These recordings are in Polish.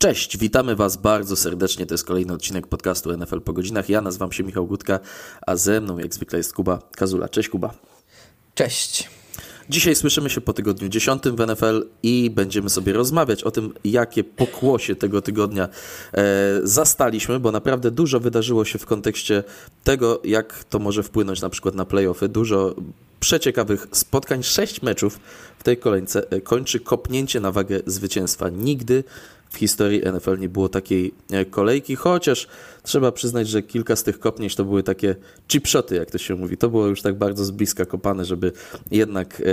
Cześć, witamy Was bardzo serdecznie. To jest kolejny odcinek podcastu NFL po godzinach. Ja nazywam się Michał Gutka, a ze mną jak zwykle jest Kuba Kazula. Cześć Kuba. Cześć. Dzisiaj słyszymy się po tygodniu 10 w NFL i będziemy sobie rozmawiać o tym, jakie pokłosie tego tygodnia e, zastaliśmy, bo naprawdę dużo wydarzyło się w kontekście tego, jak to może wpłynąć na przykład na playoffy. Dużo przeciekawych spotkań, sześć meczów w tej kolejce e, kończy kopnięcie na wagę zwycięstwa. Nigdy w historii NFL nie było takiej e, kolejki, chociaż trzeba przyznać, że kilka z tych kopnięć to były takie chipshoty, jak to się mówi. To było już tak bardzo z bliska kopane, żeby jednak e,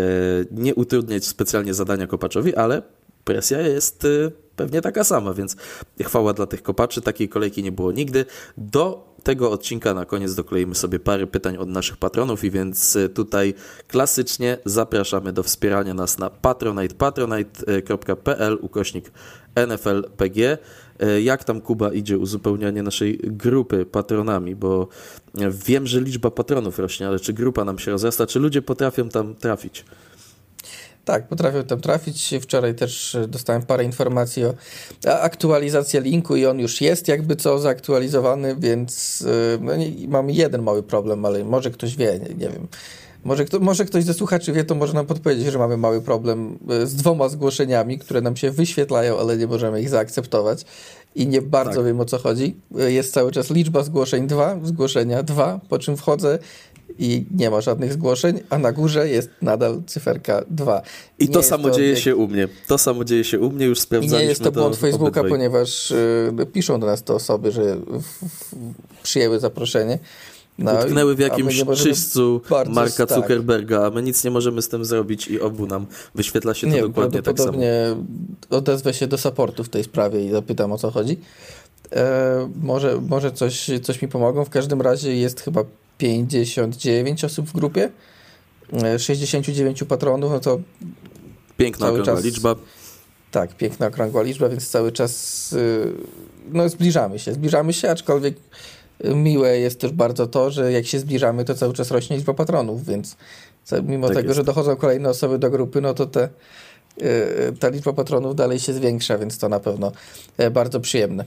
nie utrudniać specjalnie zadania kopaczowi, ale presja jest e, pewnie taka sama, więc chwała dla tych kopaczy. Takiej kolejki nie było nigdy. Do tego odcinka na koniec dokleimy sobie parę pytań od naszych patronów i więc e, tutaj klasycznie zapraszamy do wspierania nas na patronite, patronite.pl ukośnik NFLPG. E, jak tam Kuba idzie uzupełnianie naszej grupy patronami, bo wiem, że liczba patronów rośnie, ale czy grupa nam się rozrasta, czy ludzie potrafią tam trafić? Tak, potrafią tam trafić. Wczoraj też dostałem parę informacji o aktualizacji linku i on już jest jakby co zaktualizowany, więc e, no, mamy jeden mały problem, ale może ktoś wie, nie, nie wiem. Może, kto, może ktoś ze słuchaczy wie, to może nam podpowiedzieć, że mamy mały problem e, z dwoma zgłoszeniami, które nam się wyświetlają, ale nie możemy ich zaakceptować i nie bardzo tak. wiem o co chodzi. E, jest cały czas liczba zgłoszeń 2, zgłoszenia 2, po czym wchodzę i nie ma żadnych zgłoszeń, a na górze jest nadal cyferka 2. I, to samo to dzieje się u mnie. To samo dzieje się u mnie, już sprawdzaliśmy I nie jest to błąd Facebooka, obydwaj. ponieważ y, piszą do nas te osoby, że w, w, przyjęły zaproszenie. No, Utknęły w jakimś czyśćcu Marka tak. Zuckerberga, a my nic nie możemy z tym zrobić i obu nam wyświetla się to nie, dokładnie tak samo. odezwę się do supportu w tej sprawie i zapytam o co chodzi. E, może może coś, coś mi pomogą. W każdym razie jest chyba 59 osób w grupie, 69 e, patronów, no to Piękna okrągła czas, liczba. Tak, piękna okrągła liczba, więc cały czas y, no, zbliżamy się. Zbliżamy się, aczkolwiek miłe jest też bardzo to, że jak się zbliżamy, to cały czas rośnie liczba patronów, więc mimo tak tego, jest. że dochodzą kolejne osoby do grupy, no to te, y, ta liczba patronów dalej się zwiększa, więc to na pewno e, bardzo przyjemne.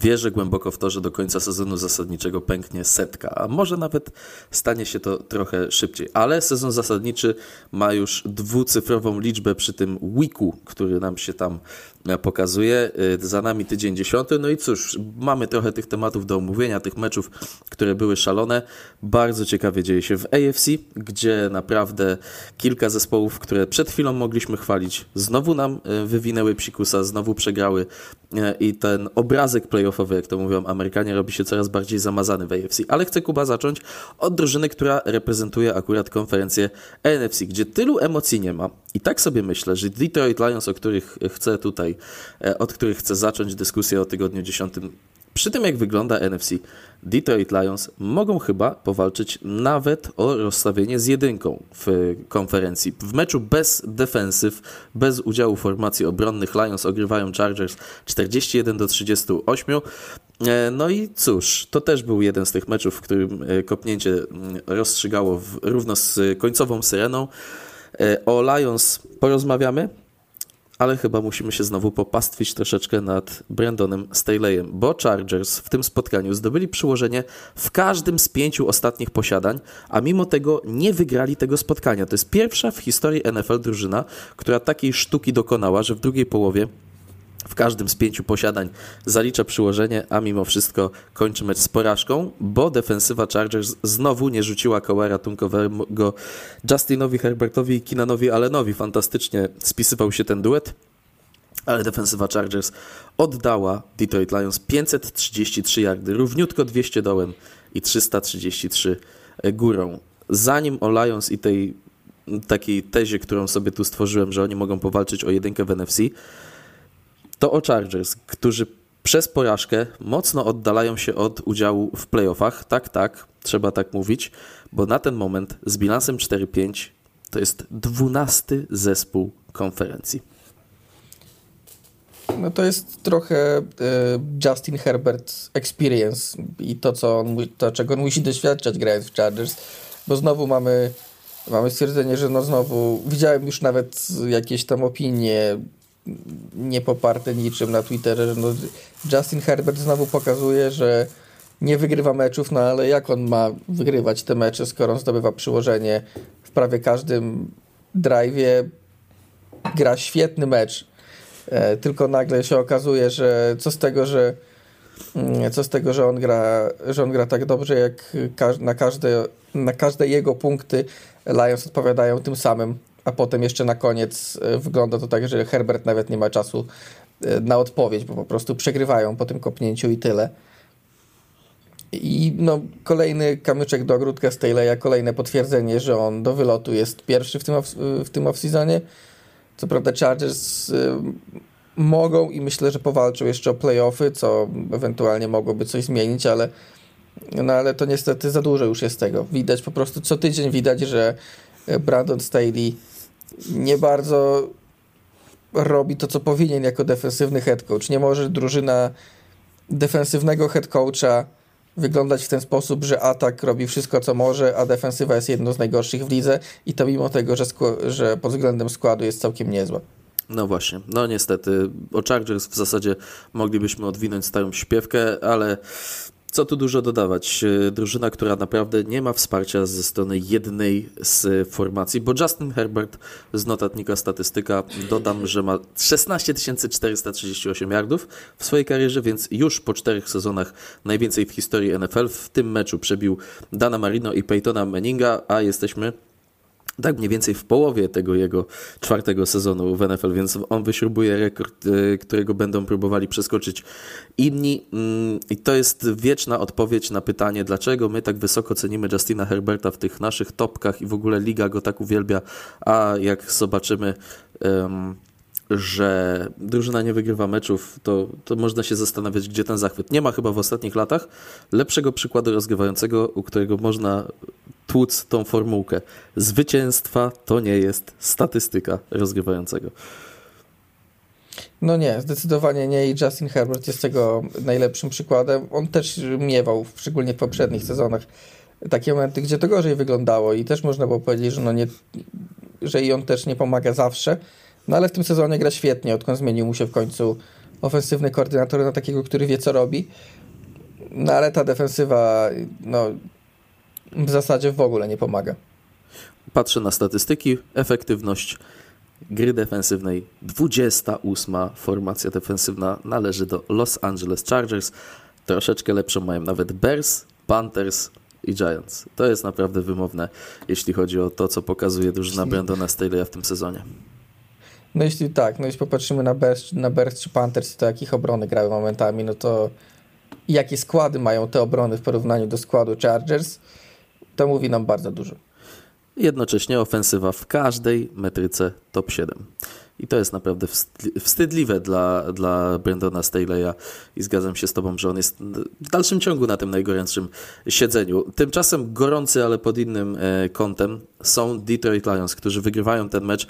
Wierzę głęboko w to, że do końca sezonu zasadniczego pęknie setka, a może nawet stanie się to trochę szybciej. Ale sezon zasadniczy ma już dwucyfrową liczbę przy tym weeku, który nam się tam pokazuje. Y, za nami tydzień dziesiąty. No i cóż, mamy trochę tych tematów do omówienia, tych meczów, które były szalone. Bardzo ciekawie dzieje się w AFC, gdzie naprawdę kilka zespołów, które przed chwilą mogliśmy chwalić, znowu nam y, wywinęły psikusa, znowu przegrały i ten obrazek playoffowy, jak to mówią Amerykanie, robi się coraz bardziej zamazany w AFC. Ale chcę Kuba zacząć od drużyny, która reprezentuje akurat konferencję NFC, gdzie tylu emocji nie ma. I tak sobie myślę, że Detroit Lions, o których chcę tutaj E, od których chcę zacząć dyskusję o tygodniu 10. Przy tym, jak wygląda NFC, Detroit Lions mogą chyba powalczyć nawet o rozstawienie z jedynką w konferencji. W meczu bez defensyw, bez udziału formacji obronnych Lions ogrywają Chargers 41 do 38. E, no i cóż, to też był jeden z tych meczów, w którym e, kopnięcie mm, rozstrzygało w, równo z końcową syreną. O Lions porozmawiamy, ale chyba musimy się znowu popastwić troszeczkę nad Brandonem Staleyem, bo Chargers w tym spotkaniu zdobyli przyłożenie w każdym z pięciu ostatnich posiadań, a mimo tego nie wygrali tego spotkania. To jest pierwsza w historii NFL drużyna, która takiej sztuki dokonała, że w drugiej połowie w każdym z pięciu posiadań zalicza przyłożenie, a mimo wszystko kończy mecz z porażką, bo defensywa Chargers znowu nie rzuciła koła ratunkowego Justinowi Herbertowi i Kinanowi Allenowi. Fantastycznie spisywał się ten duet, ale defensywa Chargers oddała Detroit Lions 533 yardy, równiutko 200 dołem i 333 górą. Zanim o Lions i tej takiej tezie, którą sobie tu stworzyłem, że oni mogą powalczyć o jedynkę w NFC, to o Chargers, którzy przez porażkę mocno oddalają się od udziału w playoffach. Tak, tak, trzeba tak mówić, bo na ten moment z bilansem 4-5 to jest dwunasty zespół konferencji. No to jest trochę y, Justin Herbert experience i to, co on, to, czego on musi doświadczać grając w Chargers, bo znowu mamy, mamy stwierdzenie, że no znowu widziałem już nawet jakieś tam opinie nie poparte niczym na Twitterze. No, Justin Herbert znowu pokazuje, że nie wygrywa meczów, no ale jak on ma wygrywać te mecze, skoro on zdobywa przyłożenie w prawie każdym drive'ie, gra świetny mecz, e, tylko nagle się okazuje, że co z tego, że mm, co z tego, że on gra, że on gra tak dobrze, jak na każde, na każde jego punkty Lions odpowiadają tym samym, a potem jeszcze na koniec e, wygląda to tak, że Herbert nawet nie ma czasu e, na odpowiedź, bo po prostu przegrywają po tym kopnięciu i tyle. I no, kolejny kamyczek do ogródka Staley'a, kolejne potwierdzenie, że on do wylotu jest pierwszy w tym, off, w tym off-seasonie. Co prawda Chargers y, mogą i myślę, że powalczą jeszcze o playoffy, co ewentualnie mogłoby coś zmienić, ale no ale to niestety za dużo już jest tego. Widać po prostu co tydzień widać, że Brandon Staley nie bardzo robi to, co powinien jako defensywny head coach. Nie może drużyna defensywnego head coacha wyglądać w ten sposób, że atak robi wszystko, co może, a defensywa jest jedną z najgorszych w lidze i to mimo tego, że, że pod względem składu jest całkiem niezła. No właśnie, no niestety o Chargers w zasadzie moglibyśmy odwinąć starą śpiewkę, ale co tu dużo dodawać? E, drużyna, która naprawdę nie ma wsparcia ze strony jednej z formacji, bo Justin Herbert z notatnika statystyka dodam, że ma 16 438 yardów w swojej karierze, więc już po czterech sezonach najwięcej w historii NFL. W tym meczu przebił Dana Marino i Peytona Manninga, a jesteśmy tak mniej więcej w połowie tego jego czwartego sezonu w NFL, więc on wyśrubuje rekord, y, którego będą próbowali przeskoczyć inni. Mm, I to jest wieczna odpowiedź na pytanie, dlaczego my tak wysoko cenimy Justina Herberta w tych naszych topkach i w ogóle liga go tak uwielbia, a jak zobaczymy. Um, że drużyna nie wygrywa meczów, to, to można się zastanawiać, gdzie ten zachwyt. Nie ma chyba w ostatnich latach lepszego przykładu rozgrywającego, u którego można tłuc tą formułkę. Zwycięstwa to nie jest statystyka rozgrywającego. No nie, zdecydowanie nie i Justin Herbert jest tego najlepszym przykładem. On też miewał, szczególnie w poprzednich sezonach, takie momenty, gdzie to gorzej wyglądało i też można było powiedzieć, że, no nie, że i on też nie pomaga zawsze, no ale w tym sezonie gra świetnie, odkąd zmienił mu się w końcu ofensywny koordynator na takiego, który wie co robi. No ale ta defensywa, no w zasadzie w ogóle nie pomaga. Patrzę na statystyki, efektywność gry defensywnej. 28 formacja defensywna należy do Los Angeles Chargers. Troszeczkę lepszą mają nawet Bears, Panthers i Giants. To jest naprawdę wymowne, jeśli chodzi o to, co pokazuje drużyna Brandona Staley'a w tym sezonie. No jeśli tak, no jeśli popatrzymy na Bears, na Bears czy Panthers, to jakich obrony grały momentami, no to jakie składy mają te obrony w porównaniu do składu Chargers, to mówi nam bardzo dużo. Jednocześnie ofensywa w każdej metryce top 7. I to jest naprawdę wstydliwe dla, dla Brandona Staley'a i zgadzam się z Tobą, że on jest w dalszym ciągu na tym najgorętszym siedzeniu. Tymczasem gorący, ale pod innym e, kątem są Detroit Lions, którzy wygrywają ten mecz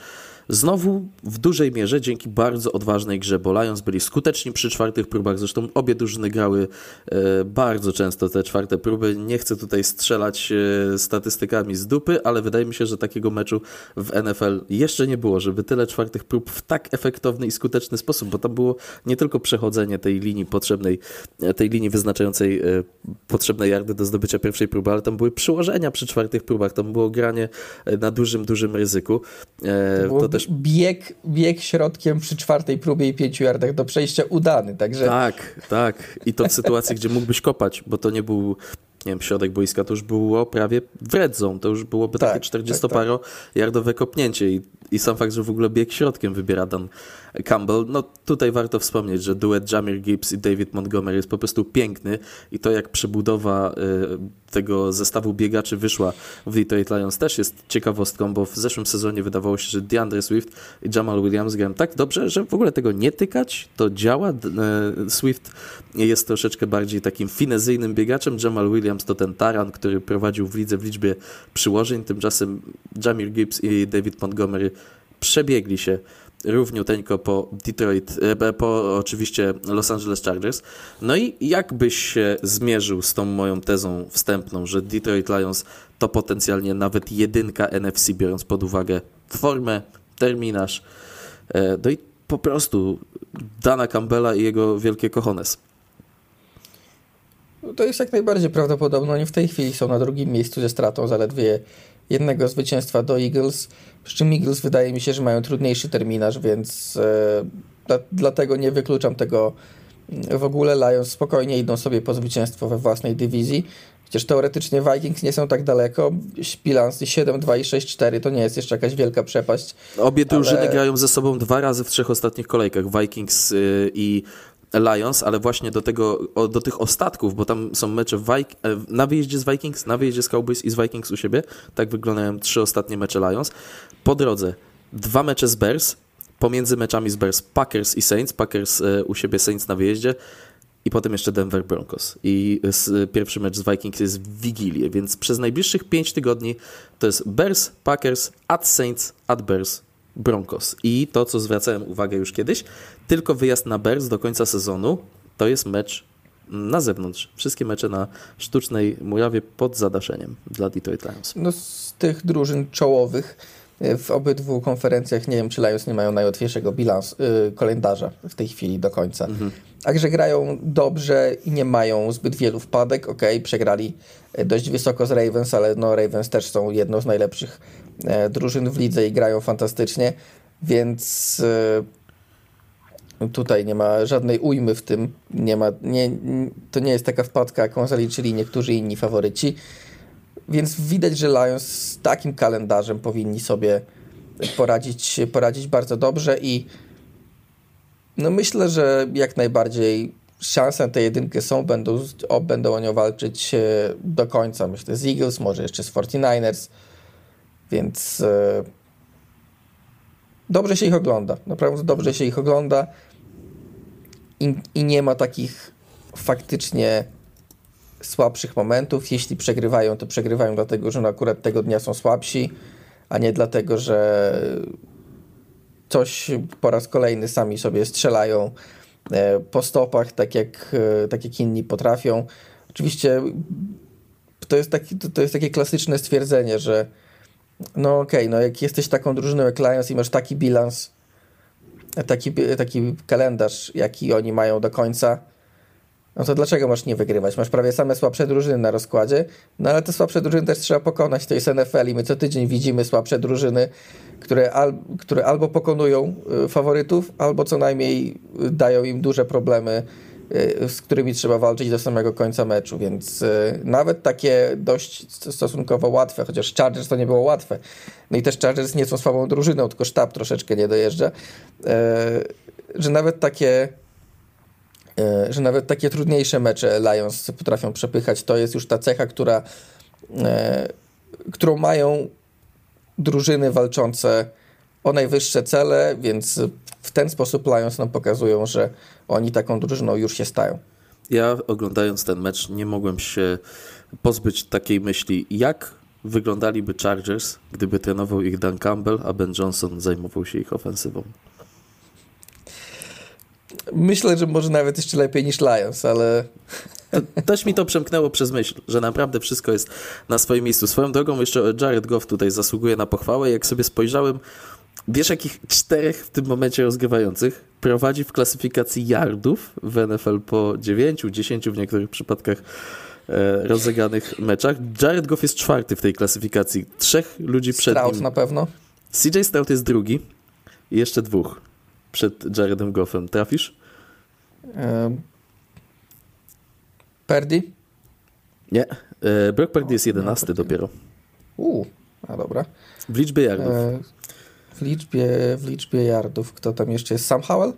Znowu w dużej mierze dzięki bardzo odważnej grze, bo Lions byli skuteczni przy czwartych próbach, zresztą obie drużyny grały e, bardzo często te czwarte próby. Nie chcę tutaj strzelać e, statystykami z dupy, ale wydaje mi się, że takiego meczu w NFL jeszcze nie było, żeby tyle czwartych prób w tak efektowny i skuteczny sposób, bo tam było nie tylko przechodzenie tej linii potrzebnej, e, tej linii wyznaczającej potrzebne yardy do zdobycia pierwszej próby, ale tam były przyłożenia przy czwartych próbach, tam było granie na dużym, dużym ryzyku. To, to też... bieg, bieg środkiem przy czwartej próbie i pięciu yardach do przejścia udany, także... Tak, tak. I to w sytuacji, gdzie mógłbyś kopać, bo to nie był nie wiem, środek boiska, to już było prawie w red zone, to już byłoby tak, takie 40-paro-jardowe tak, tak. kopnięcie i, i sam fakt, że w ogóle bieg środkiem wybiera Dan Campbell, no tutaj warto wspomnieć, że duet Jamir Gibbs i David Montgomery jest po prostu piękny i to jak przebudowa y, tego zestawu biegaczy wyszła w Detroit Lions. Też jest ciekawostką, bo w zeszłym sezonie wydawało się, że DeAndre Swift i Jamal Williams grają tak dobrze, że w ogóle tego nie tykać, to działa. Y, Swift jest troszeczkę bardziej takim finezyjnym biegaczem, Jamal Williams to ten taran, który prowadził w lidze w liczbie przyłożeń, tymczasem Jamir Gibbs i David Montgomery przebiegli się równiuteńko po Detroit, e, po oczywiście Los Angeles Chargers. No i jak byś się zmierzył z tą moją tezą wstępną, że Detroit Lions to potencjalnie nawet jedynka NFC, biorąc pod uwagę formę, terminarz. E, no i po prostu Dana Campbella i jego wielkie kochones. No to jest jak najbardziej prawdopodobne. Oni w tej chwili są na drugim miejscu ze stratą zaledwie jednego zwycięstwa do Eagles. Przy czym Eagles wydaje mi się, że mają trudniejszy terminarz, więc e, dlatego nie wykluczam tego w ogóle. Lions spokojnie idą sobie po zwycięstwo we własnej dywizji. Chociaż teoretycznie Vikings nie są tak daleko. Bilans 7-2 i 6-4 to nie jest jeszcze jakaś wielka przepaść. Obie drużyny ale... grają ze sobą dwa razy w trzech ostatnich kolejkach. Vikings y, i Lions, ale właśnie do, tego, do tych ostatków, bo tam są mecze Vik e, na wyjeździe z Vikings, na wyjeździe z Cowboys i z Vikings u siebie. Tak wyglądają trzy ostatnie mecze Lions. Po drodze dwa mecze z Bears, pomiędzy meczami z Bears Packers i Saints. Packers e, u siebie, Saints na wyjeździe. I potem jeszcze Denver Broncos. I pierwszy mecz z Vikings jest w Wigilię, więc przez najbliższych pięć tygodni to jest Bears, Packers, at Saints, at Bears, Broncos. I to, co zwracałem uwagę już kiedyś, tylko wyjazd na Bears do końca sezonu to jest mecz na zewnątrz. Wszystkie mecze na sztucznej murawie pod zadaszeniem dla Detroit Lions. No z tych drużyn czołowych e, w obydwu konferencjach nie wiem, czy Lions nie mają najłatwiejszego bilans, yy, kalendarza w tej chwili do końca. Mhm. Także grają dobrze i nie mają zbyt wielu wpadek. Ok, przegrali e, dość wysoko z Ravens, ale no Ravens też są jedną z najlepszych drużyn w lidze i grają fantastycznie, więc e, tutaj nie ma żadnej ujmy w tym. Nie ma, nie, to nie jest taka wpadka, jaką zaliczyli niektórzy inni faworyci. Więc widać, że Lions z takim kalendarzem powinni sobie poradzić, poradzić bardzo dobrze i no myślę, że jak najbardziej szanse na tę jedynkę są, będą, będą o nią walczyć e, do końca. Myślę z Eagles, może jeszcze z 49ers, więc e, dobrze się ich ogląda. Naprawdę dobrze się ich ogląda i, i nie ma takich faktycznie słabszych momentów. Jeśli przegrywają, to przegrywają dlatego, że no akurat tego dnia są słabsi, a nie dlatego, że coś po raz kolejny sami sobie strzelają e, po stopach, tak jak, e, tak jak inni potrafią. Oczywiście to jest, taki, to jest takie klasyczne stwierdzenie, że no okej, okay, no jak jesteś taką drużyną jak Lions i masz taki bilans, taki, taki kalendarz, jaki oni mają do końca, no to dlaczego masz nie wygrywać? Masz prawie same słabsze drużyny na rozkładzie, no ale te słabsze drużyny też trzeba pokonać. To jest NFL i my co tydzień widzimy słabsze drużyny, które, al, które albo pokonują y, faworytów, albo co najmniej dają im duże problemy, y, z którymi trzeba walczyć do samego końca meczu, więc y, nawet takie dość stosunkowo łatwe, chociaż Chargers to nie było łatwe. No i też Chargers nie są słabą drużyną, tylko sztab troszeczkę nie dojeżdża, że nawet takie że nawet takie trudniejsze mecze Lions potrafią przepychać. To jest już ta cecha, która, którą mają drużyny walczące o najwyższe cele, więc w ten sposób Lions nam pokazują, że oni taką drużyną już się stają. Ja oglądając ten mecz nie mogłem się pozbyć takiej myśli, jak wyglądaliby Chargers, gdyby trenował ich Dan Campbell, a Ben Johnson zajmował się ich ofensywą. Myślę, że może nawet jeszcze lepiej niż Lions, ale... Też mi to przemknęło przez myśl, że naprawdę wszystko jest na swoim miejscu. Swoją drogą jeszcze Jared Goff tutaj zasługuje na pochwałę. Jak sobie spojrzałem, wiesz jakich czterech w tym momencie rozgrywających prowadzi w klasyfikacji yardów w NFL po 9, 10 w niektórych przypadkach e, rozegranych meczach. Jared Goff jest czwarty w tej klasyfikacji. Trzech ludzi przed Stroud nim. na pewno. CJ Stroud jest drugi i jeszcze dwóch przed Jaredem Goffem. Trafisz? Perdi? Nie. E, Brock Perdi jest jedenasty dopiero. Uuu, a dobra. W liczbie yardów. E, w, liczbie, w liczbie yardów. Kto tam jeszcze jest? Sam Howell?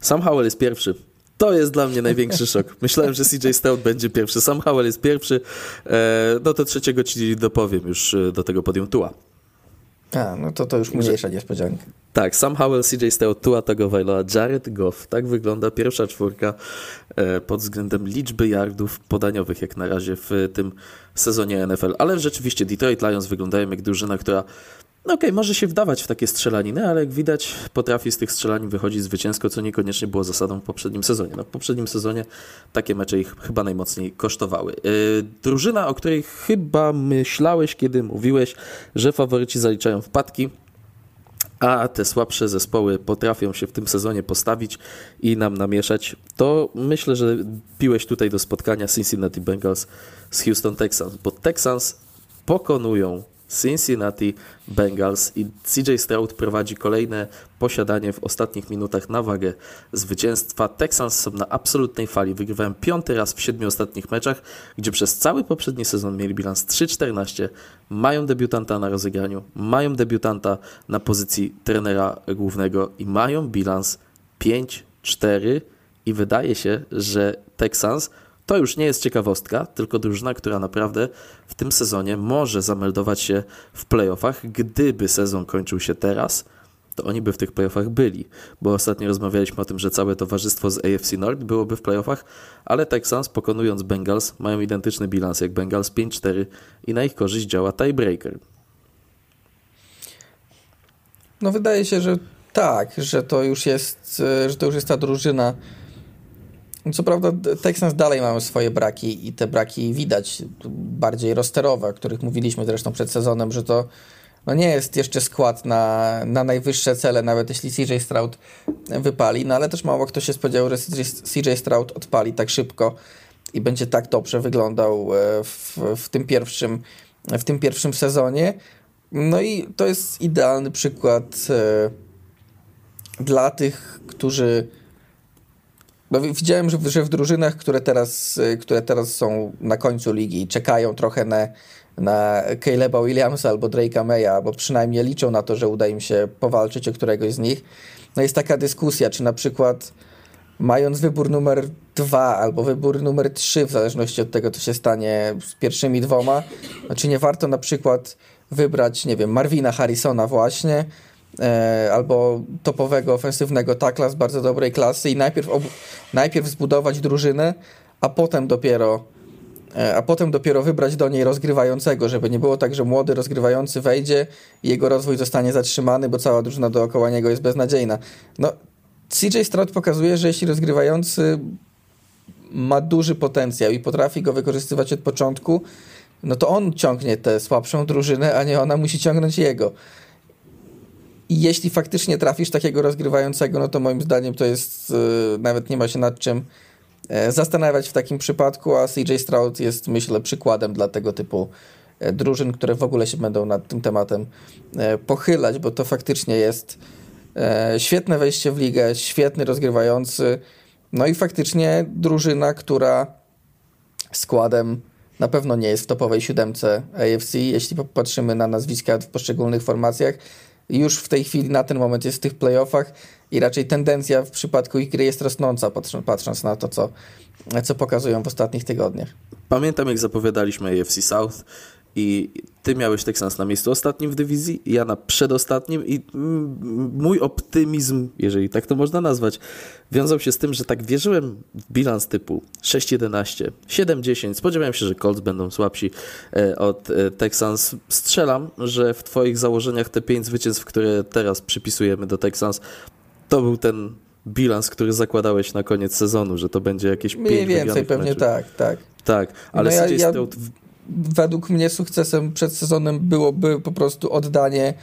Sam Howell jest pierwszy. To jest dla mnie największy szok. Myślałem, że CJ Stout będzie pierwszy. Sam Howell jest pierwszy. E, no to trzeciego ci dopowiem już e, do tego podium Tua. A, no to to już mniejsza niespodzianka. Tak, Sam Howell, CJ Stout, Tua Tagovailoa, Jared Goff. Tak wygląda pierwsza czwórka e, pod względem liczby yardów podaniowych jak na razie w tym sezonie NFL. Ale rzeczywiście Detroit Lions wyglądają jak drużyna, która no okej, okay, może się wdawać w takie strzelaniny, ale jak widać potrafi z tych strzelanin wychodzić zwycięsko, co niekoniecznie było zasadą w poprzednim sezonie. No, w poprzednim sezonie takie mecze ich chyba najmocniej kosztowały. Yy, drużyna, o której chyba myślałeś, kiedy mówiłeś, że faworyci zaliczają wpadki, a te słabsze zespoły potrafią się w tym sezonie postawić i nam namieszać, to myślę, że piłeś tutaj do spotkania Cincinnati Bengals z Houston Texans, bo Texans pokonują Cincinnati Bengals i CJ Stroud prowadzi kolejne posiadanie w ostatnich minutach na wagę zwycięstwa. Texans są na absolutnej fali. Wygrywałem piąty raz w siedmiu ostatnich meczach, gdzie przez cały poprzedni sezon mieli bilans 3-14. Mają debiutanta na rozegraniu, mają debiutanta na pozycji trenera głównego i mają bilans 5-4 i wydaje się, że Texans to już nie jest ciekawostka, tylko drużyna, która naprawdę w tym sezonie może zameldować się w playoffach. Gdyby sezon kończył się teraz, to oni by w tych playoffach byli, bo ostatnio rozmawialiśmy o tym, że całe towarzystwo z AFC North byłoby w playoffach, ale Texans pokonując Bengals mają identyczny bilans jak Bengals 5-4 i na ich korzyść działa tiebreaker. No wydaje się, że tak, że to już jest, że to już jest ta drużyna, co prawda Texans dalej mają swoje braki i te braki widać bardziej rosterowe, o których mówiliśmy zresztą przed sezonem, że to no nie jest jeszcze skład na, na najwyższe cele, nawet jeśli CJ Stroud wypali, no ale też mało kto się spodziewał, że CJ Stroud odpali tak szybko i będzie tak dobrze wyglądał e, w, w, tym pierwszym, w tym pierwszym sezonie. No i to jest idealny przykład e, dla tych, którzy no, widziałem, że w, że w drużynach, które teraz, y, które teraz są na końcu ligi i czekają trochę na, na Caleba Williamsa albo Drake'a Maya, bo przynajmniej liczą na to, że uda im się powalczyć o któregoś z nich. No jest taka dyskusja, czy na przykład mając wybór numer dwa albo wybór numer trzy, w zależności od tego, co się stanie z pierwszymi dwoma, no, czy nie warto na przykład wybrać, nie wiem, Marvina Harrisona właśnie, albo topowego ofensywnego takla z bardzo dobrej klasy i najpierw, najpierw zbudować drużynę, a potem dopiero e, a potem dopiero wybrać do niej rozgrywającego, żeby nie było tak, że młody rozgrywający wejdzie i jego rozwój zostanie zatrzymany, bo cała drużyna dookoła niego jest beznadziejna. No, CJ Stroud pokazuje, że jeśli rozgrywający ma duży potencjał i potrafi go wykorzystywać od początku, no to on ciągnie tę słabszą drużynę, a nie ona musi ciągnąć jego. I jeśli faktycznie trafisz takiego rozgrywającego, no to moim zdaniem to jest, yy, nawet nie ma się nad czym yy, zastanawiać w takim przypadku, a CJ Stroud jest myślę przykładem dla tego typu yy, drużyn, które w ogóle się będą nad tym tematem pochylać, bo to faktycznie jest świetne wejście w ligę, świetny rozgrywający, no i faktycznie drużyna, która składem na pewno nie jest w topowej siódemce AFC, jeśli popatrzymy na nazwiska w poszczególnych formacjach, już w tej chwili na ten moment jest w tych playoffach i raczej tendencja w przypadku ich gry jest rosnąca, patrząc na to, co, co pokazują w ostatnich tygodniach. Pamiętam, jak zapowiadaliśmy AFC South i ty miałeś Texans na miejscu ostatnim w dywizji, ja na przedostatnim i mój optymizm, jeżeli tak to można nazwać, wiązał się z tym, że tak wierzyłem w bilans typu 6-11, 7-10. Spodziewałem się, że Colts będą słabsi e, od e, Texans. Strzelam, że w twoich założeniach te pięć zwycięstw, które teraz przypisujemy do Texans, to był ten bilans, który zakładałeś na koniec sezonu, że to będzie jakieś Mniej więcej pewnie tak, tak. Tak, ale no ja, CJ ja według mnie sukcesem przed sezonem byłoby po prostu oddanie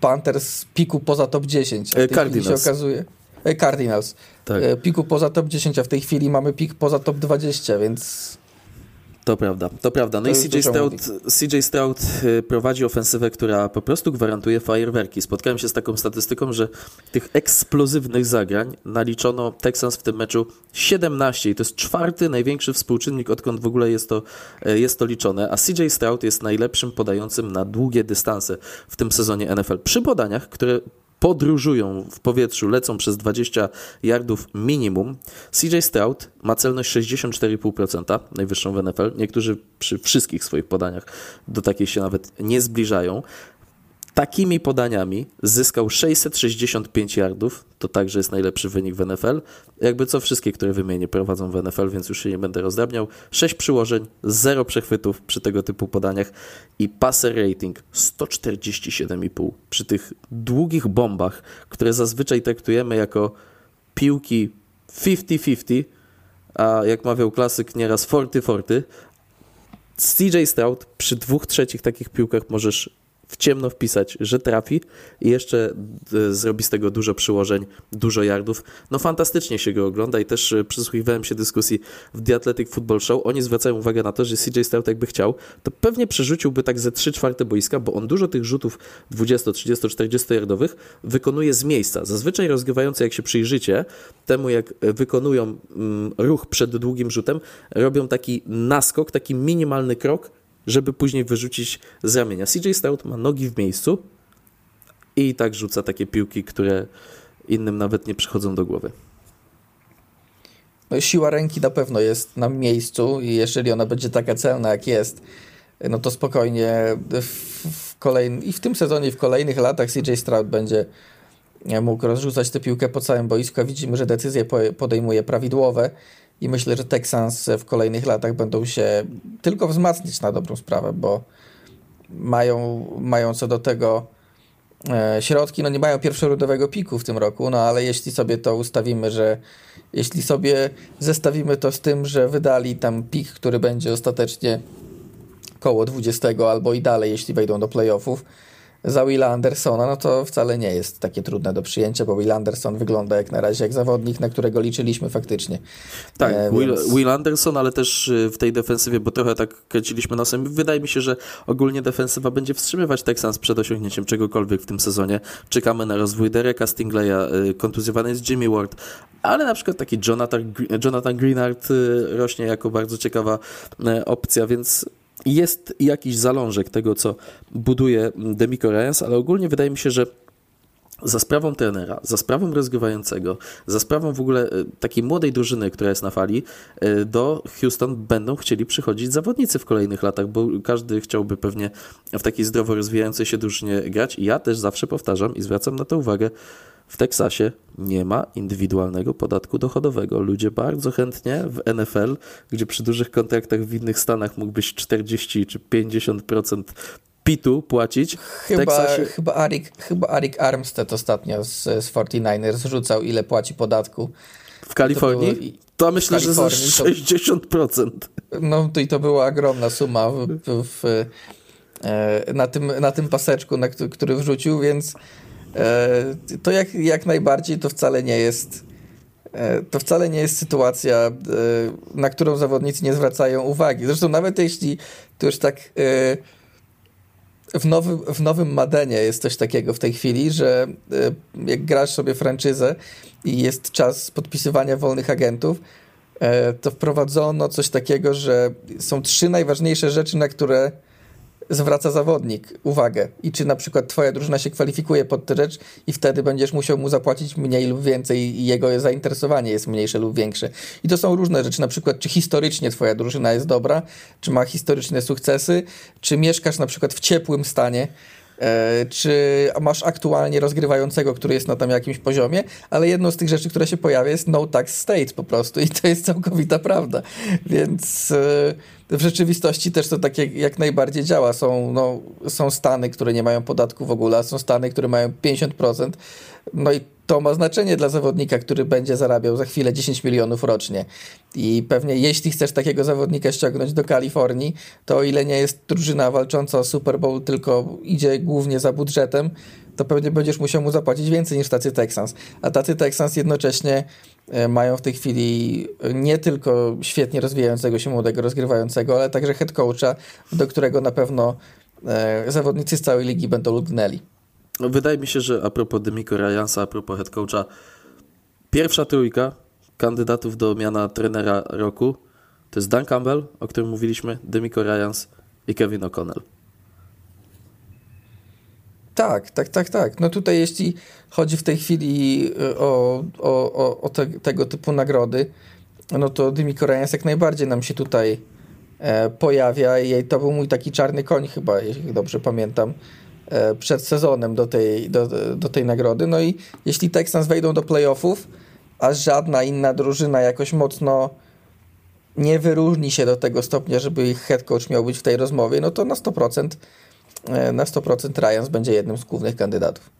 Panthers piku poza top 10. A Cardinals. się okazuje. E, Cardinals. Tak. E, piku poza top 10, a w tej chwili mamy pik poza top 20, więc to prawda, to prawda. No to i CJ Stroud, CJ Stroud y, prowadzi ofensywę, która po prostu gwarantuje fajerwerki. Spotkałem się z taką statystyką, że tych eksplozywnych zagrań naliczono Texans w tym meczu 17 i to jest czwarty największy współczynnik, odkąd w ogóle jest to, y, jest to liczone, a CJ Stroud jest najlepszym podającym na długie dystanse w tym sezonie NFL. Przy podaniach, które podróżują w powietrzu, lecą przez 20 yardów minimum. CJ Stroud ma celność 64,5%, najwyższą w NFL. Niektórzy przy wszystkich swoich podaniach do takiej się nawet nie zbliżają. Takimi podaniami zyskał 665 yardów, to także jest najlepszy wynik w NFL. Jakby co wszystkie, które wymienię, prowadzą w NFL, więc już się nie będę rozdrabniał. 6 przyłożeń, 0 przechwytów przy tego typu podaniach i passer rating 147,5 przy tych długich bombach, które zazwyczaj traktujemy jako piłki 50-50, a jak mawiał klasyk nieraz forty-forty. CJ Stroud przy dwóch trzecich takich piłkach możesz w ciemno wpisać, że trafi i jeszcze e, zrobi z tego dużo przyłożeń, dużo yardów. No fantastycznie się go ogląda i też e, przysłuchiwałem się dyskusji w The Athletic Football Show. Oni zwracają uwagę na to, że CJ Stroud jakby chciał, to pewnie przerzuciłby tak ze 3 czwarte boiska, bo on dużo tych rzutów 20, 30, 40 yardowych wykonuje z miejsca. Zazwyczaj rozgrywający, jak się przyjrzycie temu, jak wykonują mm, ruch przed długim rzutem, robią taki naskok, taki minimalny krok, żeby później wyrzucić z ramienia. CJ Stroud ma nogi w miejscu i tak rzuca takie piłki, które innym nawet nie przychodzą do głowy. No, siła ręki na pewno jest na miejscu i jeżeli ona będzie taka celna jak jest, no to spokojnie w, w i w tym sezonie i w kolejnych latach CJ Stroud będzie mógł rozrzucać tę piłkę po całym boisku, widzimy, że decyzje podejmuje prawidłowe i myślę, że Texans w kolejnych latach będą się tylko wzmacniać na dobrą sprawę, bo mają, mają co do tego e, środki, no nie mają pierwszorudowego piku w tym roku, no ale jeśli sobie to ustawimy, że jeśli sobie zestawimy to z tym, że wydali tam pik, który będzie ostatecznie koło 20 albo i dalej, jeśli wejdą do playoffów, za Willa Andersona, no to wcale nie jest takie trudne do przyjęcia, bo Will Anderson wygląda jak na razie jak zawodnik, na którego liczyliśmy faktycznie. Tak, e, Will, więc... Will, Anderson, ale też y, w tej defensywie, bo trochę tak kręciliśmy nosem, wydaje mi się, że ogólnie defensywa będzie wstrzymywać Texans przed osiągnięciem czegokolwiek w tym sezonie. Czekamy na rozwój Dereka Stingleya, y, kontuzjowany jest Jimmy Ward, ale na przykład taki Jonathan, Jonathan Greenard y, rośnie jako bardzo ciekawa opcja, więc jest jakiś zalążek tego, co buduje Demico Ryans, ale ogólnie wydaje mi się, że za sprawą trenera, za sprawą rozgrywającego, za sprawą w ogóle e, takiej młodej drużyny, która jest na fali, e, do Houston będą chcieli przychodzić zawodnicy w kolejnych latach, bo każdy chciałby pewnie w takiej zdrowo rozwijającej się drużynie grać. I ja też zawsze powtarzam i zwracam na to uwagę, w Teksasie nie ma indywidualnego podatku dochodowego. Ludzie bardzo chętnie w NFL, gdzie przy dużych kontraktach w innych stanach mógłbyś 40 czy 50% PIT-u płacić. Chyba, Teksasie... chyba, Arik, chyba Arik Armstead ostatnio z, z 49ers rzucał, ile płaci podatku. W Kalifornii? To, było, to myślę, że za 60%. To, no to i to była ogromna suma w, w, w, e, na, tym, na tym paseczku, na który wrzucił, więc to jak, jak najbardziej to wcale nie jest e, to wcale nie jest sytuacja, e, na którą zawodnicy nie zwracają uwagi. Zresztą nawet jeśli to już tak w nowym, w nowym Madenie jest coś takiego w tej chwili, że jak grasz sobie franczyzę i jest czas podpisywania wolnych agentów, to wprowadzono coś takiego, że są trzy najważniejsze rzeczy, na które zwraca zawodnik. Uwagę. I czy na przykład twoja drużyna się kwalifikuje pod tę rzecz i wtedy będziesz musiał mu zapłacić mniej lub więcej i jego zainteresowanie jest mniejsze lub większe. I to są różne rzeczy, na przykład czy historycznie twoja drużyna jest dobra, czy ma historyczne sukcesy, czy mieszkasz na przykład w ciepłym stanie, czy masz aktualnie rozgrywającego, który jest na tam jakimś poziomie, ale jedną z tych rzeczy, która się pojawia jest no tax state po prostu i to jest całkowita prawda. Więc e, w rzeczywistości też to tak jak, jak najbardziej działa. Są, no, są stany, które nie mają podatku w ogóle, są stany, które mają 50%. No i to ma znaczenie dla zawodnika, który będzie zarabiał za chwilę 10 milionów rocznie. I pewnie jeśli chcesz takiego zawodnika ściągnąć do Kalifornii, to o ile nie jest drużyna walcząca o Super Bowl, tylko idzie głównie za budżetem, to pewnie będziesz musiał mu zapłacić więcej niż tacy Texans. A tacy Texans jednocześnie e, mają w tej chwili nie tylko świetnie rozwijającego się młodego rozgrywającego, ale także head coacha, do którego na pewno e, zawodnicy z całej ligi będą lgnęli. Wydaje mi się, że a propos Demiko Ryansa, a propos head coacha, pierwsza trójka kandydatów do miana trenera roku to jest Dan Campbell, o którym mówiliśmy, Demiko Ryans i Kevin O'Connell. Tak, tak, tak, tak. No tutaj jeśli chodzi w tej chwili y, o, o, o, o te, tego typu nagrody, no to Demiko Ryans jak najbardziej nam się tutaj e, pojawia i to był mój taki czarny koń chyba, jeśli dobrze pamiętam. E, przed sezonem do tej, do, do tej nagrody. No i jeśli Texans wejdą do playoffów, a żadna inna drużyna jakoś mocno nie wyróżni się do tego stopnia, żeby ich head coach miał być w tej rozmowie, no to na 100% e, na 100% Ryans będzie jednym z głównych kandydatów.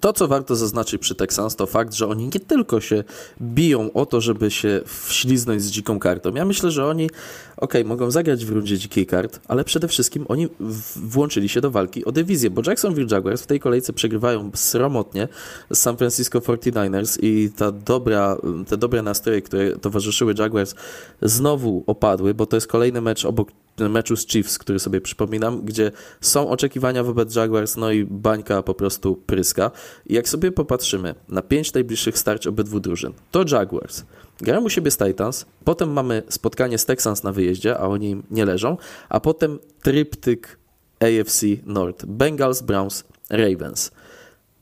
To, co warto zaznaczyć przy Texans, to fakt, że oni nie tylko się biją o to, żeby się wśliznąć z dziką kartą. Ja myślę, że oni, ok, mogą zagrać w rundzie dzikiej kart, ale przede wszystkim oni włączyli się do walki o dywizję, bo Jacksonville Jaguars w tej kolejce przegrywają sromotnie z San Francisco 49ers i ta dobra, te dobre nastroje, które towarzyszyły Jaguars znowu opadły, bo to jest kolejny mecz obok meczu z Chiefs, który sobie przypominam, gdzie są oczekiwania wobec Jaguars, no i bańka po prostu pryska. I jak sobie popatrzymy na pięć najbliższych starć obydwu drużyn, to Jaguars grają u siebie z Titans, potem mamy spotkanie z Texans na wyjeździe, a oni im nie leżą, a potem tryptyk AFC North, Bengals, Browns, Ravens.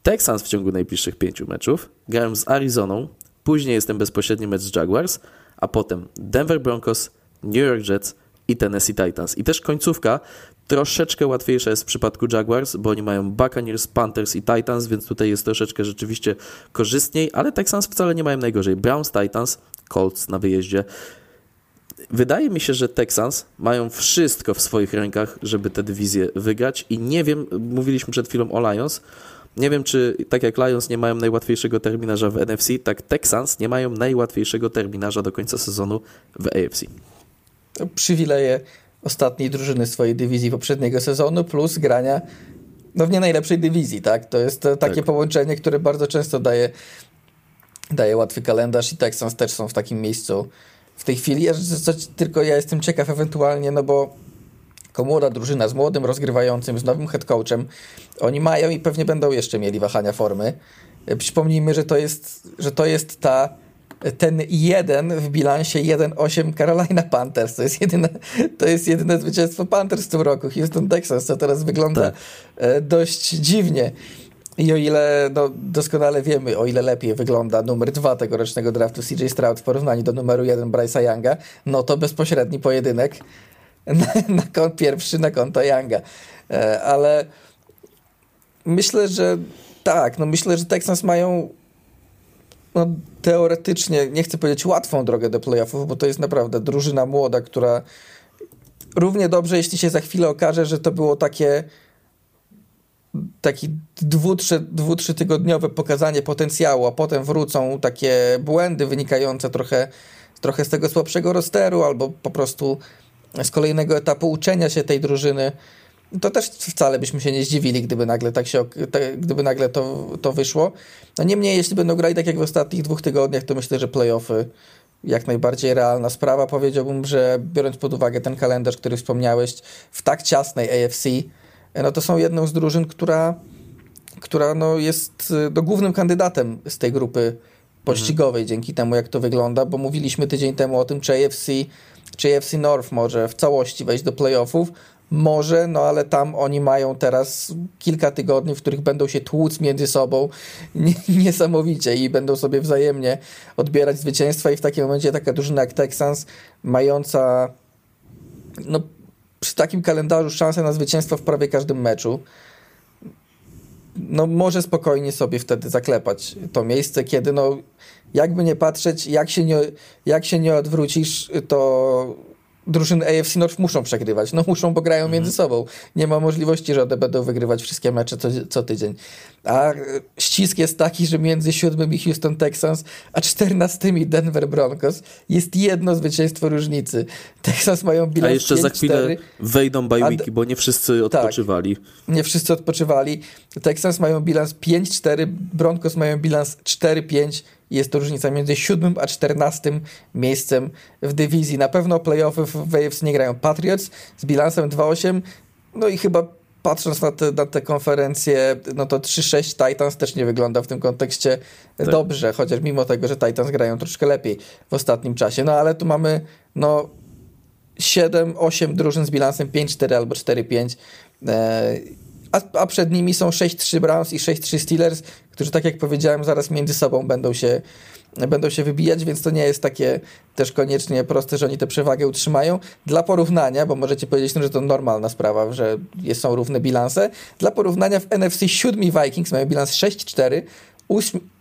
Texans w ciągu najbliższych pięciu meczów grają z Arizoną, później jest ten bezpośredni mecz z Jaguars, a potem Denver Broncos, New York Jets, i Tennessee Titans. I też końcówka troszeczkę łatwiejsza jest w przypadku Jaguars, bo oni mają Buccaneers, Panthers i Titans, więc tutaj jest troszeczkę rzeczywiście korzystniej, ale Texans wcale nie mają najgorzej. Browns, Titans, Colts na wyjeździe. Wydaje mi się, że Texans mają wszystko w swoich rękach, żeby tę dywizję wygrać i nie wiem, mówiliśmy przed chwilą o Lions, nie wiem, czy tak jak Lions nie mają najłatwiejszego terminarza w NFC, tak Texans nie mają najłatwiejszego terminarza do końca sezonu w AFC przywileje ostatniej drużyny swojej dywizji poprzedniego sezonu, plus grania no w nie najlepszej dywizji, tak? To jest takie tak. połączenie, które bardzo często daje, daje łatwy kalendarz i Texans też są w takim miejscu w tej chwili. Co, tylko ja jestem ciekaw ewentualnie, no bo jako młoda drużyna z młodym rozgrywającym, z nowym head coachem, oni mają i pewnie będą jeszcze mieli wahania formy. Przypomnijmy, że to jest, że to jest ta ten jeden w bilansie 1-8 Carolina Panthers. To jest, jedyne, to jest jedyne zwycięstwo Panthers w tym roku. Houston Texas, co teraz wygląda tak. E, dość dziwnie. I o ile no, doskonale wiemy, o ile lepiej wygląda numer dwa tegorocznego draftu CJ Stroud w porównaniu do numeru jeden Bryce'a Younga, no to bezpośredni pojedynek na, na kont, pierwszy na konto Younga. E, ale myślę, że tak, no myślę, że Texans mają no, teoretycznie, nie chcę powiedzieć łatwą drogę do playoffów, bo to jest naprawdę drużyna młoda, która równie dobrze, jeśli się za chwilę okaże, że to było takie taki dwu, trzy, dwu, trzy tygodniowe pokazanie potencjału, a potem wrócą takie błędy wynikające trochę, trochę z tego słabszego rosteru albo po prostu z kolejnego etapu uczenia się tej drużyny, to też wcale byśmy się nie zdziwili, gdyby nagle tak się, gdyby nagle to, to wyszło. No niemniej, jeśli będą grali tak jak w ostatnich dwóch tygodniach, to myślę, że playoffy jak najbardziej realna sprawa. Powiedziałbym, że biorąc pod uwagę ten kalendarz, który wspomniałeś, w tak ciasnej AFC, no to są jedną z drużyn, która, która no jest no, głównym kandydatem z tej grupy pościgowej mhm. dzięki temu, jak to wygląda, bo mówiliśmy tydzień temu o tym, czy AFC, czy AFC North może w całości wejść do playoffów, może, no ale tam oni mają teraz kilka tygodni, w których będą się tłuc między sobą niesamowicie i będą sobie wzajemnie odbierać zwycięstwa. I w takim momencie taka drużyna jak Texans mająca no, przy takim kalendarzu szansę na zwycięstwo w prawie każdym meczu no może spokojnie sobie wtedy zaklepać to miejsce, kiedy no jakby nie patrzeć, jak się nie, jak się nie odwrócisz, to drużyny AFC North muszą przegrywać. No muszą, bo grają między mhm. sobą. Nie ma możliwości, że one będą wygrywać wszystkie mecze co, co tydzień. A ścisk jest taki, że między siódmym Houston Texans, a czternastym Denver Broncos jest jedno zwycięstwo różnicy. Texans mają bilans A jeszcze 5, za chwilę 4, wejdą bajwiki, bo nie wszyscy tak. odpoczywali. Tak, nie wszyscy odpoczywali. Texans mają bilans 5-4, Broncos mają bilans 4-5 jest to różnica między siódmym a czternastym miejscem w dywizji. Na pewno playoffy w AFC nie grają Patriots z bilansem 2-8. No i chyba patrząc na te, na te konferencje, no to 3-6 Titans też nie wygląda w tym kontekście tak. dobrze, chociaż mimo tego, że Titans grają troszkę lepiej w ostatnim czasie. No ale tu mamy no 7-8 drużyn z bilansem 5-4 albo 4-5. E, a, a przed nimi są 6-3 Browns i 6-3 Steelers, którzy tak jak powiedziałem zaraz między sobą będą się, będą się wybijać, więc to nie jest takie też koniecznie proste, że oni tę przewagę utrzymają. Dla porównania, bo możecie powiedzieć, no, że to normalna sprawa, że są równe bilanse. Dla porównania w NFC 7 Vikings mają bilans 6-4,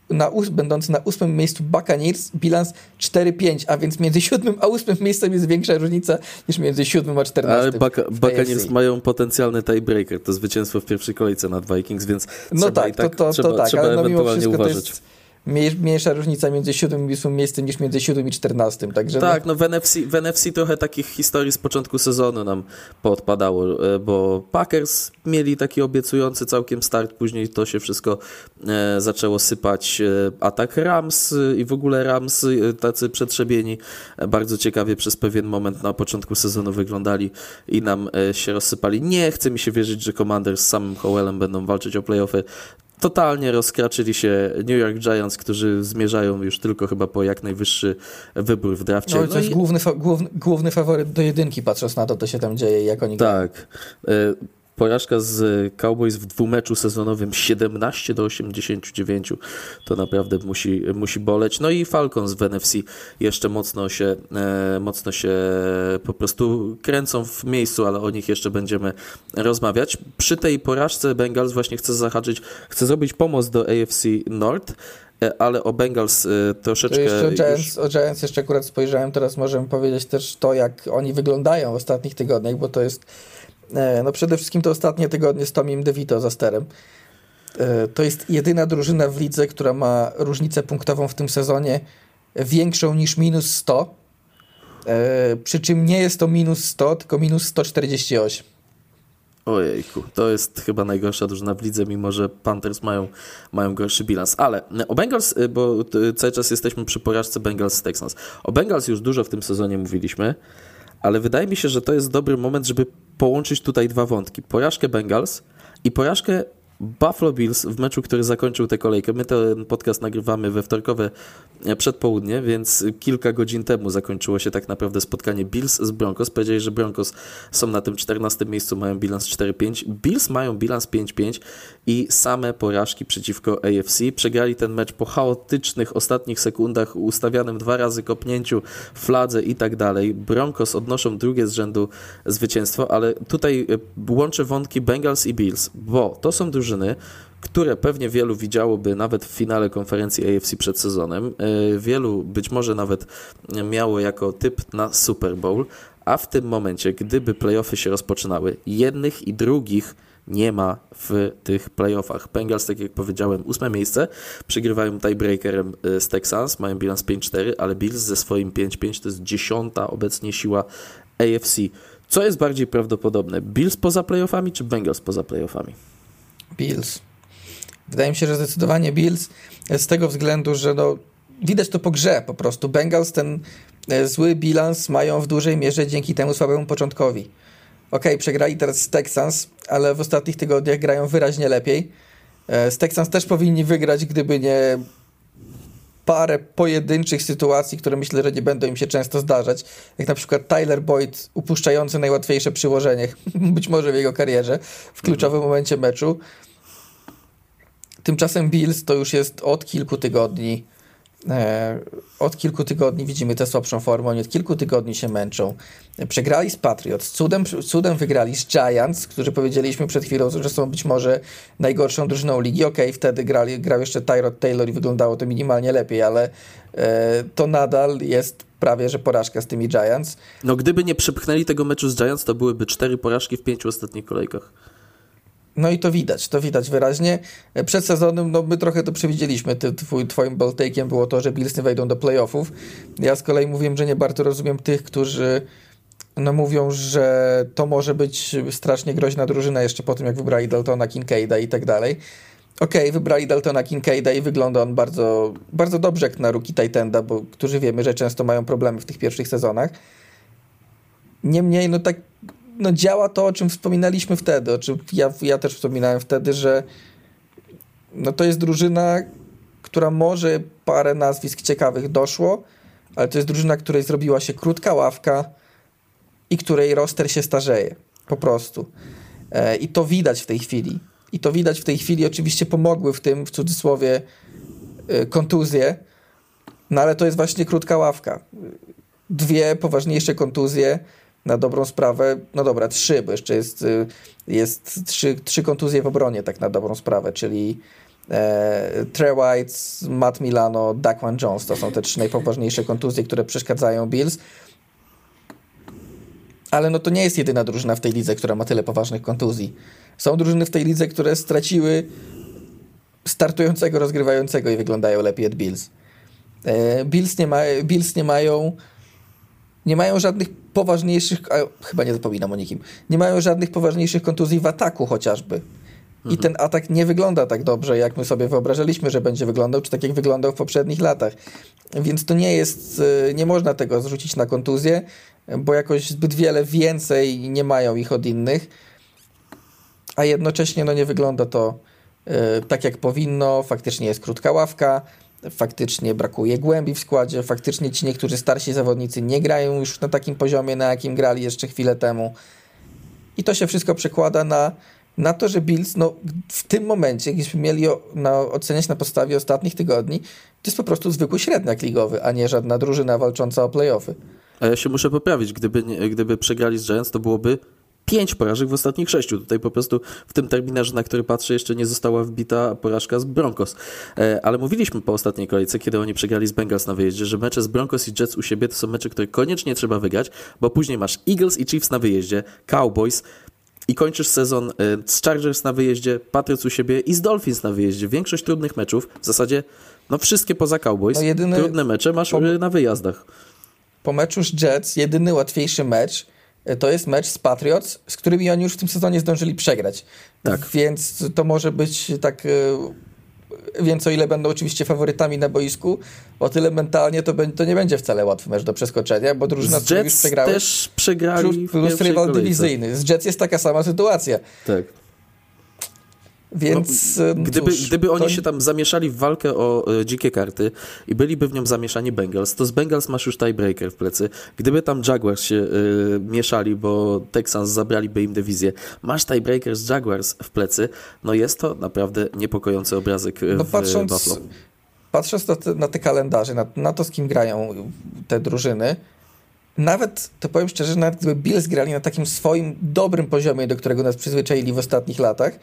na, będący na ósmym miejscu Buccaneers bilans 4-5, a więc między siódmym a ósmym miejscem jest większa różnica niż między siódmym a czternastym. Ale Buccaneers mają potencjalny tiebreaker, to zwycięstwo w pierwszej kolejce nad Vikings, więc no trzeba tak, tak, to, to, trzeba, to tak, trzeba ale no ewentualnie uważać. To jest mniejsza różnica między siódmym i ósmym miejscem niż między siódmym i czternastym. Także tak, no w NFC, w NFC trochę takich historii z początku sezonu nam podpadało, e, bo Packers mieli taki obiecujący całkiem start, później to się wszystko e, zaczęło sypać. E, atak Rams i w ogóle Rams tacy przetrzebieni bardzo ciekawie przez pewien moment na początku sezonu wyglądali i nam się rozsypali. Nie chce mi się wierzyć, że Commanders z samym Howellem będą walczyć o playoffy totalnie rozkraczyli się New York Giants, którzy zmierzają już tylko chyba po jak najwyższy wybór w drafcie. No, to jest no i... główny, fa główny, główny faworyt do jedynki, patrząc na to, co się tam dzieje i jak oni Tak. Porażka z Cowboys w dwumeczu sezonowym 17 do 89 to naprawdę musi, musi boleć. No i Falcons w NFC jeszcze mocno się, e, mocno się po prostu kręcą w miejscu, ale o nich jeszcze będziemy rozmawiać. Przy tej porażce Bengals właśnie chcę zahaczyć, chcę zrobić pomoc do AFC North e, ale o Bengals e, troszeczkę... To jeszcze o Giants, już... o Giants jeszcze akurat spojrzałem, teraz możemy powiedzieć też to, jak oni wyglądają w ostatnich tygodniach, bo to jest no przede wszystkim to ostatnie tygodnie z Tomim DeVito za sterem. E, to jest jedyna drużyna w lidze, która ma różnicę punktową w tym sezonie większą niż minus 100. E, przy czym nie jest to minus 100, tylko minus 148. Ojejku, to jest chyba najgorsza drużyna w lidze, mimo że Panthers mają, mają gorszy bilans. Ale o Bengals, bo cały czas jesteśmy przy porażce Bengals-Texans. O Bengals już dużo w tym sezonie mówiliśmy ale wydaje mi się, że to jest dobry moment, żeby połączyć tutaj dwa wątki. Porażkę Bengals i porażkę Buffalo Bills w meczu, który zakończył tę kolejkę. My ten podcast nagrywamy we wtorkowe e, przedpołudnie, więc kilka godzin temu zakończyło się tak naprawdę spotkanie Bills z Broncos. Powiedzieli, że Broncos są na tym 14 miejscu, mają bilans 4-5. Bills mają bilans 5-5 i same porażki przeciwko AFC. Przegrali ten mecz po chaotycznych ostatnich sekundach, ustawianym dwa razy kopnięciu, fladze i tak dalej. Broncos odnoszą drugie z rzędu zwycięstwo, ale tutaj e, łączę wątki Bengals i Bills, bo to są drużyny, które pewnie wielu widziałoby nawet w finale konferencji AFC przed sezonem. E, wielu być może nawet miało jako typ na Super Bowl, a w tym momencie, gdyby playoffy się rozpoczynały, jednych i drugich nie ma w tych playoffach. Bengals, tak jak powiedziałem, ósme miejsce, przegrywają tiebreakerem e, z Texans, mają bilans 5-4, ale Bills ze swoim 5-5 to jest dziesiąta obecnie siła AFC. Co jest bardziej prawdopodobne? Bills poza playoffami czy Bengals poza playoffami? Bills. Wydaje mi się, że zdecydowanie Bills z tego względu, że no, widać to po grze po prostu. Bengals ten e, zły bilans mają w dużej mierze dzięki temu słabemu początkowi. Ok, przegrali teraz z Texans, ale w ostatnich tygodniach grają wyraźnie lepiej. E, z Texans też powinni wygrać, gdyby nie parę pojedynczych sytuacji, które myślę, że nie będą im się często zdarzać. Jak na przykład Tyler Boyd upuszczający najłatwiejsze przyłożenie, być może w jego karierze, w kluczowym mhm. momencie meczu. Tymczasem Bills to już jest od kilku tygodni od kilku tygodni widzimy tę słabszą formę, oni od kilku tygodni się męczą. Przegrali z Patriots, cudem, cudem wygrali z Giants, którzy powiedzieliśmy przed chwilą, że są być może najgorszą drużyną ligi. Okej, okay, wtedy grali, grał jeszcze Tyrod Taylor i wyglądało to minimalnie lepiej, ale e, to nadal jest prawie, że porażka z tymi Giants. No gdyby nie przepchnęli tego meczu z Giants, to byłyby cztery porażki w pięciu ostatnich kolejkach. No i to widać, to widać wyraźnie. Przed sezonem, no my trochę to przewidzieliśmy. Ty, twój, twoim boltakiem było to, że Bills nie wejdą do playoffów. Ja z kolei mówiłem, że nie bardzo rozumiem tych, którzy no mówią, że to może być strasznie groźna drużyna jeszcze po tym, jak wybrali Daltona, Kincaida i tak dalej. Okej, okay, wybrali Daltona Kincaida i wygląda on bardzo, bardzo dobrze jak na rookie Titanda, bo którzy wiemy, że często mają problemy w tych pierwszych sezonach. Niemniej, no tak no działa to, o czym wspominaliśmy wtedy, o czym ja, ja też wspominałem wtedy, że no to jest drużyna, która może parę nazwisk ciekawych doszło, ale to jest drużyna, której zrobiła się krótka ławka i której roster się starzeje. Po prostu. E, I to widać w tej chwili. I to widać w tej chwili. Oczywiście pomogły w tym, w cudzysłowie, e, kontuzje, no ale to jest właśnie krótka ławka. Dwie poważniejsze kontuzje na dobrą sprawę, no dobra, trzy, bo jeszcze jest, y, jest trzy, trzy kontuzje w obronie, tak na dobrą sprawę, czyli e, Trey White, Matt Milano, Daquan Jones. To są te trzy najpoważniejsze kontuzje, które przeszkadzają Bills. Ale no to nie jest jedyna drużyna w tej lidze, która ma tyle poważnych kontuzji. Są drużyny w tej lidze, które straciły startującego, rozgrywającego i wyglądają lepiej od Bills. E, Bills nie, ma, Bills nie mają nie mają żadnych poważniejszych, a, chyba nie zapominam o nikim, nie mają żadnych poważniejszych kontuzji w ataku chociażby. I mhm. ten atak nie wygląda tak dobrze, jak my sobie wyobrażaliśmy, że będzie wyglądał, czy tak jak wyglądał w poprzednich latach. Więc to nie jest, e, nie można tego zrzucić na kontuzję, bo jakoś zbyt wiele więcej nie mają ich od innych, a jednocześnie no nie wygląda to e, tak jak powinno, faktycznie jest krótka ławka, faktycznie brakuje głębi w składzie, faktycznie ci niektórzy starsi zawodnicy nie grają już na takim poziomie, na jakim grali jeszcze chwilę temu. I to się wszystko przekłada na, na to, że Bills no, w tym momencie, gdybyśmy mieli o, na, oceniać na podstawie ostatnich tygodni, to jest po prostu zwykły średniak ligowy, a nie żadna drużyna walcząca o playoffy. A ja się muszę poprawić. Gdyby, gdyby przegrali z Giants, to byłoby pięć porażek w ostatnich sześciu. Tutaj po prostu w tym terminarze, na który patrzę, jeszcze nie została wbita porażka z Broncos. E, ale mówiliśmy po ostatniej kolejce, kiedy oni przegrali z Bengals na wyjeździe, że mecze z Broncos i Jets u siebie to są mecze, które koniecznie trzeba wygrać, bo później masz Eagles i Chiefs na wyjeździe, Cowboys, i kończysz sezon e, z Chargers na wyjeździe, Patriots u siebie i z Dolphins na wyjeździe. Większość trudnych meczów, w zasadzie no wszystkie poza Cowboys, no jedyny, trudne mecze masz po, na wyjazdach. Po meczu z Jets jedyny łatwiejszy mecz to jest mecz z Patriots, z którymi oni już w tym sezonie zdążyli przegrać. Tak. Więc to może być tak. E, więc o ile będą oczywiście faworytami na boisku, o tyle mentalnie to, to nie będzie wcale łatwy mecz do przeskoczenia, bo drużyna, z Jets już przegrały, też przegrali plus, plus rywal dywizyjny. Z Jets jest taka sama sytuacja. Tak. Więc no, gdyby, cóż, gdyby oni to... się tam zamieszali w walkę o e, dzikie karty i byliby w nią zamieszani Bengals, to z Bengals masz już tiebreaker w plecy. Gdyby tam Jaguars się e, mieszali, bo Texans zabraliby im dywizję, masz tiebreaker z Jaguars w plecy, no jest to naprawdę niepokojący obrazek no, w patrząc, Buffalo. Patrząc na te, na te kalendarze, na, na to z kim grają te drużyny, nawet, to powiem szczerze, nawet gdyby Bills grali na takim swoim dobrym poziomie, do którego nas przyzwyczaili w ostatnich latach, E,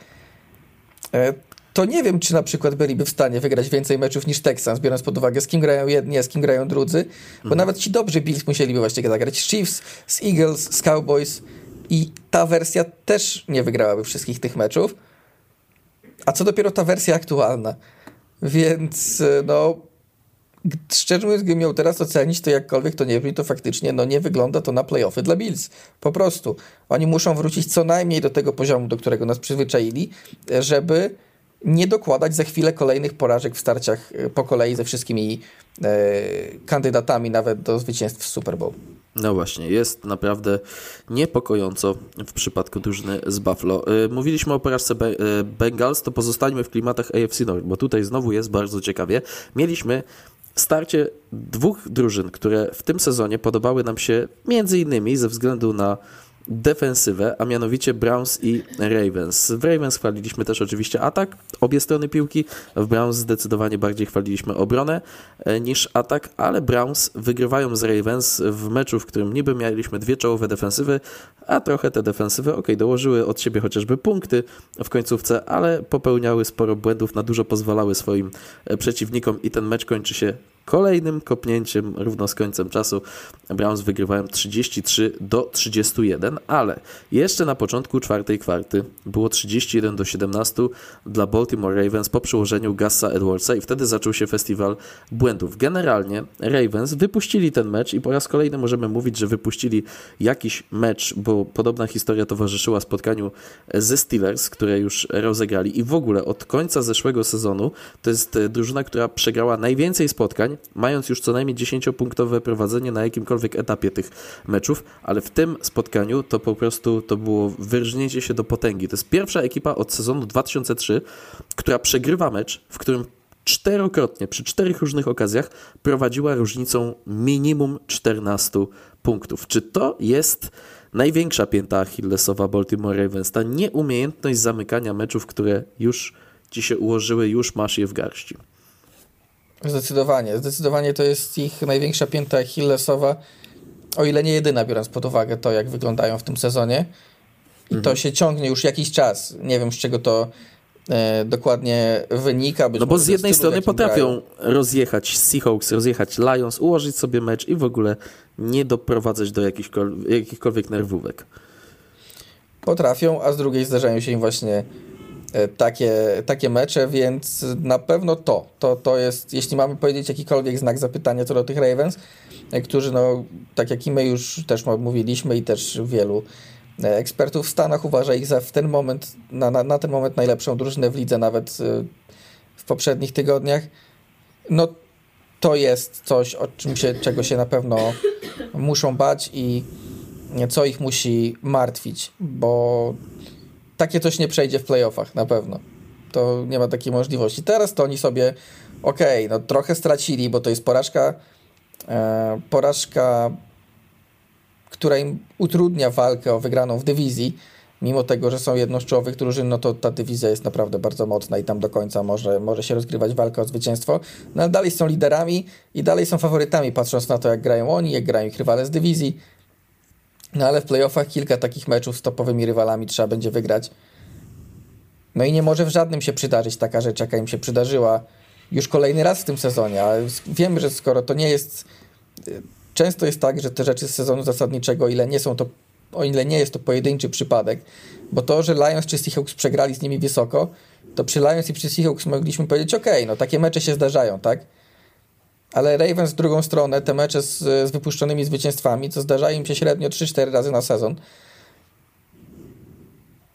to nie wiem, czy na przykład byliby w stanie wygrać więcej meczów niż Texans, biorąc pod uwagę, z kim grają jedni, a z kim grają drudzy, bo mhm. nawet ci dobrzy Bills musieliby właśnie zagrać z Chiefs, z Eagles, z Cowboys i ta wersja też nie wygrałaby wszystkich tych meczów. A co dopiero ta wersja aktualna. Więc e, no, szczerze mówiąc, gdybym miał teraz ocenić to jakkolwiek to nie brzmi, to faktycznie no, nie wygląda to na playoffy dla Bills. Po prostu. Oni muszą wrócić co najmniej do tego poziomu, do którego nas przyzwyczaili, żeby nie dokładać za chwilę kolejnych porażek w starciach e, po kolei ze wszystkimi e, kandydatami nawet do zwycięstw w Super Bowl. No właśnie, jest naprawdę niepokojąco w przypadku drużyny z Buffalo. E, mówiliśmy o porażce e, Bengals, to pozostańmy w klimatach AFC North, bo tutaj znowu jest bardzo ciekawie. Mieliśmy starcie dwóch drużyn, które w tym sezonie podobały nam się między innymi ze względu na defensywę, a mianowicie Browns i Ravens. W Ravens chwaliliśmy też oczywiście atak, obie strony piłki, w Browns zdecydowanie bardziej chwaliliśmy obronę e, niż atak, ale Browns wygrywają z Ravens w meczu, w którym niby mieliśmy dwie czołowe defensywy, a trochę te defensywy, ok, dołożyły od siebie chociażby punkty w końcówce, ale popełniały sporo błędów, na dużo pozwalały swoim e, przeciwnikom i ten mecz kończy się Kolejnym kopnięciem równo z końcem czasu Browns wygrywają 33 do 31, ale jeszcze na początku czwartej kwarty było 31 do 17 dla Baltimore Ravens po przyłożeniu Gassa Edwardsa i wtedy zaczął się festiwal błędów. Generalnie Ravens wypuścili ten mecz i po raz kolejny możemy mówić, że wypuścili jakiś mecz, bo podobna historia towarzyszyła spotkaniu ze Steelers, które już rozegrali i w ogóle od końca zeszłego sezonu to jest drużyna, która przegrała najwięcej spotkań mając już co najmniej 10-punktowe prowadzenie na jakimkolwiek etapie tych meczów, ale w tym spotkaniu to po prostu to było wyrżnięcie się do potęgi. To jest pierwsza ekipa od sezonu 2003, która przegrywa mecz, w którym czterokrotnie, przy czterech różnych okazjach prowadziła różnicą minimum 14 punktów. Czy to jest największa pięta Achillesowa Baltimore Ravens? Ta nieumiejętność zamykania meczów, które już ci się ułożyły, już masz je w garści. Zdecydowanie. Zdecydowanie to jest ich największa pięta Achillesowa, o ile nie jedyna, biorąc pod uwagę to, jak wyglądają w tym sezonie. I mhm. to się ciągnie już jakiś czas. Nie wiem, z czego to e, dokładnie wynika. no bo z jednej strony potrafią grają. rozjechać Seahawks, rozjechać Lions, ułożyć sobie mecz i w ogóle nie doprowadzać do jakichkolwiek, jakichkolwiek nerwówek. Potrafią, a z drugiej zdarzają się im właśnie takie, takie mecze, więc na pewno to, to, to jest, jeśli mamy powiedzieć jakikolwiek znak zapytania co do tych Ravens, e, którzy no, tak jak i my już też mówiliśmy i też wielu E, ekspertów w Stanach uważa ich za w ten moment, na, na, na ten moment najlepszą drużynę w lidze, nawet e, w poprzednich tygodniach. No to jest coś, o czym się, czego się na pewno muszą bać i co ich musi martwić, bo takie coś nie przejdzie w playoffach na pewno. To nie ma takiej możliwości. Teraz to oni sobie, okej, okay, no trochę stracili, bo to jest porażka, e, porażka która im utrudnia walkę o wygraną w dywizji, mimo tego, że są jedną z czołowych drużyn, no to ta dywizja jest naprawdę bardzo mocna i tam do końca może, może się rozgrywać walka o zwycięstwo. No ale dalej są liderami i dalej są faworytami, patrząc na to, jak grają oni, jak grają ich rywale z dywizji. No ale w playoffach kilka takich meczów z topowymi rywalami trzeba będzie wygrać. No i nie może w żadnym się przydarzyć taka rzecz, jaka im się przydarzyła już kolejny raz w tym sezonie, ale wiemy, że skoro to nie jest często jest tak, że te rzeczy z sezonu zasadniczego, ile nie są to, o ile nie jest to pojedynczy przypadek, bo to, że Lions czy Seahawks przegrali z nimi wysoko, to przy Lions i przy Seahawks mogliśmy powiedzieć, ok, no takie mecze się zdarzają, tak? Ale Ravens w drugą stronę, te mecze z, z wypuszczonymi zwycięstwami, co zdarzają im się średnio 3-4 razy na sezon,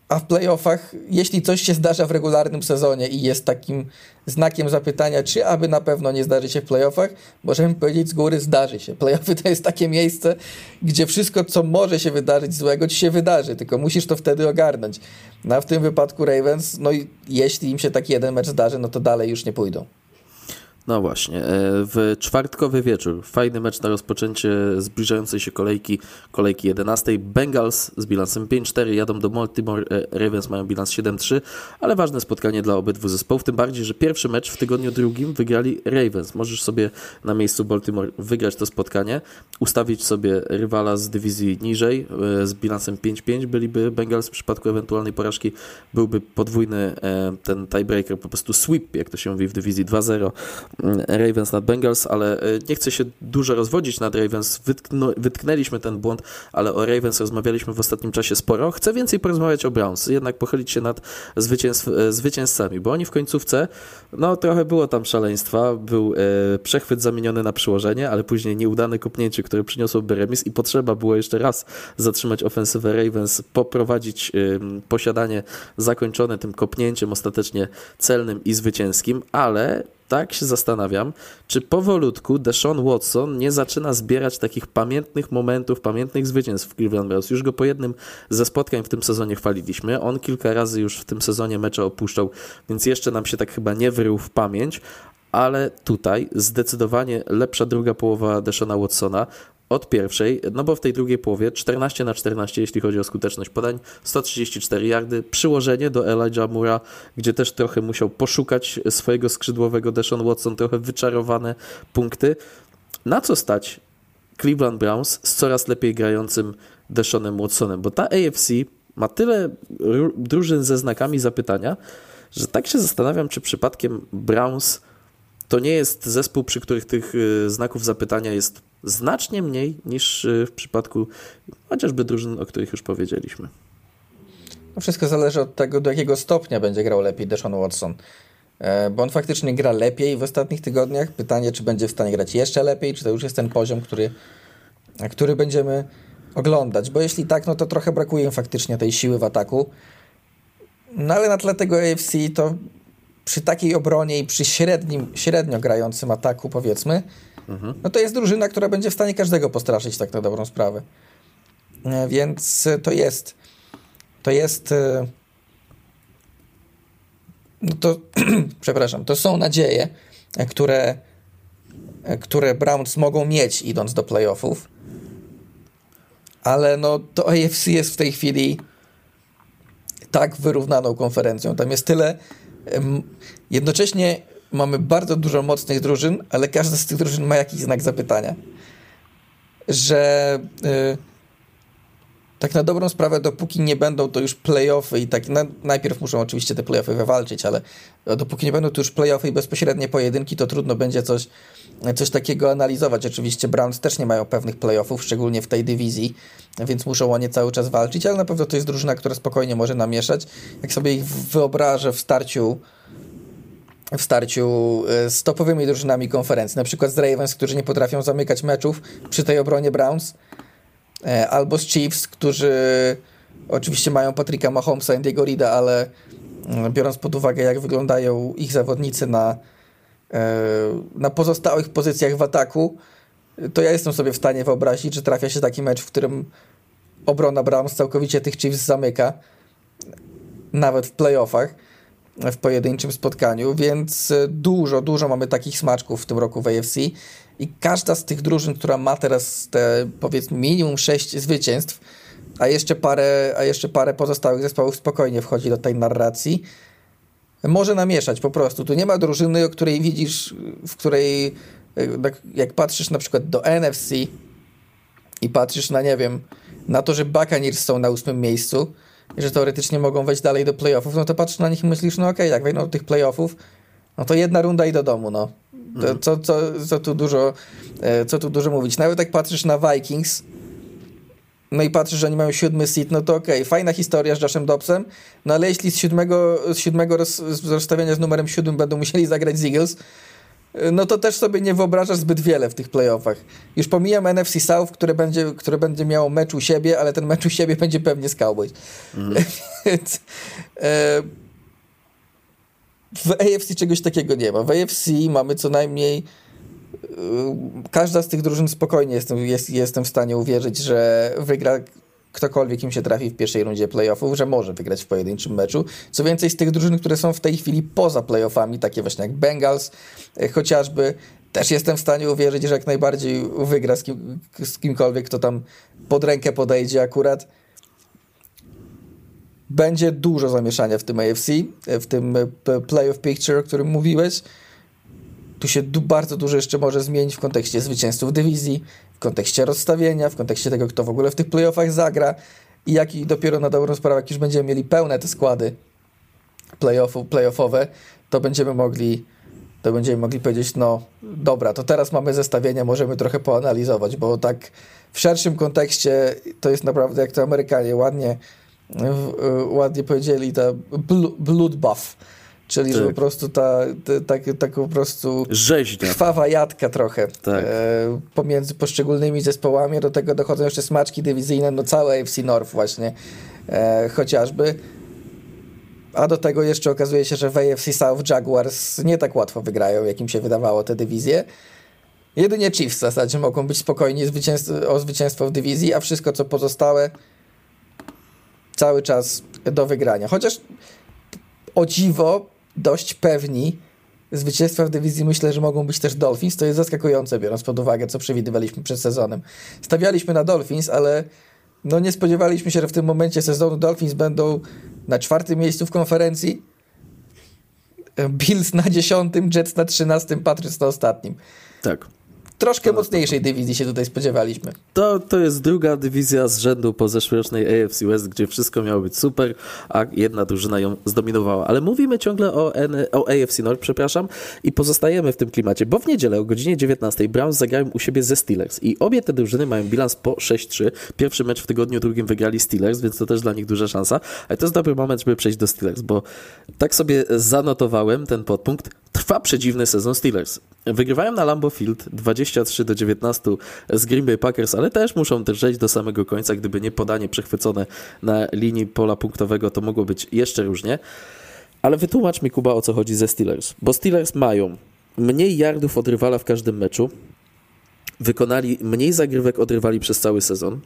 a w playoffach, jeśli coś się zdarza w regularnym sezonie i jest takim znakiem zapytania, czy aby na pewno nie zdarzy się w playoffach, możemy powiedzieć z góry, zdarzy się. Playoffy to jest takie miejsce, gdzie wszystko, co może się wydarzyć złego, ci się wydarzy, tylko musisz to wtedy ogarnąć. No a w tym wypadku Ravens, no i jeśli im się taki jeden mecz zdarzy, no to dalej już nie pójdą. No właśnie, e, w czwartkowy wieczór, fajny mecz na rozpoczęcie zbliżającej się kolejki, kolejki 11. Bengals z bilansem 5-4 jadą do Baltimore, e, Ravens mają bilans 7-3, ale ważne spotkanie dla obydwu zespołów, tym bardziej, że pierwszy mecz w tygodniu drugim wygrali Ravens. Możesz sobie na miejscu Baltimore wygrać to spotkanie, ustawić sobie rywala z dywizji niżej e, z bilansem 5-5, byliby Bengals w przypadku ewentualnej porażki, byłby podwójny ten tiebreaker, po prostu sweep, jak to się mówi w dywizji 2-0 Ravens nad Bengals, ale e, nie chcę się dużo rozwodzić nad Ravens. Wytknę, wytknęliśmy ten błąd, ale o Ravens rozmawialiśmy w ostatnim czasie sporo. Chcę więcej porozmawiać o Browns, jednak pochylić się nad zwycięstw, e, zwycięzcami, bo oni w końcówce, no trochę było tam szaleństwa. Był e, przechwyt zamieniony na przyłożenie, ale później nieudane kopnięcie, które przyniosłoby remis i potrzeba było jeszcze raz zatrzymać ofensywę Ravens, poprowadzić e, posiadanie zakończone tym kopnięciem ostatecznie celnym i zwycięskim, ale tak się zastanawiam, czy powolutku Deshaun Watson nie zaczyna zbierać takich pamiętnych momentów, pamiętnych zwycięstw w Cleveland Browns. Już go po jednym ze spotkań w tym sezonie chwaliliśmy. On kilka razy już w tym sezonie mecze opuszczał, więc jeszcze nam się tak chyba nie wrył w pamięć, ale tutaj zdecydowanie lepsza druga połowa Deshona Watsona od pierwszej, no bo w tej drugiej połowie 14 na 14, jeśli chodzi o skuteczność podań, 134 yardy, przyłożenie do Elijah Mura, gdzie też trochę musiał poszukać swojego skrzydłowego Deshaun Watson, trochę wyczarowane punkty. Na co stać Cleveland Browns z coraz lepiej grającym Deshaunem Watsonem, bo ta AFC ma tyle drużyn ze znakami zapytania, że tak się zastanawiam, czy przypadkiem Browns to nie jest zespół, przy których tych y, znaków zapytania jest znacznie mniej niż y, w przypadku chociażby drużyn, o których już powiedzieliśmy. No wszystko zależy od tego, do jakiego stopnia będzie grał lepiej Deshaun Watson. E, bo on faktycznie gra lepiej w ostatnich tygodniach. Pytanie, czy będzie w stanie grać jeszcze lepiej, czy to już jest ten poziom, który, który będziemy oglądać. Bo jeśli tak, no to trochę brakuje im faktycznie tej siły w ataku. No ale na tle tego AFC to przy takiej obronie i przy średnim, średnio grającym ataku, powiedzmy, no to jest drużyna, która będzie w stanie każdego postraszyć tak na dobrą sprawę. E, więc to jest to jest e, no to przepraszam, to są nadzieje, e, które które Browns mogą mieć idąc do playoffów. Ale no to AFC jest w tej chwili tak wyrównaną konferencją. Tam jest tyle Jednocześnie mamy bardzo dużo mocnych drużyn, ale każda z tych drużyn ma jakiś znak zapytania. Że y, tak na dobrą sprawę, dopóki nie będą to już playoffy i tak, na, najpierw muszą oczywiście te playoffy wywalczyć, ale dopóki nie będą to już playoffy i bezpośrednie pojedynki, to trudno będzie coś, coś takiego analizować. Oczywiście Browns też nie mają pewnych playoffów, szczególnie w tej dywizji, więc muszą o nie cały czas walczyć, ale na pewno to jest drużyna, która spokojnie może namieszać. Jak sobie ich wyobrażę w starciu w starciu e, z topowymi drużynami konferencji, na przykład z Ravens, którzy nie potrafią zamykać meczów przy tej obronie Browns, e, albo z Chiefs, którzy oczywiście mają Patricka Mahomesa i Diego Rida, ale mm, biorąc pod uwagę, jak wyglądają ich zawodnicy na, e, na pozostałych pozycjach w ataku, to ja jestem sobie w stanie wyobrazić, że trafia się taki mecz, w którym obrona Browns całkowicie tych Chiefs zamyka, nawet w playoffach w pojedynczym spotkaniu, więc e, dużo, dużo mamy takich smaczków w tym roku w AFC i każda z tych drużyn, która ma teraz te powiedzmy minimum 6 zwycięstw, a jeszcze parę, a jeszcze parę pozostałych zespołów spokojnie wchodzi do tej narracji, może namieszać po prostu. Tu nie ma drużyny, o której widzisz, w której e, jak patrzysz na przykład do NFC i patrzysz na, nie wiem, na to, że Buccaneers są na ósmym miejscu, i że teoretycznie mogą wejść dalej do playoffów, no to patrzysz na nich i myślisz, no okej, okay, jak wejdą do tych playoffów, no to jedna runda i do domu, no. To, mhm. co, co, co, tu dużo, e, co tu dużo mówić. Nawet jak patrzysz na Vikings, no i patrzysz, że oni mają siódmy seat, no to okej, okay, fajna historia z Joshem Dobsem, no ale jeśli z siódmego, z siódmego roz, z rozstawienia z numerem siódmym będą musieli zagrać z Eagles, no to też sobie nie wyobrażasz zbyt wiele w tych playoffach. Już pomijam NFC South, które będzie, które będzie miało mecz u siebie, ale ten mecz u siebie będzie pewnie z Cowboys. Mhm. Więc, e, w AFC czegoś takiego nie ma. W AFC mamy co najmniej e, każda z tych drużyn spokojnie jestem, jest, jestem w stanie uwierzyć, że wygra ktokolwiek im się trafi w pierwszej rundzie playoffów, że może wygrać w pojedynczym meczu. Co więcej, z tych drużyn, które są w tej chwili poza playoffami, takie właśnie jak Bengals, e, chociażby, też jestem w stanie uwierzyć, że jak najbardziej wygra z, kim, z kimkolwiek, kto tam pod rękę podejdzie akurat. Będzie dużo zamieszania w tym AFC, e, w tym e, playoff picture, o którym mówiłeś. Tu się bardzo dużo jeszcze może zmienić w kontekście zwycięzców dywizji, w kontekście rozstawienia, w kontekście tego, kto w ogóle w tych playoffach zagra i jaki dopiero na dobrą sprawę, jak już będziemy mieli pełne te składy playoffowe, to będziemy mogli to będziemy mogli powiedzieć, no dobra, to teraz mamy zestawienia, możemy trochę poanalizować, bo tak w szerszym kontekście to jest naprawdę, jak to Amerykanie ładnie ładnie powiedzieli, ta blood buff, Czyli, tak. że po prostu ta, ta, ta, tak po prostu Rzeźnia. krwawa jadka trochę tak. e, pomiędzy poszczególnymi zespołami. Do tego dochodzą jeszcze smaczki dywizyjne, no całe AFC North właśnie e, chociażby. A do tego jeszcze okazuje się, że w AFC South Jaguars nie tak łatwo wygrają, jak im się wydawało te dywizje. Jedynie Chiefs w zasadzie mogą być spokojni o zwycięstwo w dywizji, a wszystko co pozostałe cały czas do wygrania. Chociaż o dziwo dość pewni zwycięstwa w dywizji myślę, że mogą być też Dolphins. To jest zaskakujące, biorąc pod uwagę, co przewidywaliśmy przed sezonem. Stawialiśmy na Dolphins, ale no nie spodziewaliśmy się, że w tym momencie sezonu Dolphins będą na czwartym miejscu w konferencji. Bills na dziesiątym, Jets na trzynastym, Patriots na ostatnim. Tak. Troszkę mocniejszej dywizji się tutaj spodziewaliśmy. To, to jest druga dywizja z rzędu po zeszłorocznej AFC West, gdzie wszystko miało być super, a jedna drużyna ją zdominowała. Ale mówimy ciągle o, N o AFC North, przepraszam, i pozostajemy w tym klimacie, bo w niedzielę o godzinie 19 Browns zagrają u siebie ze Steelers i obie te drużyny mają bilans po 6-3. Pierwszy mecz w tygodniu drugim wygrali Steelers, więc to też dla nich duża szansa, ale to jest dobry moment, żeby przejść do Steelers, bo tak sobie zanotowałem ten podpunkt. Trwa przedziwny sezon Steelers. Wygrywają na Lambeau Field 23 do 19 z Green Bay Packers, ale też muszą drżeć do samego końca. Gdyby nie podanie przechwycone na linii pola punktowego, to mogło być jeszcze różnie. Ale wytłumacz mi, Kuba, o co chodzi ze Steelers. Bo Steelers mają mniej yardów od rywala w każdym meczu, wykonali mniej zagrywek od rywali przez cały sezon,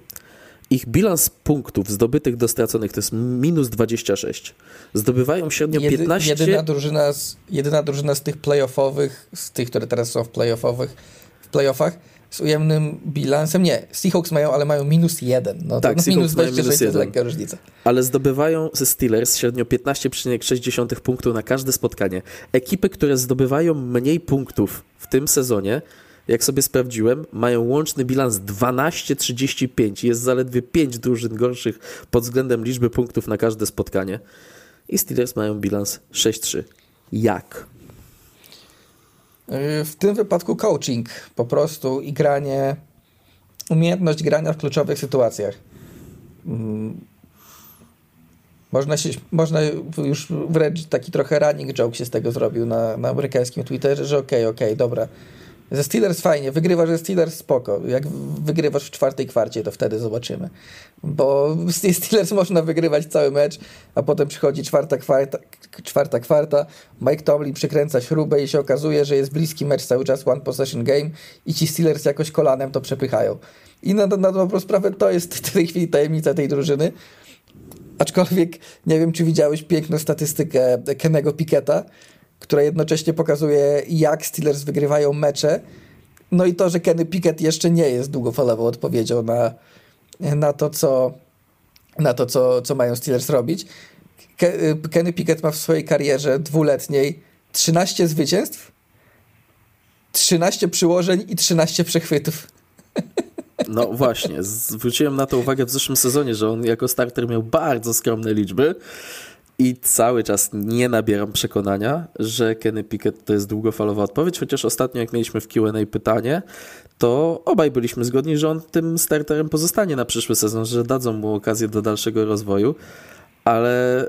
ich bilans punktów zdobytych do straconych to jest minus 26. Zdobywają średnio Jedy, 15... Jedyna drużyna, z, jedyna drużyna z tych playoffowych, z tych, które teraz są w playoffowych, w playoffach, z ujemnym bilansem, nie, Seahawks mają, ale mają minus 1. No, tak, no, minus 26 to jest lekka różnica. Ale zdobywają ze Steelers średnio 15,6 punktu na każde spotkanie. Ekipy, które zdobywają mniej punktów w tym sezonie, jak sobie sprawdziłem, mają łączny bilans 12-35. Jest zaledwie 5 drużyn gorszych pod względem liczby punktów na każde spotkanie. I Steelers mają bilans 6-3. Jak? Y, w tym wypadku coaching po prostu i granie, umiejętność grania w kluczowych sytuacjach. Mm. Można, się, można już wręcz taki trochę running joke się z tego zrobił na, na amerykańskim Twitterze, że okej, okay, okej, okay, dobra, ze Steelers fajnie, wygrywasz ze Steelers spoko. Jak wygrywasz w czwartej kwarcie, to wtedy zobaczymy. Bo z Steelers można wygrywać cały mecz, a potem przychodzi czwarta kwarta, czwarta kwarta, Mike Tomlin przykręca śrubę i się okazuje, że jest bliski mecz cały czas, one possession game i ci Steelers jakoś kolanem to przepychają. I na, na dobrą sprawę to jest w tej chwili tajemnica tej drużyny. Aczkolwiek nie wiem, czy widziałeś piękną statystykę Kennego Piketa, która jednocześnie pokazuje, jak Steelers wygrywają mecze. No i to, że Kenny Pickett jeszcze nie jest długofalową odpowiedzią na, na to, co, na to co, co mają Steelers robić. Kenny Pickett ma w swojej karierze dwuletniej 13 zwycięstw, 13 przyłożeń i 13 przechwytów. No właśnie, zwróciłem na to uwagę w zeszłym sezonie, że on jako starter miał bardzo skromne liczby. I cały czas nie nabieram przekonania, że Kenny Pickett to jest długofalowa odpowiedź, chociaż ostatnio jak mieliśmy w Q&A pytanie, to obaj byliśmy zgodni, że on tym starterem pozostanie na przyszły sezon, że dadzą mu okazję do dalszego rozwoju, ale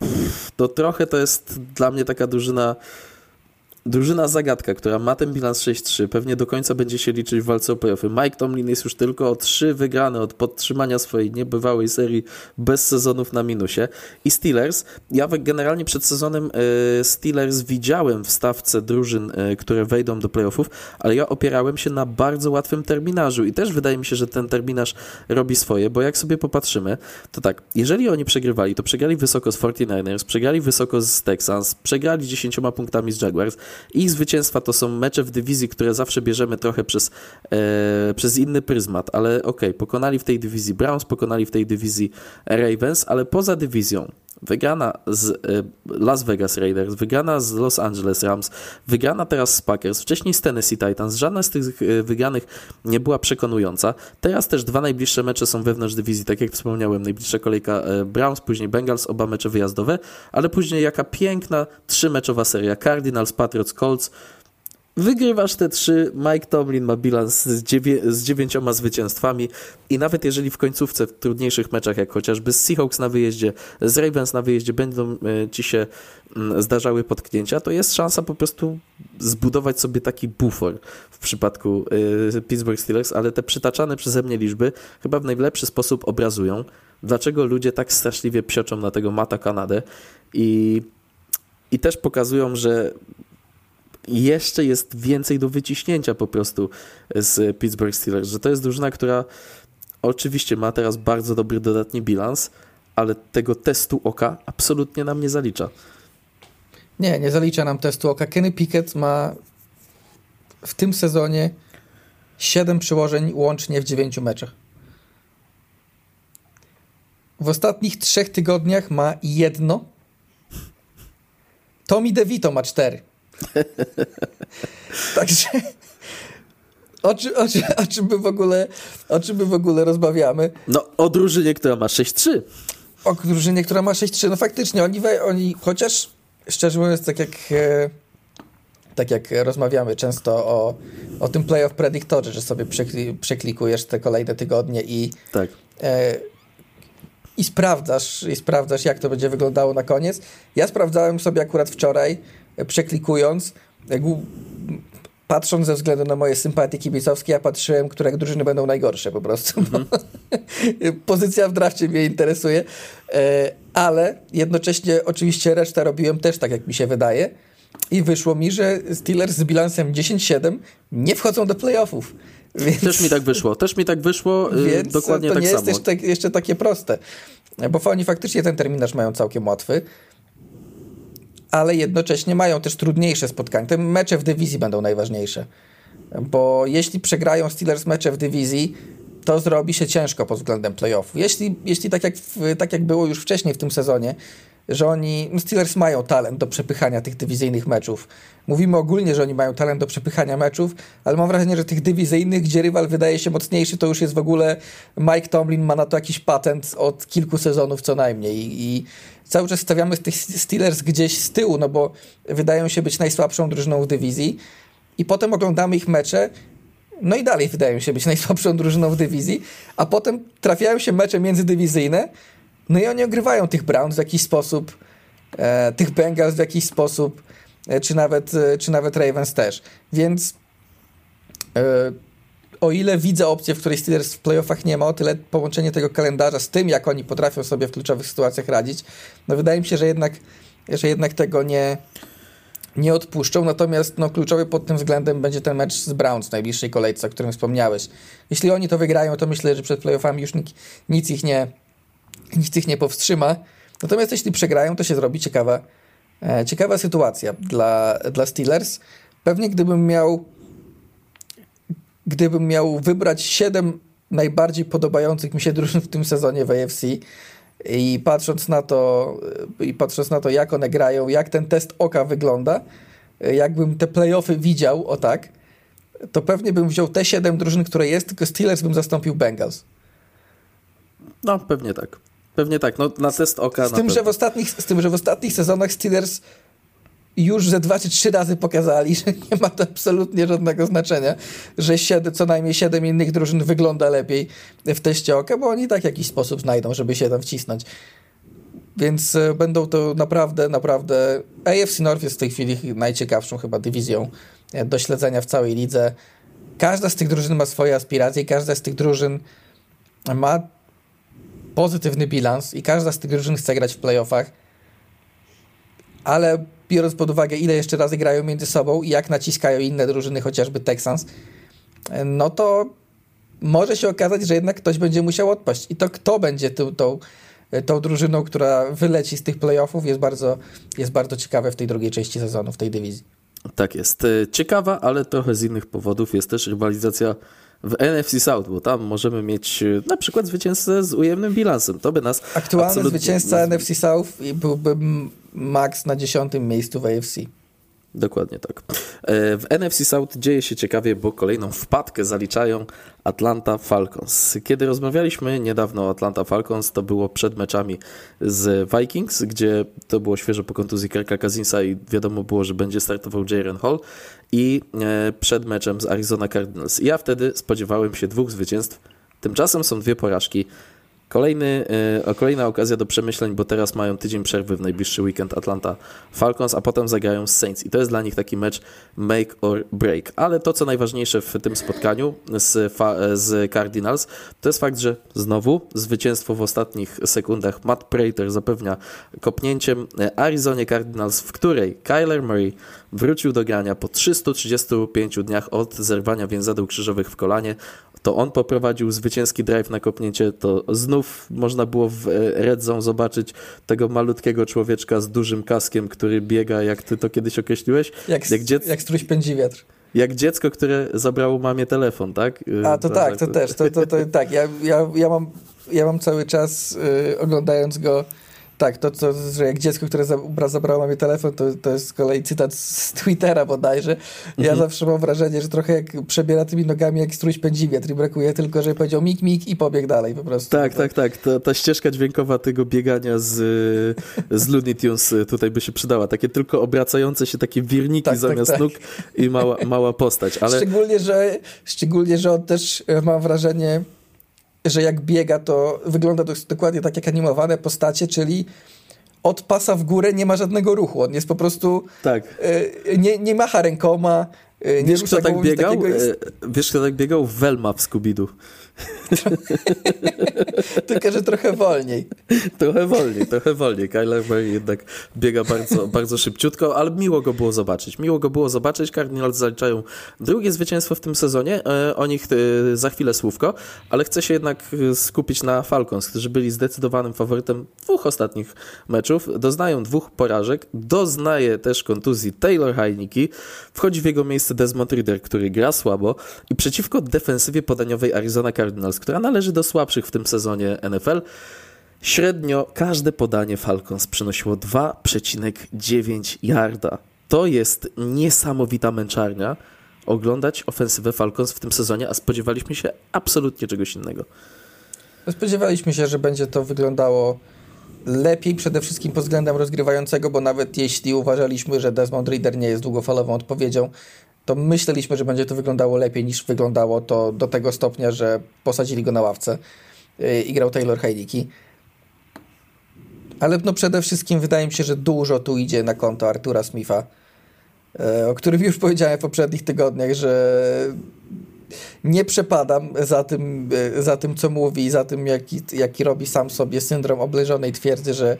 yy, to trochę to jest dla mnie taka drużyna drużyna zagadka, która ma ten bilans 6-3, pewnie do końca będzie się liczyć w walce o playoffy. Mike Tomlin jest już tylko o 3 wygrane od podtrzymania swojej niebywałej serii bez sezonów na minusie. I Steelers, ja generalnie przed sezonem e, Steelers widziałem w stawce drużyn, e, które wejdą do playoffów, ale ja opierałem się na bardzo łatwym terminarzu i też wydaje mi się, że ten terminarz robi swoje, bo jak sobie popatrzymy, to tak, jeżeli oni przegrywali, to przegrali wysoko z 49ers, przegrali wysoko z Texans, przegrali 10 punktami z Jaguars, ich zwycięstwa to są mecze w dywizji, które zawsze bierzemy trochę przez, e, przez inny pryzmat, ale okej, okay, pokonali w tej dywizji Browns, pokonali w tej dywizji Ravens, ale poza dywizją wygrana z e, Las Vegas Raiders, wygrana z Los Angeles Rams, wygrana teraz z Packers, wcześniej z Tennessee Titans. Żadna z tych e, wygranych nie była przekonująca. Teraz też dwa najbliższe mecze są wewnątrz dywizji, tak jak wspomniałem, najbliższa kolejka e, Browns, później Bengals, oba mecze wyjazdowe, ale później jaka piękna trzymeczowa seria Cardinals, Patriots, Colts, Wygrywasz te trzy, Mike Tomlin ma bilans z, dziewię z dziewięcioma zwycięstwami i nawet jeżeli w końcówce w trudniejszych meczach, jak chociażby z Seahawks na wyjeździe, z Ravens na wyjeździe będą e, ci się mm, zdarzały potknięcia, to jest szansa po prostu zbudować sobie taki bufor w przypadku e, Pittsburgh Steelers, ale te przytaczane przeze mnie liczby chyba w najlepszy sposób obrazują, dlaczego ludzie tak straszliwie psioczą na tego Mata Kanadę i i też pokazują, że jeszcze jest więcej do wyciśnięcia po prostu z Pittsburgh Steelers, że to jest drużyna, która oczywiście ma teraz bardzo dobry dodatni bilans, ale tego testu oka absolutnie nam nie zalicza. Nie, nie zalicza nam testu oka. Kenny Pickett ma w tym sezonie 7 przyłożeń łącznie w 9 meczach. W ostatnich trzech tygodniach ma jedno. Tommy DeVito ma cztery. Także o, czy, o, czy, o, czym my w ogóle, o czym my w ogóle rozmawiamy? No, o drużynie, która ma 6-3. O drużynie, która ma 6-3. No faktycznie, oni, oni chociaż szczerze mówiąc, tak jak e, tak jak rozmawiamy często o, o tym playoff predictorze, że sobie przekli, przeklikujesz te kolejne tygodnie i tak. E, i sprawdzasz, i sprawdzasz, jak to będzie wyglądało na koniec. Ja sprawdzałem sobie akurat wczoraj, przeklikując, patrząc ze względu na moje sympatie kibicowskie, ja patrzyłem, które drużyny będą najgorsze po prostu. Mm. Pozycja w drafcie mnie interesuje, e, ale jednocześnie oczywiście resztę robiłem też tak, jak mi się wydaje. I wyszło mi, że Steelers z bilansem 10-7 nie wchodzą do playoffów. Więc... Też mi tak wyszło, też mi tak wyszło, y, Więc dokładnie to tak nie samo. jest jeszcze, jeszcze takie proste, bo oni faktycznie ten terminarz mają całkiem łatwy ale jednocześnie mają też trudniejsze spotkania. Te mecze w dywizji będą najważniejsze, bo jeśli przegrają Steelers mecze w dywizji, to zrobi się ciężko pod względem playoffu. Jeśli, jeśli tak, jak, tak jak było już wcześniej w tym sezonie, że oni, no Steelers mają talent do przepychania tych dywizyjnych meczów. Mówimy ogólnie, że oni mają talent do przepychania meczów, ale mam wrażenie, że tych dywizyjnych, gdzie rywal wydaje się mocniejszy, to już jest w ogóle Mike Tomlin ma na to jakiś patent od kilku sezonów co najmniej i cały czas stawiamy tych Steelers gdzieś z tyłu, no bo wydają się być najsłabszą drużyną w dywizji i potem oglądamy ich mecze no i dalej wydają się być najsłabszą drużyną w dywizji, a potem trafiają się mecze międzydywizyjne, no i oni ogrywają tych Browns w jakiś sposób, e, tych Bengals w jakiś sposób, e, czy, nawet, e, czy nawet Ravens też. Więc e, o ile widzę opcję, w której Steelers w playoffach nie ma, o tyle połączenie tego kalendarza z tym, jak oni potrafią sobie w kluczowych sytuacjach radzić, no wydaje mi się, że jednak, że jednak tego nie, nie odpuszczą, natomiast no, kluczowy pod tym względem będzie ten mecz z Browns w najbliższej kolejce, o którym wspomniałeś. Jeśli oni to wygrają, to myślę, że przed playoffami już nic ich nie, nic ich nie powstrzyma. Natomiast jeśli przegrają, to się zrobi ciekawa, e, ciekawa sytuacja dla, dla Steelers. Pewnie gdybym miał gdybym miał wybrać siedem najbardziej podobających mi się drużyn w tym sezonie w AFC, i patrząc na to, i patrząc na to, jak one grają, jak ten test oka wygląda, jakbym te playoffy widział, o tak, to pewnie bym wziął te siedem drużyn, które jest, tylko Steelers bym zastąpił Bengals. No, pewnie tak. Pewnie tak. No, na test oka. Z, tym, że w ostatnich, z tym, że w ostatnich sezonach Steelers już ze dwa czy trzy razy pokazali, że nie ma to absolutnie żadnego znaczenia, że siedem, co najmniej siedem innych drużyn wygląda lepiej w teście oka, bo oni tak jakiś sposób znajdą, żeby się tam wcisnąć. Więc e, będą to naprawdę, naprawdę. AFC North jest w tej chwili najciekawszą chyba dywizją e, do śledzenia w całej lidze. Każda z tych drużyn ma swoje aspiracje, każda z tych drużyn ma pozytywny bilans i każda z tych drużyn chce grać w playoffach, ale biorąc pod uwagę, ile jeszcze razy grają między sobą i jak naciskają inne drużyny, chociażby Texans, no to może się okazać, że jednak ktoś będzie musiał odpaść. I to kto będzie tą, tą, tą drużyną, która wyleci z tych playoffów, jest bardzo, jest bardzo ciekawe w tej drugiej części sezonu, w tej dywizji. Tak jest. E, ciekawa, ale trochę z innych powodów jest też rywalizacja w NFC South, bo tam możemy mieć e, na przykład zwycięzcę z ujemnym bilansem. To by nas Aktualny zwycięzca NFC South byłby Max na dziesiątym miejscu w AFC. Dokładnie tak. E, w NFC South dzieje się ciekawie, bo kolejną wpadkę zaliczają Atlanta Falcons. Kiedy rozmawialiśmy niedawno o Atlanta Falcons, to było przed meczami z Vikings, gdzie to było świeżo po kontuzji Kirka Cousinsa i wiadomo było, że będzie startował Jaren Hall i e, przed meczem z Arizona Cardinals. Ja wtedy spodziewałem się dwóch zwycięstw. Tymczasem są dwie porażki. Kolejny, y, kolejna okazja do przemyśleń, bo teraz mają tydzień przerwy w najbliższy weekend Atlanta Falcons, a potem zagrają z Saints i to jest dla nich taki mecz make or break. Ale to, co najważniejsze w tym spotkaniu z, z Cardinals, to jest fakt, że znowu zwycięstwo w ostatnich sekundach Matt Prater zapewnia kopnięciem Arizonie Cardinals, w której Kyler Murray wrócił do grania po 335 dniach od zerwania więzadeł krzyżowych w kolanie to on poprowadził zwycięski drive na kopnięcie, to znów można było w e, Red Zone zobaczyć tego malutkiego człowieczka z dużym kaskiem, który biega, jak ty to kiedyś określiłeś. Jak, jak, dziec... jak struś pędzi wiatr. Jak dziecko, które zabrało mamie telefon, tak? A, to, to tak, to, to też. To, to, to, tak, ja, ja, ja, mam, ja mam cały czas yy, oglądając go tak, to, to że jak dziecko, które zabrało mamie telefon, to, to jest z kolei cytat z Twittera bodajże. Ja mhm. zawsze mam wrażenie, że trochę jak przebiera tymi nogami jak struś pędzi wiatr i brakuje tylko, żeby powiedział mik, mik i pobiegł dalej po prostu. Tak, tak, tak. Ta, ta ścieżka dźwiękowa tego biegania z, z Looney Tunes tutaj by się przydała. Takie tylko obracające się takie wirniki tak, tak zamiast tak, nóg i mała, mała postać. Ale... Szczególnie, że, szczególnie, że on też e, mam wrażenie że jak biega, to wygląda to dokładnie tak jak animowane postacie, czyli od pasa w górę nie ma żadnego ruchu. On jest po prostu. Tak. Y, nie, nie macha rękoma. Y, nie wiesz, kto tak biegał? Jest... Wiesz, kto tak biegał? Velma w Scooby-Doo. Tylko, że trochę wolniej. trochę wolniej, trochę wolniej. Kyler Murray jednak biega bardzo, bardzo szybciutko, ale miło go było zobaczyć. Miło go było zobaczyć. Cardinals zaliczają drugie zwycięstwo w tym sezonie. E, o nich e, za chwilę słówko, ale chcę się jednak e, skupić na Falcons, którzy byli zdecydowanym faworytem dwóch ostatnich meczów. Doznają dwóch porażek. Doznaje też kontuzji Taylor Heineke. Wchodzi w jego miejsce Desmond Reader, który gra słabo i przeciwko defensywie podaniowej Arizona Cardinals Cardinals, która należy do słabszych w tym sezonie NFL. Średnio każde podanie Falcons przynosiło 2,9 yarda. To jest niesamowita męczarnia oglądać ofensywę Falcons w tym sezonie, a spodziewaliśmy się absolutnie czegoś innego. Spodziewaliśmy się, że będzie to wyglądało lepiej przede wszystkim pod względem rozgrywającego, bo nawet jeśli uważaliśmy, że Desmond Reader nie jest długofalową odpowiedzią, to myśleliśmy, że będzie to wyglądało lepiej niż wyglądało to do tego stopnia, że posadzili go na ławce y, i grał Taylor Heineke. Ale no przede wszystkim wydaje mi się, że dużo tu idzie na konto Artura Smitha, y, o którym już powiedziałem w poprzednich tygodniach, że nie przepadam za tym, y, za tym co mówi, za tym, jaki, jaki robi sam sobie syndrom obleżonej twierdzy, że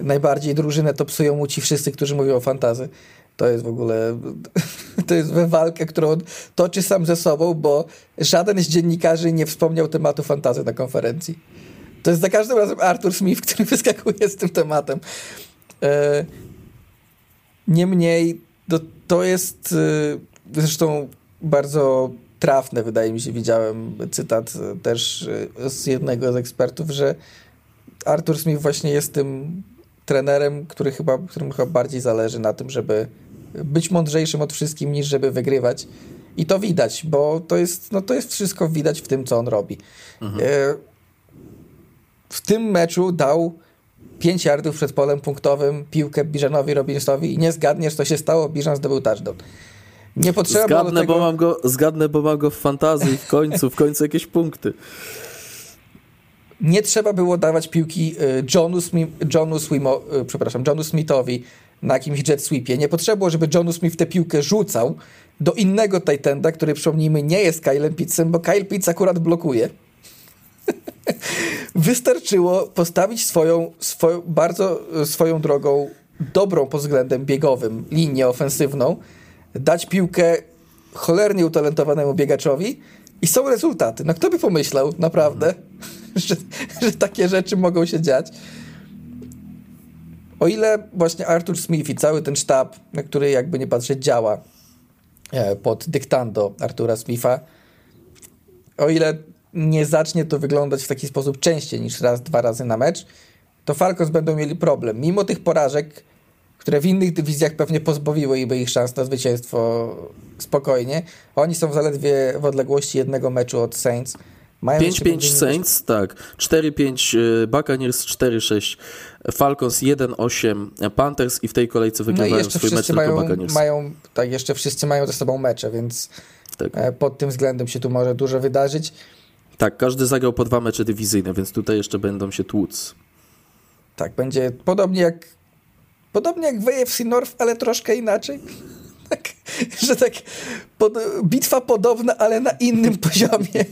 najbardziej drużynę to psują mu ci wszyscy, którzy mówią o fantazy. To jest w ogóle, to jest walkę, którą toczy sam ze sobą, bo żaden z dziennikarzy nie wspomniał tematu fantazy na konferencji. To jest za każdym razem Arthur Smith, który wyskakuje z tym tematem. E, niemniej, to, to jest e, zresztą bardzo trafne, wydaje mi się, widziałem cytat też z jednego z ekspertów, że Arthur Smith właśnie jest tym trenerem, który chyba, którym chyba bardziej zależy na tym, żeby być mądrzejszym od wszystkim niż żeby wygrywać. I to widać, bo to jest, no to jest wszystko widać w tym, co on robi. Mhm. E, w tym meczu dał 5 yardów przed polem punktowym piłkę Biżanowi Robinsowi i nie zgadniesz, co się stało, Biżan zdobył touchdown. Nie potrzeba zgadnę, tego... bo mam go, zgadnę, bo mam go w fantazji w końcu, w końcu jakieś punkty. Nie trzeba było dawać piłki e, Johnu, Smith, Johnu, Swimo, e, przepraszam, Johnu Smithowi na jakimś jet sweepie. Nie potrzeba było, żeby Johnu Smith tę piłkę rzucał do innego Titanda, który przypomnijmy nie jest Kylem Pittsem, bo Kyle Pitts akurat blokuje. Wystarczyło postawić swoją, swoją, bardzo swoją drogą dobrą pod względem biegowym linię ofensywną, dać piłkę cholernie utalentowanemu biegaczowi i są rezultaty. No kto by pomyślał, naprawdę, że, że takie rzeczy mogą się dziać. O ile właśnie Arthur Smith i cały ten sztab, na który jakby nie patrzeć działa e, pod dyktando Artura Smitha, o ile nie zacznie to wyglądać w taki sposób częściej niż raz, dwa razy na mecz, to Falcons będą mieli problem. Mimo tych porażek, które w innych dywizjach pewnie pozbawiłyby ich szans na zwycięstwo spokojnie, oni są zaledwie w odległości jednego meczu od Saints. 5-5 Saints, tak. 4-5 y, Buccaneers, 4-6 Falcons, 1-8 Panthers i w tej kolejce wygrywają no swój mecz mają, tylko Buccaneers. Mają, tak, jeszcze wszyscy mają ze sobą mecze, więc tak. E, pod tym względem się tu może dużo wydarzyć. Tak, każdy zagrał po dwa mecze dywizyjne, więc tutaj jeszcze będą się tłuc. Tak, będzie podobnie jak podobnie jak w AFC North, ale troszkę inaczej. Tak, że tak pod, bitwa podobna, ale na innym poziomie.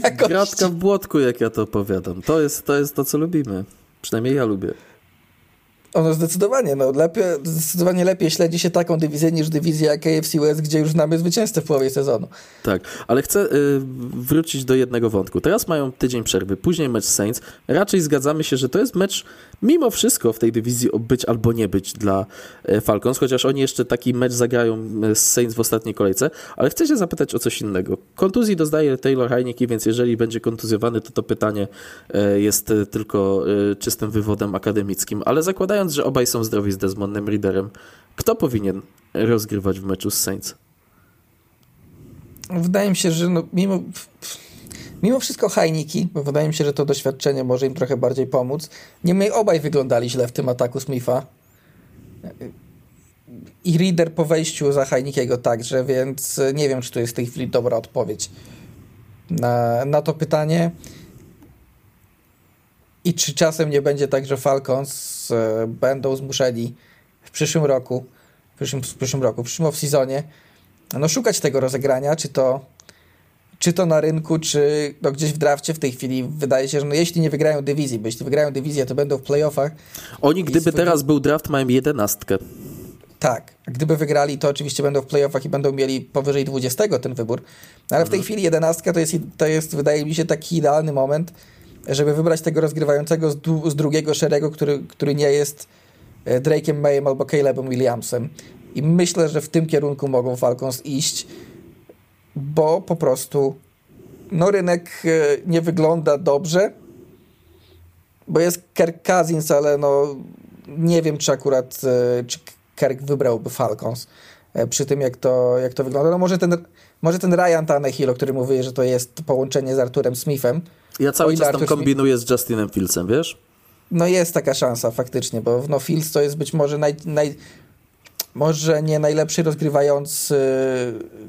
Gratka w błotku, jak ja to opowiadam. To jest, to jest to, co lubimy. Przynajmniej ja lubię. Ono zdecydowanie, no, lepiej, zdecydowanie lepiej śledzi się taką dywizję niż dywizja jak AFC West, gdzie już znamy zwycięzcę w połowie sezonu. Tak, ale chcę y, wrócić do jednego wątku. Teraz mają tydzień przerwy, później mecz Saints. Raczej zgadzamy się, że to jest mecz mimo wszystko w tej dywizji być albo nie być dla e, Falcons, chociaż oni jeszcze taki mecz zagrają e, z Saints w ostatniej kolejce, ale chcę się zapytać o coś innego. Kontuzji doznaje Taylor Heineke, więc jeżeli będzie kontuzjowany, to to pytanie e, jest tylko czystym wywodem akademickim, ale zakładając, że obaj są zdrowi z Desmondem Readerem, kto powinien rozgrywać w meczu z Saints? Wydaje mi się, że no, mimo Mimo wszystko Heiniki, bo wydaje mi się, że to doświadczenie może im trochę bardziej pomóc. Niemniej obaj wyglądali źle w tym ataku Smitha. I Reader po wejściu za Heinikiego także, więc nie wiem, czy to jest w tej chwili dobra odpowiedź na, na to pytanie. I czy czasem nie będzie tak, że Falcons e, będą zmuszeni w przyszłym roku, w przyszłym, w przyszłym roku, w przyszłym off-seasonie, no szukać tego rozegrania, czy to czy to na rynku, czy no gdzieś w drafcie w tej chwili wydaje się, że no jeśli nie wygrają dywizji, bo jeśli wygrają dywizję, to będą w playoffach. Oni, gdyby teraz był draft, mają jedenastkę. Tak, gdyby wygrali, to oczywiście będą w playoffach i będą mieli powyżej 20 ten wybór, no, ale w tej mhm. chwili jedenastka to jest, to jest, wydaje mi się, taki idealny moment, żeby wybrać tego rozgrywającego z, z drugiego szeregu, który, który nie jest e, Drake'em Mayem albo Calebem Williamsem. I myślę, że w tym kierunku mogą Falcons iść bo po prostu no, rynek e, nie wygląda dobrze. bo jest Kirk Cousins, ale no nie wiem, czy akurat e, czy Kirk wybrałby Falcons przy tym, jak to, jak to wygląda. No może ten, może ten Ryan Tannehill, o którym mówię, że to jest połączenie z Arturem Smithem. Ja cały czas tam kombinuję z Justinem Fieldsem, wiesz? No jest taka szansa faktycznie, bo no Fields to jest być może naj, naj, może nie najlepszy rozgrywający,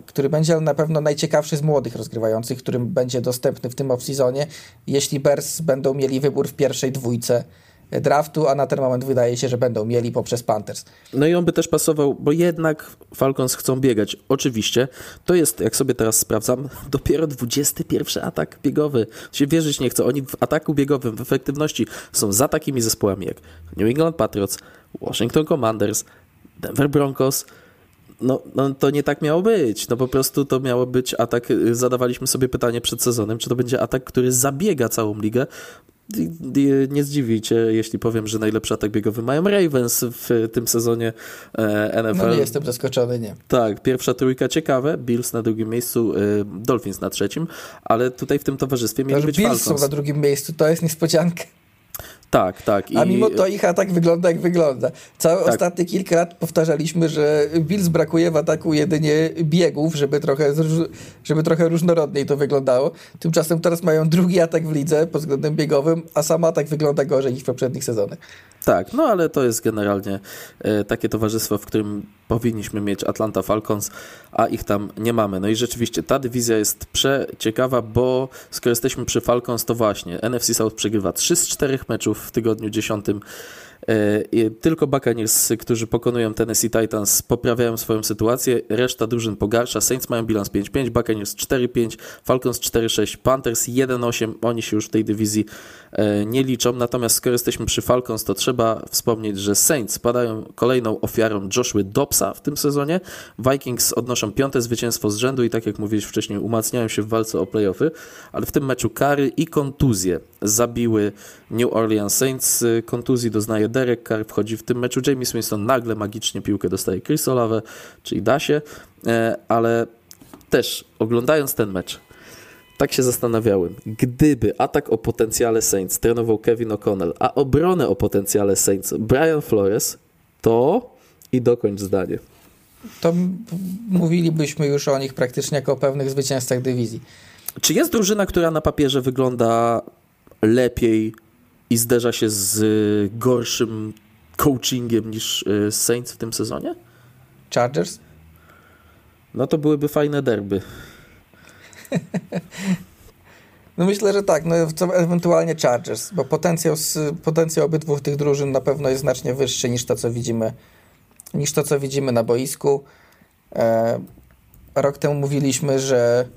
który będzie, ale na pewno najciekawszy z młodych rozgrywających, którym będzie dostępny w tym off-seasonie, jeśli Bears będą mieli wybór w pierwszej dwójce draftu, a na ten moment wydaje się, że będą mieli poprzez Panthers. No i on by też pasował, bo jednak Falcons chcą biegać. Oczywiście, to jest, jak sobie teraz sprawdzam, dopiero 21 atak biegowy. Się wierzyć nie chcę. Oni w ataku biegowym, w efektywności są za takimi zespołami jak New England Patriots, Washington Commanders, Denver Broncos, no, no, to nie tak miało być. No po prostu to miało być atak. Zadawaliśmy sobie pytanie przed sezonem, czy to będzie atak, który zabiega całą ligę. Nie zdziwicie, jeśli powiem, że najlepszy atak biegowy mają Ravens w tym sezonie NFL. No nie jestem zaskoczony, nie. Tak, pierwsza trójka ciekawe, Bills na drugim miejscu, e, Dolphins na trzecim, ale tutaj w tym towarzystwie mieli to, być Bills Falcons. są na drugim miejscu, to jest niespodzianka. Tak, tak. I... A mimo to ich atak wygląda jak wygląda. Całe tak. ostatnie kilka lat powtarzaliśmy, że Bills brakuje w ataku jedynie biegów, żeby trochę, żeby trochę różnorodniej to wyglądało. Tymczasem teraz mają drugi atak w lidze pod względem biegowym, a sam atak wygląda gorzej niż w poprzednich sezonach. Tak, no ale to jest generalnie e, takie towarzystwo, w którym powinniśmy mieć Atlanta Falcons, a ich tam nie mamy. No i rzeczywiście ta dywizja jest przeciekawa, bo skoro jesteśmy przy Falcons, to właśnie NFC South przegrywa 3 z 4 meczów w tygodniu 10 E, tylko Buccaneers, którzy pokonują Tennessee Titans, poprawiają swoją sytuację, reszta drużyn pogarsza. Saints mają bilans 5-5, Buccaneers 4-5, Falcons 4-6, Panthers 1-8. Oni się już w tej dywizji e, nie liczą. Natomiast skoro jesteśmy przy Falcons, to trzeba wspomnieć, że Saints padają kolejną ofiarą Joshua Dobsa w tym sezonie. Vikings odnoszą piąte zwycięstwo z rzędu i tak jak mówiłeś wcześniej, umacniają się w walce o playoffy, ale w tym meczu kary i kontuzje zabiły New Orleans Saints. Kontuzji doznaje Derek Carr, wchodzi w tym meczu James Winston, nagle magicznie piłkę dostaje Chris Olave, czyli da się, e, ale też oglądając ten mecz, tak się zastanawiałem, gdyby atak o potencjale Saints trenował Kevin O'Connell, a obronę o potencjale Saints Brian Flores, to i dokończ zdanie. To mówilibyśmy już o nich praktycznie jako o pewnych zwycięzcach dywizji. Czy jest drużyna, która na papierze wygląda lepiej i zderza się z gorszym coachingiem niż y, Saints w tym sezonie? Chargers? No to byłyby fajne derby. No myślę, że tak, no ewentualnie Chargers, bo potencjał, potencjał obydwu tych drużyn na pewno jest znacznie wyższy niż to, co widzimy, niż to, co widzimy na boisku. E, rok temu mówiliśmy, że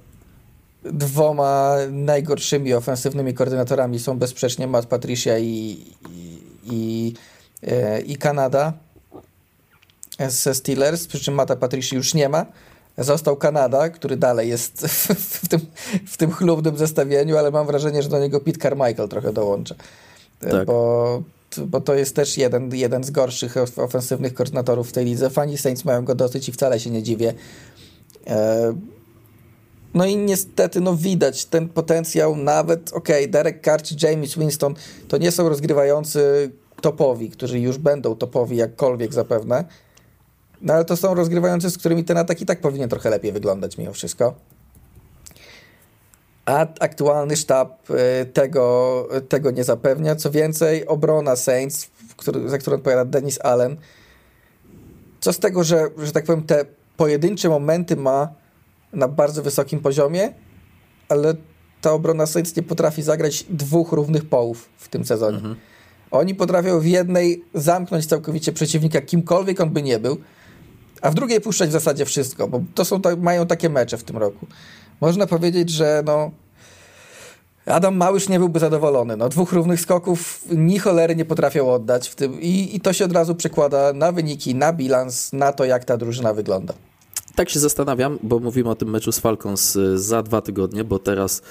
dwoma najgorszymi ofensywnymi koordynatorami są bezsprzecznie Matt Patricia i, i, i, e, i Kanada ze Steelers, przy czym Mata Patricia już nie ma. Został Kanada, który dalej jest w, w, tym, w tym chlubnym zestawieniu, ale mam wrażenie, że do niego Pete Carmichael trochę dołącza. E, tak. Bo, bo to jest też jeden, jeden z gorszych ofensywnych koordynatorów w tej lidze. Fani Saints mają go dosyć i wcale się nie dziwię. E, no i niestety, no widać ten potencjał, nawet, okej, okay, Derek Carr czy James Winston to nie są rozgrywający topowi, którzy już będą topowi jakkolwiek zapewne, no ale to są rozgrywający, z którymi ten atak i tak powinien trochę lepiej wyglądać mimo wszystko. A aktualny sztab y, tego, tego nie zapewnia. Co więcej, obrona Saints, który, za którą odpowiada Dennis Allen, co z tego, że, że tak powiem, te pojedyncze momenty ma na bardzo wysokim poziomie, ale ta obrona Saints nie potrafi zagrać dwóch równych połów w tym sezonie. Mhm. Oni potrafią w jednej zamknąć całkowicie przeciwnika, kimkolwiek on by nie był, a w drugiej puszczać w zasadzie wszystko, bo to są, mają takie mecze w tym roku. Można powiedzieć, że no, Adam Małysz nie byłby zadowolony. No, dwóch równych skoków ni cholery nie potrafią oddać w tym i, i to się od razu przekłada na wyniki, na bilans, na to, jak ta drużyna wygląda tak się zastanawiam, bo mówimy o tym meczu z Falcons y, za dwa tygodnie, bo teraz,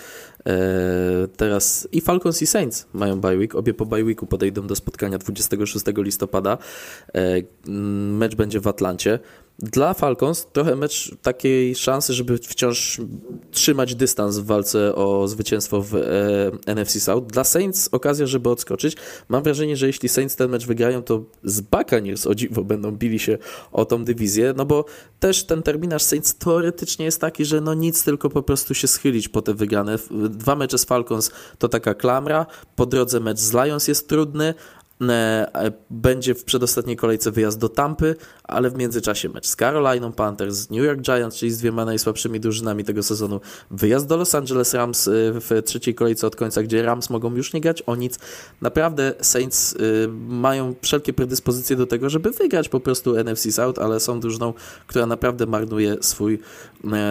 e, teraz i Falcons i Saints mają bye week. Obie po bye weeku podejdą do spotkania 26 listopada. E, mecz będzie w Atlancie. Dla Falcons trochę mecz takiej szansy, żeby wciąż trzymać dystans w walce o zwycięstwo w e, NFC South. Dla Saints okazja, żeby odskoczyć. Mam wrażenie, że jeśli Saints ten mecz wygrają, to z Buccaneers o dziwo będą bili się o tą dywizję, no bo też ten terminarz Saints teoretycznie jest taki, że no nic, tylko po prostu się schylić po te wygrane. Dwa mecze z Falcons to taka klamra, po drodze mecz z Lions jest trudny, będzie w przedostatniej kolejce wyjazd do Tampy, ale w międzyczasie mecz z Carolina Panthers, New York Giants, czyli z dwiema najsłabszymi drużynami tego sezonu, wyjazd do Los Angeles Rams e, w trzeciej kolejce od końca, gdzie Rams mogą już nie grać o nic. Naprawdę Saints e, mają wszelkie predyspozycje do tego, żeby wygrać po prostu NFC South, ale są drużyną, która naprawdę marnuje swój,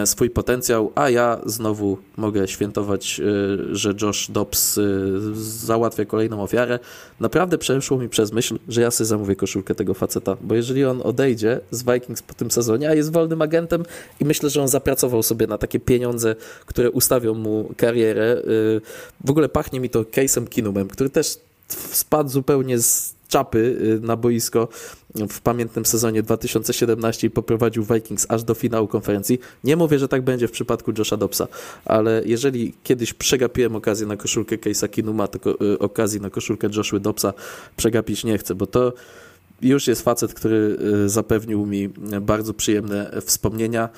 swój potencjał, a ja znowu mogę świętować, że Josh Dobbs załatwia kolejną ofiarę. Naprawdę przeszło mi przez myśl, że ja sobie zamówię koszulkę tego faceta, bo jeżeli on odejdzie z Vikings po tym sezonie, a jest wolnym agentem i myślę, że on zapracował sobie na takie pieniądze, które ustawią mu karierę. Y, w ogóle pachnie mi to Case'em Kinumem, który też spadł zupełnie z czapy y, na boisko w pamiętnym sezonie 2017 i poprowadził Vikings aż do finału konferencji. Nie mówię, że tak będzie w przypadku Josha Dobsa, ale jeżeli kiedyś przegapiłem okazję na koszulkę Case'a Kinuma, to y, okazji na koszulkę Joshua Dobsa przegapić nie chcę, bo to już jest facet, który y, zapewnił mi bardzo przyjemne wspomnienia.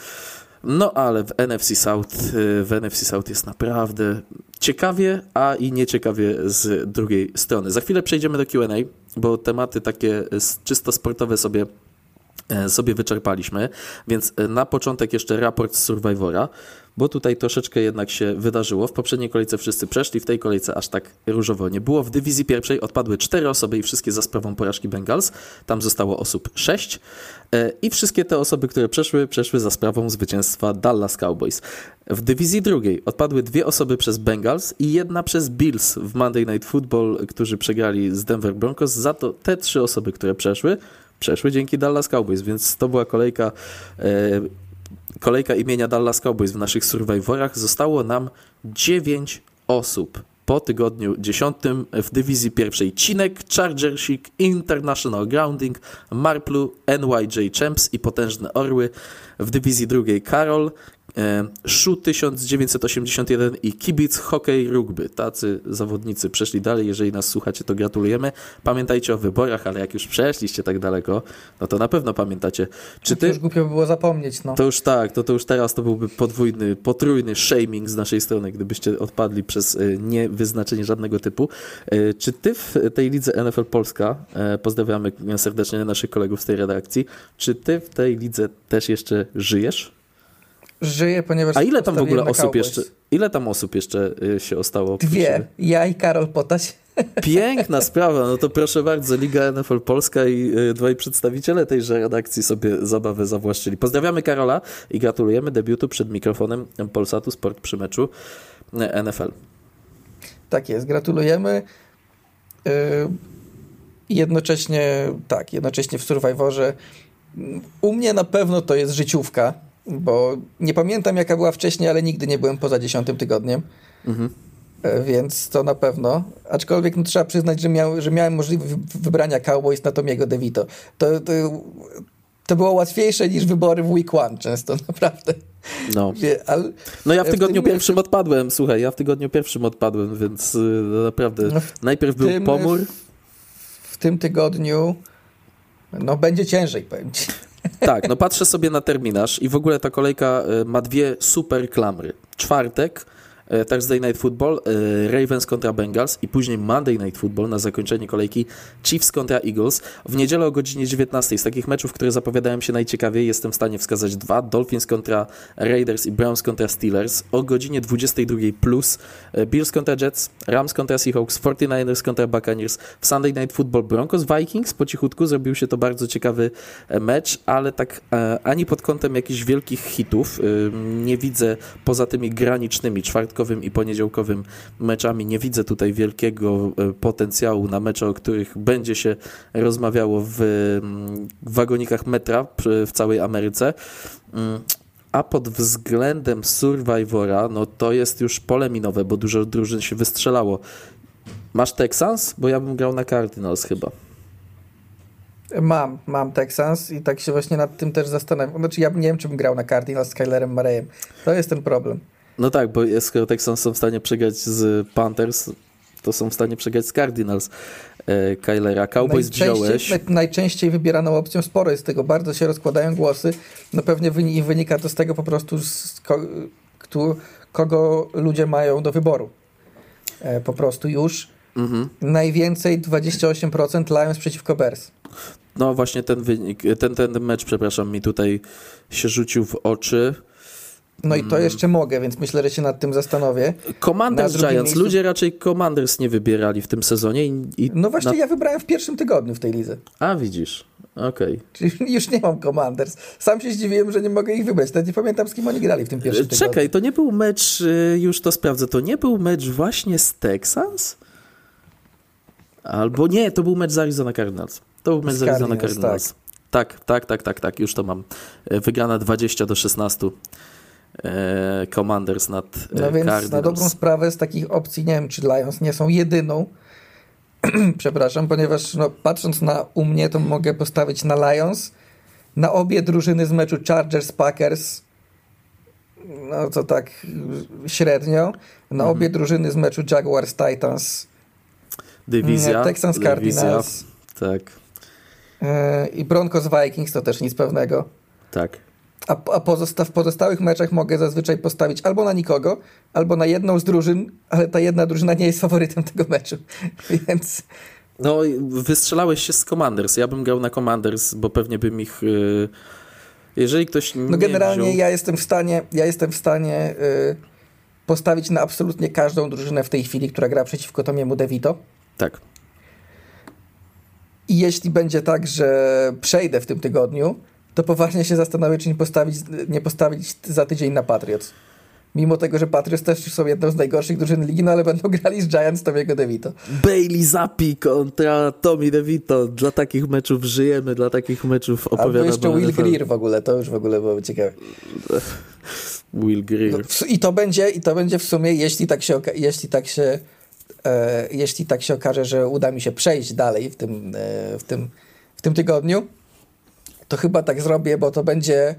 No ale w NFC South, w NFC South jest naprawdę ciekawie, a i nieciekawie z drugiej strony. Za chwilę przejdziemy do QA, bo tematy takie czysto sportowe sobie sobie wyczerpaliśmy, więc e, na początek jeszcze raport z Survivora bo tutaj troszeczkę jednak się wydarzyło. W poprzedniej kolejce wszyscy przeszli, w tej kolejce aż tak różowo nie było. W dywizji pierwszej odpadły cztery osoby i wszystkie za sprawą porażki Bengals. Tam zostało osób sześć. E, I wszystkie te osoby, które przeszły, przeszły za sprawą zwycięstwa Dallas Cowboys. W dywizji drugiej odpadły dwie osoby przez Bengals i jedna przez Bills w Monday Night Football, którzy przegrali z Denver Broncos. Za to te trzy osoby, które przeszły, przeszły dzięki Dallas Cowboys, więc to była kolejka e, kolejka imienia Dallas Cowboys w naszych Survivorach zostało nam 9 osób. Po tygodniu 10 w dywizji pierwszej Cinek, Chargersik, International Grounding, Marplu, NYJ Champs i Potężne Orły. W dywizji drugiej Karol, Szu 1981 i Kibic Hokej Rugby. Tacy zawodnicy przeszli dalej. Jeżeli nas słuchacie, to gratulujemy. Pamiętajcie o wyborach, ale jak już przeszliście tak daleko, no to na pewno pamiętacie. Czy ty... To już głupio by było zapomnieć. No. To już tak, to, to już teraz to byłby podwójny, potrójny shaming z naszej strony, gdybyście odpadli przez e, niewyznaczenie żadnego typu. E, czy ty w tej lidze NFL Polska, e, pozdrawiamy serdecznie naszych kolegów z tej redakcji, czy ty w tej lidze też jeszcze żyjesz? Żyje, ponieważ. A ile tam w ogóle osób jeszcze? Ile tam osób jeszcze y, się ostało? Dwie. Ja i Karol Potaś. Piękna sprawa. No to proszę bardzo, Liga NFL Polska i y, dwaj przedstawiciele tejże redakcji sobie zabawę zawłaszczyli. Pozdrawiamy Karola i gratulujemy debiutu przed mikrofonem Polsatu Sport przy meczu y, NFL. Tak jest, gratulujemy. Jednocześnie, tak, jednocześnie w Survivorze u mnie na pewno to jest życiówka bo nie pamiętam jaka była wcześniej, ale nigdy nie byłem poza dziesiątym tygodniem. Mhm. E, więc to na pewno. Aczkolwiek no, trzeba przyznać, że, miał, że miałem możliwość wybrania Cowboys na Tomiego DeVito. To, to, to było łatwiejsze niż wybory w week one często, naprawdę. No. Ale no ja w tygodniu w tym... pierwszym odpadłem, słuchaj, ja w tygodniu pierwszym odpadłem, więc y, naprawdę no najpierw był tym, pomór. W, w, tym tygodniu no będzie ciężej, powiem ci. Tak, no patrzę sobie na terminarz i w ogóle ta kolejka e, ma dwie super klamry. Czwartek Thursday Night Football, e, Ravens kontra Bengals i później Monday Night Football na zakończenie kolejki Chiefs kontra Eagles. W niedzielę o godzinie 19. Z takich meczów, które zapowiadają się najciekawiej, jestem w stanie wskazać dwa. Dolphins kontra Raiders i Browns kontra Steelers. O godzinie 22 plus e, Bills kontra Jets, Rams kontra Seahawks, 49ers kontra Buccaneers. W Sunday Night Football Broncos Vikings. Po cichutku zrobił się to bardzo ciekawy mecz, ale tak ani pod kątem jakichś wielkich hitów nie widzę poza tymi granicznymi czwartkowym i poniedziałkowym meczami. Nie widzę tutaj wielkiego e, potencjału na mecze, o których będzie się rozmawiało w, mm, wagonikach metra w całej Ameryce. Mm, a pod względem Survivora, no to jest już pole minowe, bo dużo drużyn się wystrzelało. Masz Texans? Bo ja bym grał na Cardinals chyba. Mam, mam Texans i tak się właśnie nad tym też zastanawiam. Znaczy ja nie wiem, czy bym grał na Cardinals z Kylerem Murrayem. To jest ten problem. No tak, bo skoro Texans są w stanie przegrać z Panthers, to są w stanie przegrać z Cardinals e, Kylera. Cowboys wziąłeś. najczęściej wybieraną opcją sporo jest tego. Bardzo się rozkładają głosy. No pewnie wynika to z tego po prostu, z ko kto, kogo ludzie mają do wyboru. E, po prostu już. Mhm. Najwięcej 28% Lions przeciwko Bears. No właśnie ten wynik, ten, ten mecz, przepraszam, mi tutaj się rzucił w oczy. No i to mm. jeszcze mogę, więc myślę, że się nad tym zastanowię. Commanders Giants. Miejscu... Ludzie raczej Commanders nie wybierali w tym sezonie. I, i no właśnie na... ja wybrałem w pierwszym tygodniu w tej lidze. A, widzisz. Okej. Okay. Czyli już nie mam Commanders. Sam się zdziwiłem, że nie mogę ich wybrać. Nawet nie pamiętam, z kim oni grali w tym pierwszym tygodniu. Czekaj, to nie był mecz, y, już to sprawdzę, to nie był mecz właśnie z Texas? Albo nie, to był mecz z Arizona Cardinals. To był mecz z Arizona Cardinals. Tak. tak, tak, tak, tak, tak, już to mam. E, wygrana 20 do 16. E, Commanders nad e, No więc Cardinals. na dobrą sprawę z takich opcji, nie wiem, czy Lions nie są jedyną, przepraszam, ponieważ no, patrząc na u mnie, to mogę postawić na Lions, na obie drużyny z meczu Chargers-Packers, no to tak średnio, na mhm. obie drużyny z meczu Jaguars-Titans, Dywizja. Texans Cardinals. Tak. E, I Broncos Vikings to też nic pewnego. Tak. A, a pozosta w pozostałych meczach mogę zazwyczaj postawić albo na nikogo, albo na jedną z drużyn, ale ta jedna drużyna nie jest faworytem tego meczu. Więc. No, wystrzelałeś się z Commanders. Ja bym grał na Commanders, bo pewnie bym ich. Yy... Jeżeli ktoś. No, generalnie wziął... ja jestem w stanie. Ja jestem w stanie. Yy postawić na absolutnie każdą drużynę w tej chwili, która gra przeciwko Tomiemu DeVito. Tak. I jeśli będzie tak, że przejdę w tym tygodniu, to poważnie się zastanowię, czy nie postawić, nie postawić za tydzień na Patriots. Mimo tego, że Patriots też są jedną z najgorszych drużyn ligi, no ale będą grali z Giants Tomiego DeVito. Bailey Zappi kontra Tommy DeVito. Dla takich meczów żyjemy, dla takich meczów opowiadamy. Albo jeszcze Will Greer w ogóle, to już w ogóle było ciekawe. Will Greer. No, I to będzie, i to będzie w sumie, jeśli tak się, jeśli tak się e, jeśli tak się okaże, że uda mi się przejść dalej w tym, e, w tym, w tym tygodniu, to chyba tak zrobię, bo to będzie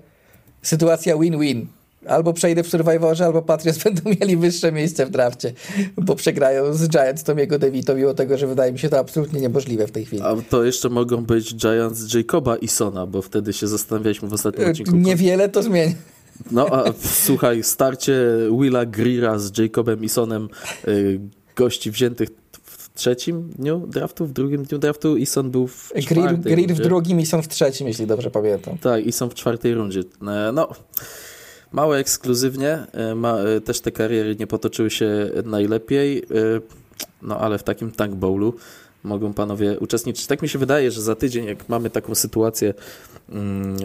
sytuacja win-win. Albo przejdę w Survivorze, albo Patriots będą mieli wyższe miejsce w drafcie, bo przegrają z Giants Tomiego DeVito, mimo tego, że wydaje mi się to absolutnie niemożliwe w tej chwili. A to jeszcze mogą być Giants Jacoba i Sona, bo wtedy się zastanawialiśmy w ostatnim e, odcinku. Niewiele to zmieni. No a słuchaj, starcie Willa Greera z Jacobem Isonem, y, gości wziętych trzecim dniu draftu, w drugim dniu draftu. Ison był w Greer, Greer w drugim, Ison w trzecim, jeśli dobrze pamiętam. Tak, Ison w czwartej rundzie. E, no, mało ekskluzywnie. E, ma, e, też te kariery nie potoczyły się najlepiej. No, ale w takim tank bowlu mogą panowie uczestniczyć. Tak mi się wydaje, że za tydzień, jak mamy taką sytuację, mm,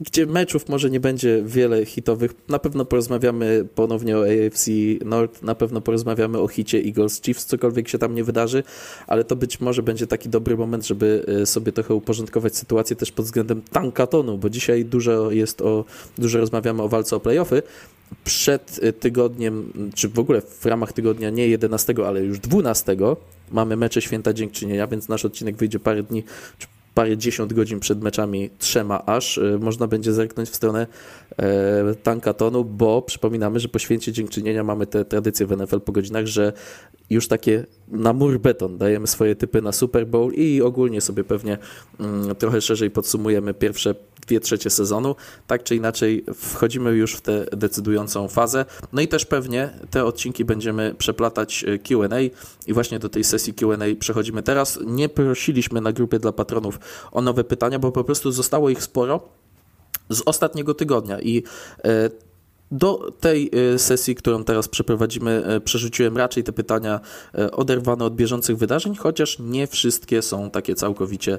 gdzie meczów może nie będzie wiele hitowych. Na pewno porozmawiamy ponownie o AFC North, na pewno porozmawiamy o hicie Eagles Chiefs, cokolwiek się tam nie wydarzy, ale to być może będzie taki dobry moment, żeby e, sobie trochę uporządkować sytuację też pod względem tankatonu, bo dzisiaj dużo jest o, dużo rozmawiamy o walce o playoffy. Przed e, tygodniem, czy w ogóle w ramach tygodnia nie 11, ale już 12 mamy mecze Święta Dziękczynienia, więc nasz odcinek wyjdzie parę dni, czy parę dziesiąt godzin przed meczami, trzema aż, y, można będzie zerknąć w stronę e, tankatonu, bo przypominamy, że po święcie dziękczynienia mamy tę tradycję w NFL po godzinach, że już takie na mur beton dajemy swoje typy na Super Bowl i ogólnie sobie pewnie mm, trochę szerzej podsumujemy pierwsze dwie trzecie sezonu. Tak czy inaczej wchodzimy już w tę decydującą fazę. No i też pewnie te odcinki będziemy przeplatać e, Q&A i właśnie do tej sesji Q&A przechodzimy teraz. Nie prosiliśmy na grupie dla patronów o nowe pytania, bo po prostu zostało ich sporo z ostatniego tygodnia i e, do tej y, sesji, którą teraz przeprowadzimy, y, przerzuciłem raczej te pytania y, oderwane od bieżących wydarzeń, chociaż nie wszystkie są takie całkowicie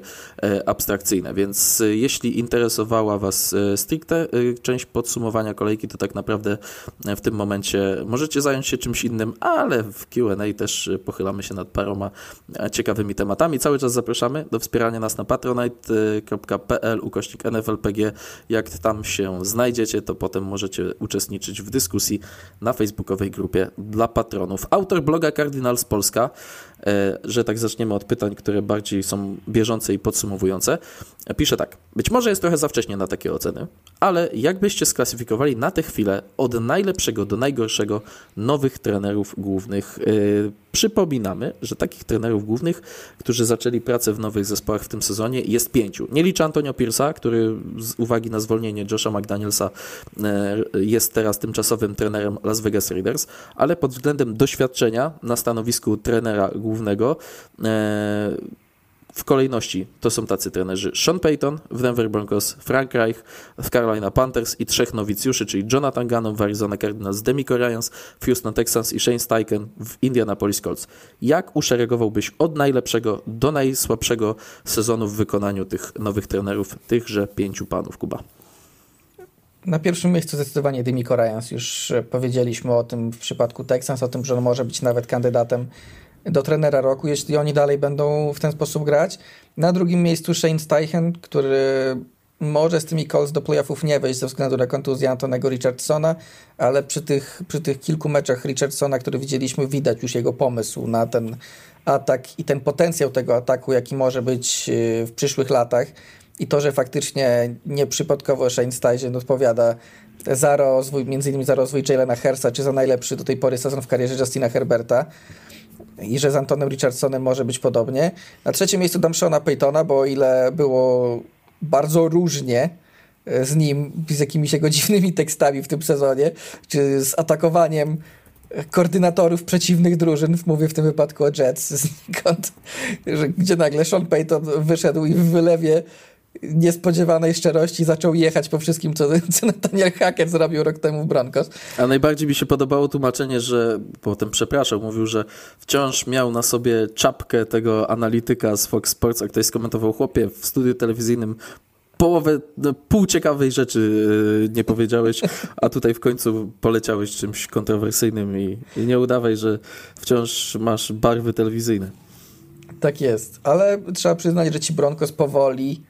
abstrakcyjne. Więc jeśli interesowała Was stricte część podsumowania kolejki, to tak naprawdę w tym momencie możecie zająć się czymś innym, ale w QA też pochylamy się nad paroma ciekawymi tematami. Cały czas zapraszamy do wspierania nas na patronite.pl ukośnik NFLPG. Jak tam się znajdziecie, to potem możecie uczestniczyć uczestniczyć w dyskusji na facebookowej grupie dla patronów. Autor bloga Cardinals Polska że tak zaczniemy od pytań, które bardziej są bieżące i podsumowujące. Pisze tak. Być może jest trochę za wcześnie na takie oceny, ale jakbyście sklasyfikowali na tę chwilę od najlepszego do najgorszego nowych trenerów głównych? Yy, przypominamy, że takich trenerów głównych, którzy zaczęli pracę w nowych zespołach w tym sezonie jest pięciu. Nie liczę Antonio Pierce'a, który z uwagi na zwolnienie Josha McDanielsa yy, jest teraz tymczasowym trenerem Las Vegas Raiders, ale pod względem doświadczenia na stanowisku trenera głównego. E, w kolejności to są tacy trenerzy Sean Payton w Denver Broncos, Frank Reich w Carolina Panthers i trzech nowicjuszy, czyli Jonathan Gannon w Arizona Cardinals, Demico Ryans w Houston Texans i Shane Steichen w Indianapolis Colts. Jak uszeregowałbyś od najlepszego do najsłabszego sezonu w wykonaniu tych nowych trenerów, tychże pięciu panów, Kuba? Na pierwszym miejscu zdecydowanie Demico Ryans. Już powiedzieliśmy o tym w przypadku Texans, o tym, że on może być nawet kandydatem do trenera roku, jeśli oni dalej będą w ten sposób grać. Na drugim miejscu Shane Steichen, który może z tymi Colts do playoffów nie wejść ze względu na kontuzję Antonego Richardsona, ale przy tych, przy tych kilku meczach Richardsona, które widzieliśmy, widać już jego pomysł na ten atak i ten potencjał tego ataku, jaki może być e, w przyszłych latach. I to, że faktycznie nieprzypadkowo Shane Steichen odpowiada za rozwój, między innymi za rozwój Jalena Hersa, czy za najlepszy do tej pory sezon w karierze Justina Herberta i że z Antonem Richardsonem może być podobnie. Na trzecim miejscu dam Shona Paytona, bo o ile było bardzo różnie e, z nim, z jakimiś jego dziwnymi tekstami w tym sezonie, czy z atakowaniem koordynatorów przeciwnych drużyn, mówię w tym wypadku o Jets, znikąd, że, gdzie nagle Sean Payton wyszedł i w wylewie niespodziewanej szczerości zaczął jechać po wszystkim, co, co Nathaniel Hackett zrobił rok temu w Broncos. A najbardziej mi się podobało tłumaczenie, że potem przepraszał, mówił, że wciąż miał na sobie czapkę tego analityka z Fox Sports, a ktoś skomentował, chłopie, w studiu telewizyjnym połowę, no, pół ciekawej rzeczy yy, nie powiedziałeś, a tutaj w końcu poleciałeś czymś kontrowersyjnym i, i nie udawaj, że wciąż masz barwy telewizyjne. Tak jest, ale trzeba przyznać, że ci Broncos powoli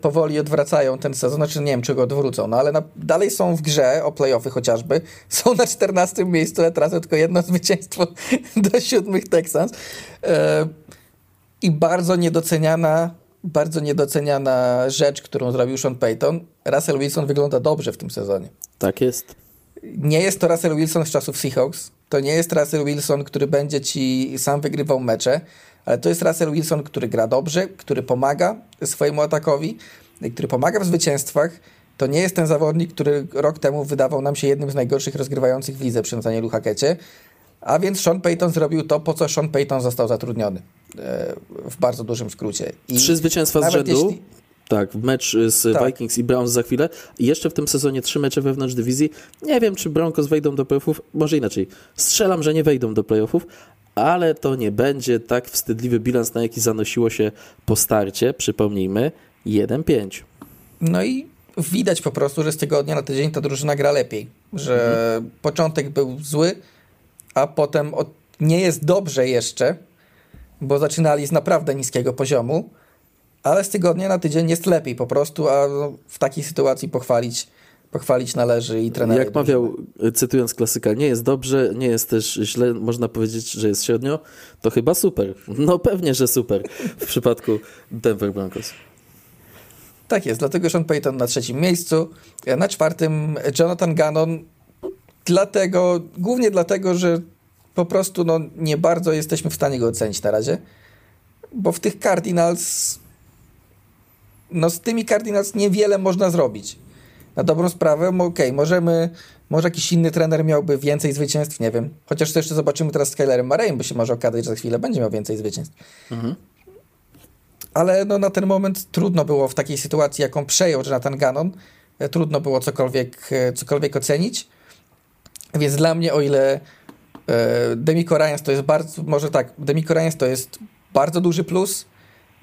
powoli odwracają ten sezon, znaczy nie wiem, czy go odwrócą, no ale na, dalej są w grze o playoffy chociażby, są na 14 miejscu, ale tracą tylko jedno zwycięstwo do siódmych Texans e, i bardzo niedoceniana bardzo niedoceniana rzecz, którą zrobił Sean Payton. Russell Wilson wygląda dobrze w tym sezonie. Tak jest. Nie jest to Russell Wilson z czasów Seahawks. To nie jest Russell Wilson, który będzie ci sam wygrywał mecze ale to jest Russell Wilson, który gra dobrze, który pomaga swojemu atakowi, który pomaga w zwycięstwach. To nie jest ten zawodnik, który rok temu wydawał nam się jednym z najgorszych rozgrywających w lidze przy Nathanielu Hackecie. A więc Sean Payton zrobił to, po co Sean Payton został zatrudniony. E, w bardzo dużym skrócie. I trzy zwycięstwa z rzędu. Jeśli... Tak, mecz z tak. Vikings i Browns za chwilę. Jeszcze w tym sezonie trzy mecze wewnątrz dywizji. Nie wiem, czy Broncos wejdą do playoffów. Może inaczej. Strzelam, że nie wejdą do playoffów, ale to nie będzie tak wstydliwy bilans, na jaki zanosiło się po starcie. Przypomnijmy, 1-5. No i widać po prostu, że z tygodnia na tydzień ta drużyna gra lepiej. Że mhm. początek był zły, a potem od... nie jest dobrze jeszcze, bo zaczynali z naprawdę niskiego poziomu, ale z tygodnia na tydzień jest lepiej po prostu, a w takiej sytuacji pochwalić pochwalić należy i trener. Jak mawiał, cytując klasyka, nie jest dobrze, nie jest też źle, można powiedzieć, że jest średnio, to chyba super. No pewnie, że super w przypadku Denver Broncos. Tak jest, dlatego Sean Payton na trzecim miejscu, na czwartym Jonathan Gannon, dlatego, głównie dlatego, że po prostu no, nie bardzo jesteśmy w stanie go ocenić na razie, bo w tych Cardinals no z tymi Cardinals niewiele można zrobić na dobrą sprawę, okej, okay, możemy, może jakiś inny trener miałby więcej zwycięstw, nie wiem. Chociaż to jeszcze zobaczymy teraz z Kylerem Marejem, bo się może okazać, że za chwilę będzie miał więcej zwycięstw. Mhm. Ale no, na ten moment trudno było w takiej sytuacji, jaką przejął Jonathan Gannon, e, trudno było cokolwiek, e, cokolwiek ocenić. Więc dla mnie, o ile e, Demico Ryans to jest bardzo, może tak, Demico Ryans to jest bardzo duży plus,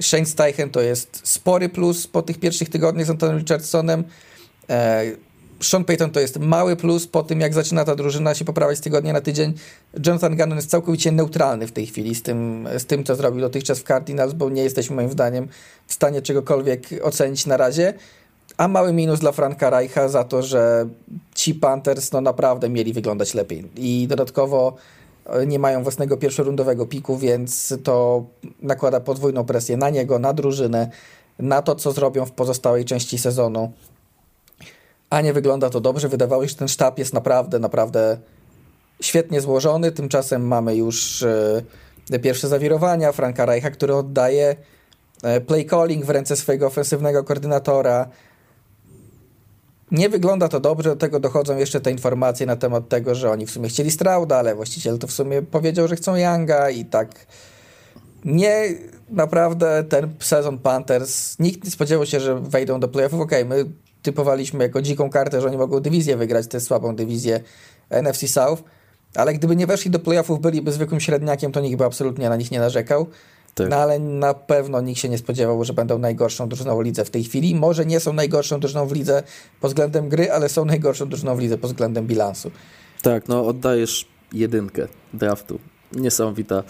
Shane Steichen to jest spory plus po tych pierwszych tygodniach z Antonem Richardsonem, Sean Payton to jest mały plus po tym, jak zaczyna ta drużyna się poprawiać z tygodnia na tydzień. Jonathan Gannon jest całkowicie neutralny w tej chwili z tym, z tym co zrobił dotychczas w Cardinals, bo nie jesteśmy moim zdaniem w stanie czegokolwiek ocenić na razie. A mały minus dla Franka Reicha za to, że ci Panthers no naprawdę mieli wyglądać lepiej. I dodatkowo e, nie mają własnego pierwszorundowego piku, więc to nakłada podwójną presję na niego, na drużynę, na to, co zrobią w pozostałej części sezonu. A nie wygląda to dobrze. Wydawało się, że ten sztab jest naprawdę, naprawdę świetnie złożony. Tymczasem mamy już te pierwsze zawirowania. Franka Reicha, który oddaje e, play calling w ręce swojego ofensywnego koordynatora. Nie wygląda to dobrze, do tego dochodzą jeszcze te informacje na temat tego, że oni w sumie chcieli Strauda, ale właściciel to w sumie powiedział, że chcą Younga i tak nie naprawdę ten sezon Panthers, nikt nie spodziewał się, że wejdą do playoffów. Okej, okay, my typowaliśmy jako dziką kartę, że oni mogą dywizję wygrać, tę słabą dywizję NFC South, ale gdyby nie weszli do playoffów, byliby zwykłym średniakiem, to nikt by absolutnie na nich nie narzekał. Tak. No ale na pewno nikt się nie spodziewał, że będą najgorszą drużyną w lidze w tej chwili. Może nie są najgorszą drużyną w lidze pod względem gry, ale są najgorszą drużyną w lidze pod względem bilansu. Tak, no oddajesz jedynkę draftu. Niesamowita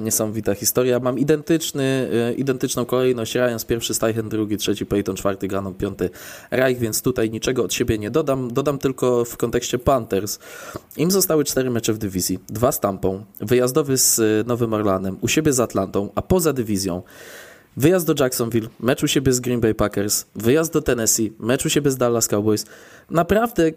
niesamowita historia. Mam identyczny, e, identyczną kolejność. Ryans pierwszy, Steichen drugi, trzeci, Peyton czwarty, Ganon piąty, Reich, więc tutaj niczego od siebie nie dodam. Dodam tylko w kontekście Panthers. Im zostały cztery mecze w dywizji. Dwa z Tampą, wyjazdowy z e, Nowym Orlanem, u siebie z Atlantą, a poza dywizją Wyjazd do Jacksonville, mecz u siebie z Green Bay Packers, wyjazd do Tennessee, mecz u siebie z Dallas Cowboys. Naprawdę y,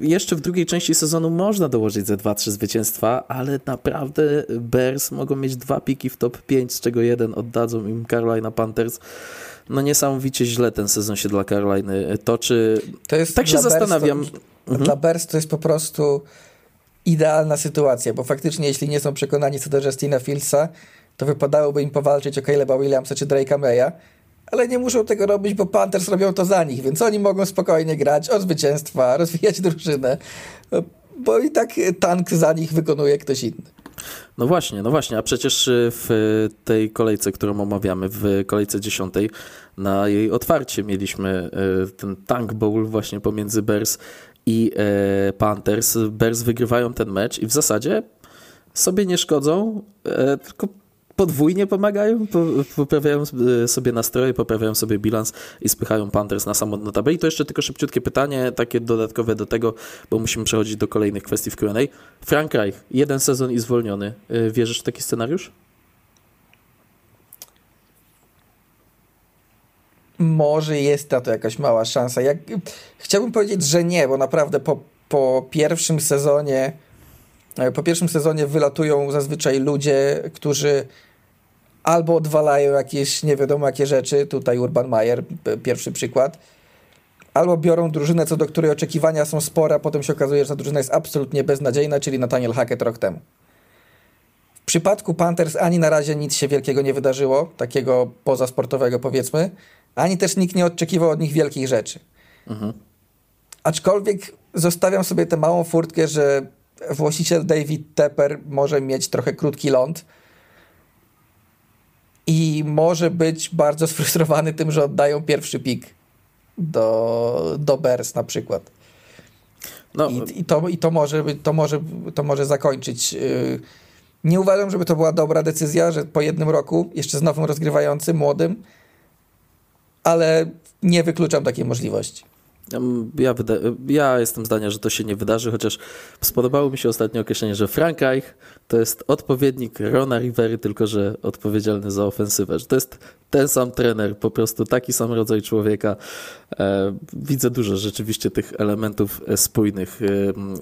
jeszcze w drugiej części sezonu można dołożyć ze 2-3 zwycięstwa, ale naprawdę Bears mogą mieć dwa piki w top 5, z czego jeden oddadzą im Carolina Panthers. No niesamowicie źle ten sezon się dla Caroliny toczy. To jest tak się zastanawiam. Bears to, mhm. Dla Bears to jest po prostu idealna sytuacja, bo faktycznie jeśli nie są przekonani co do Justina Fieldsa, to wypadałoby im powalczyć o Caleba Williamsa czy Drake'a Maya, ale nie muszą tego robić, bo Panthers robią to za nich, więc oni mogą spokojnie grać o zwycięstwa, rozwijać drużynę, bo i tak tank za nich wykonuje ktoś inny. No właśnie, no właśnie, a przecież y, w tej kolejce, którą omawiamy, w kolejce dziesiątej, na jej otwarcie mieliśmy y, ten tank bowl właśnie pomiędzy Bears i e, Panthers. Bears wygrywają ten mecz i w zasadzie sobie nie szkodzą, e, tylko podwójnie pomagają, poprawiają sobie nastroje, poprawiają sobie bilans i spychają Panthers na samą dno tabeli. To jeszcze tylko szybciutkie pytanie, takie dodatkowe do tego, bo musimy przechodzić do kolejnych kwestii w Q&A. Frank Reich, jeden sezon i zwolniony. Y, wierzysz w taki scenariusz? Może jest na to jakaś mała szansa. Chciałbym powiedzieć, że nie, bo naprawdę po, po pierwszym sezonie E, po pierwszym sezonie wylatują zazwyczaj ludzie, którzy albo odwalają jakieś nie wiadomo jakie rzeczy, tutaj Urban Meyer, pierwszy przykład, albo biorą drużynę, co do której oczekiwania są spore, a potem się okazuje, że ta drużyna jest absolutnie beznadziejna, czyli Nathaniel Hackett rok temu. W przypadku Panthers ani na razie nic się wielkiego nie wydarzyło, takiego pozasportowego powiedzmy, ani też nikt nie oczekiwał od nich wielkich rzeczy. Mhm. Aczkolwiek zostawiam sobie tę małą furtkę, że właściciel David Tepper może mieć trochę krótki ląd i może być bardzo sfrustrowany tym, że oddają pierwszy pik do, do Bears na przykład. No. I, i, to, i to, może, to, może, to może zakończyć. Y, nie uważam, żeby to była dobra decyzja, że po jednym roku, jeszcze z nowym rozgrywającym, młodym, ale nie wykluczam takiej możliwości. Ja, ja jestem zdania, że to się nie wydarzy, chociaż spodobało mi się ostatnio określenie, że Frank Reich to jest odpowiednik Rona Rivery, tylko że odpowiedzialny za ofensywę. Że to jest ten sam trener, po prostu taki sam rodzaj człowieka. E, widzę dużo rzeczywiście tych elementów e, spójnych, e,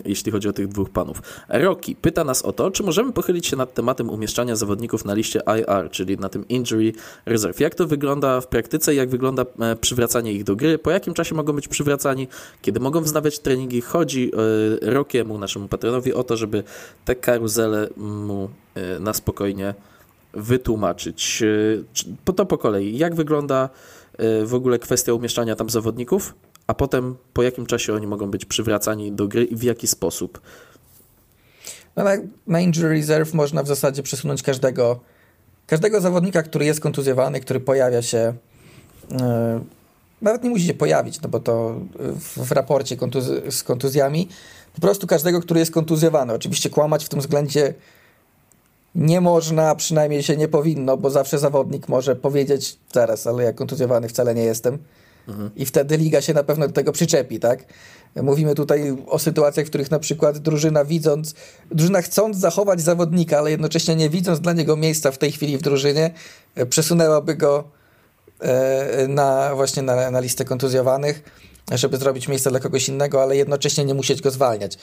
jeśli chodzi o tych dwóch panów. Rocky pyta nas o to, czy możemy pochylić się nad tematem umieszczania zawodników na liście IR, czyli na tym Injury Reserve. Jak to wygląda w praktyce, jak wygląda przywracanie ich do gry, po jakim czasie mogą być przywracani, kiedy mogą wznawiać treningi. Chodzi Rokiemu, naszemu patronowi, o to, żeby te karuzele mu na spokojnie wytłumaczyć. E, to po kolei. Jak wygląda e, w ogóle kwestia umieszczania tam zawodników, a potem po jakim czasie oni mogą być przywracani do gry i w jaki sposób? No na injury reserve można w zasadzie przesunąć każdego, każdego zawodnika, który jest kontuzjowany, który pojawia się. Nawet nie musi się pojawić, no bo to w, w raporcie kontuz- z kontuzjami. Po prostu każdego, który jest kontuzjowany. Oczywiście kłamać w tym względzie nie można, przynajmniej się nie powinno, bo zawsze zawodnik może powiedzieć zaraz, ale ja kontuzjowany wcale nie jestem. Mhm. I wtedy liga się na pewno do tego przyczepi, tak? Mówimy tutaj o sytuacjach, w których na przykład drużyna widząc, drużyna chcąc zachować zawodnika, ale jednocześnie nie widząc dla niego miejsca w tej chwili w drużynie, e, przesunęłaby go na właśnie na, na listę kontuzjowanych, żeby zrobić miejsce dla kogoś innego, ale jednocześnie nie musieć go zwalniać.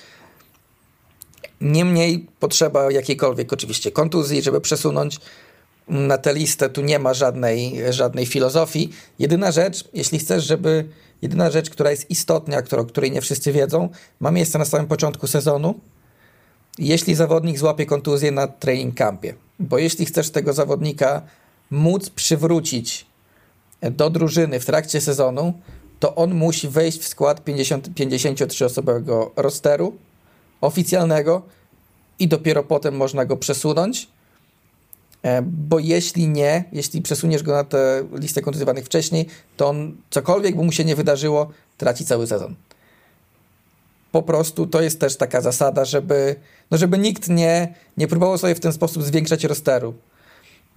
Niemniej potrzeba jakiejkolwiek oczywiście kontuzji, żeby przesunąć na tę listę. Tu nie ma żadnej, żadnej filozofii. Jedyna rzecz, jeśli chcesz, żeby Jedyna rzecz, która jest istotna, o której nie wszyscy wiedzą, ma miejsce na samym początku sezonu, jeśli zawodnik złapie kontuzję na training campie. Bo jeśli chcesz tego zawodnika móc przywrócić do drużyny w trakcie sezonu, to on musi wejść w skład 50, 53-osobowego rosteru oficjalnego i dopiero potem można go przesunąć E, bo jeśli nie, jeśli przesuniesz go na tę listę kontuzjowanych wcześniej, to on cokolwiek by mu się nie wydarzyło, traci cały sezon. Po prostu to jest też taka zasada, żeby, no żeby nikt nie, nie próbował sobie w ten sposób zwiększać rosteru.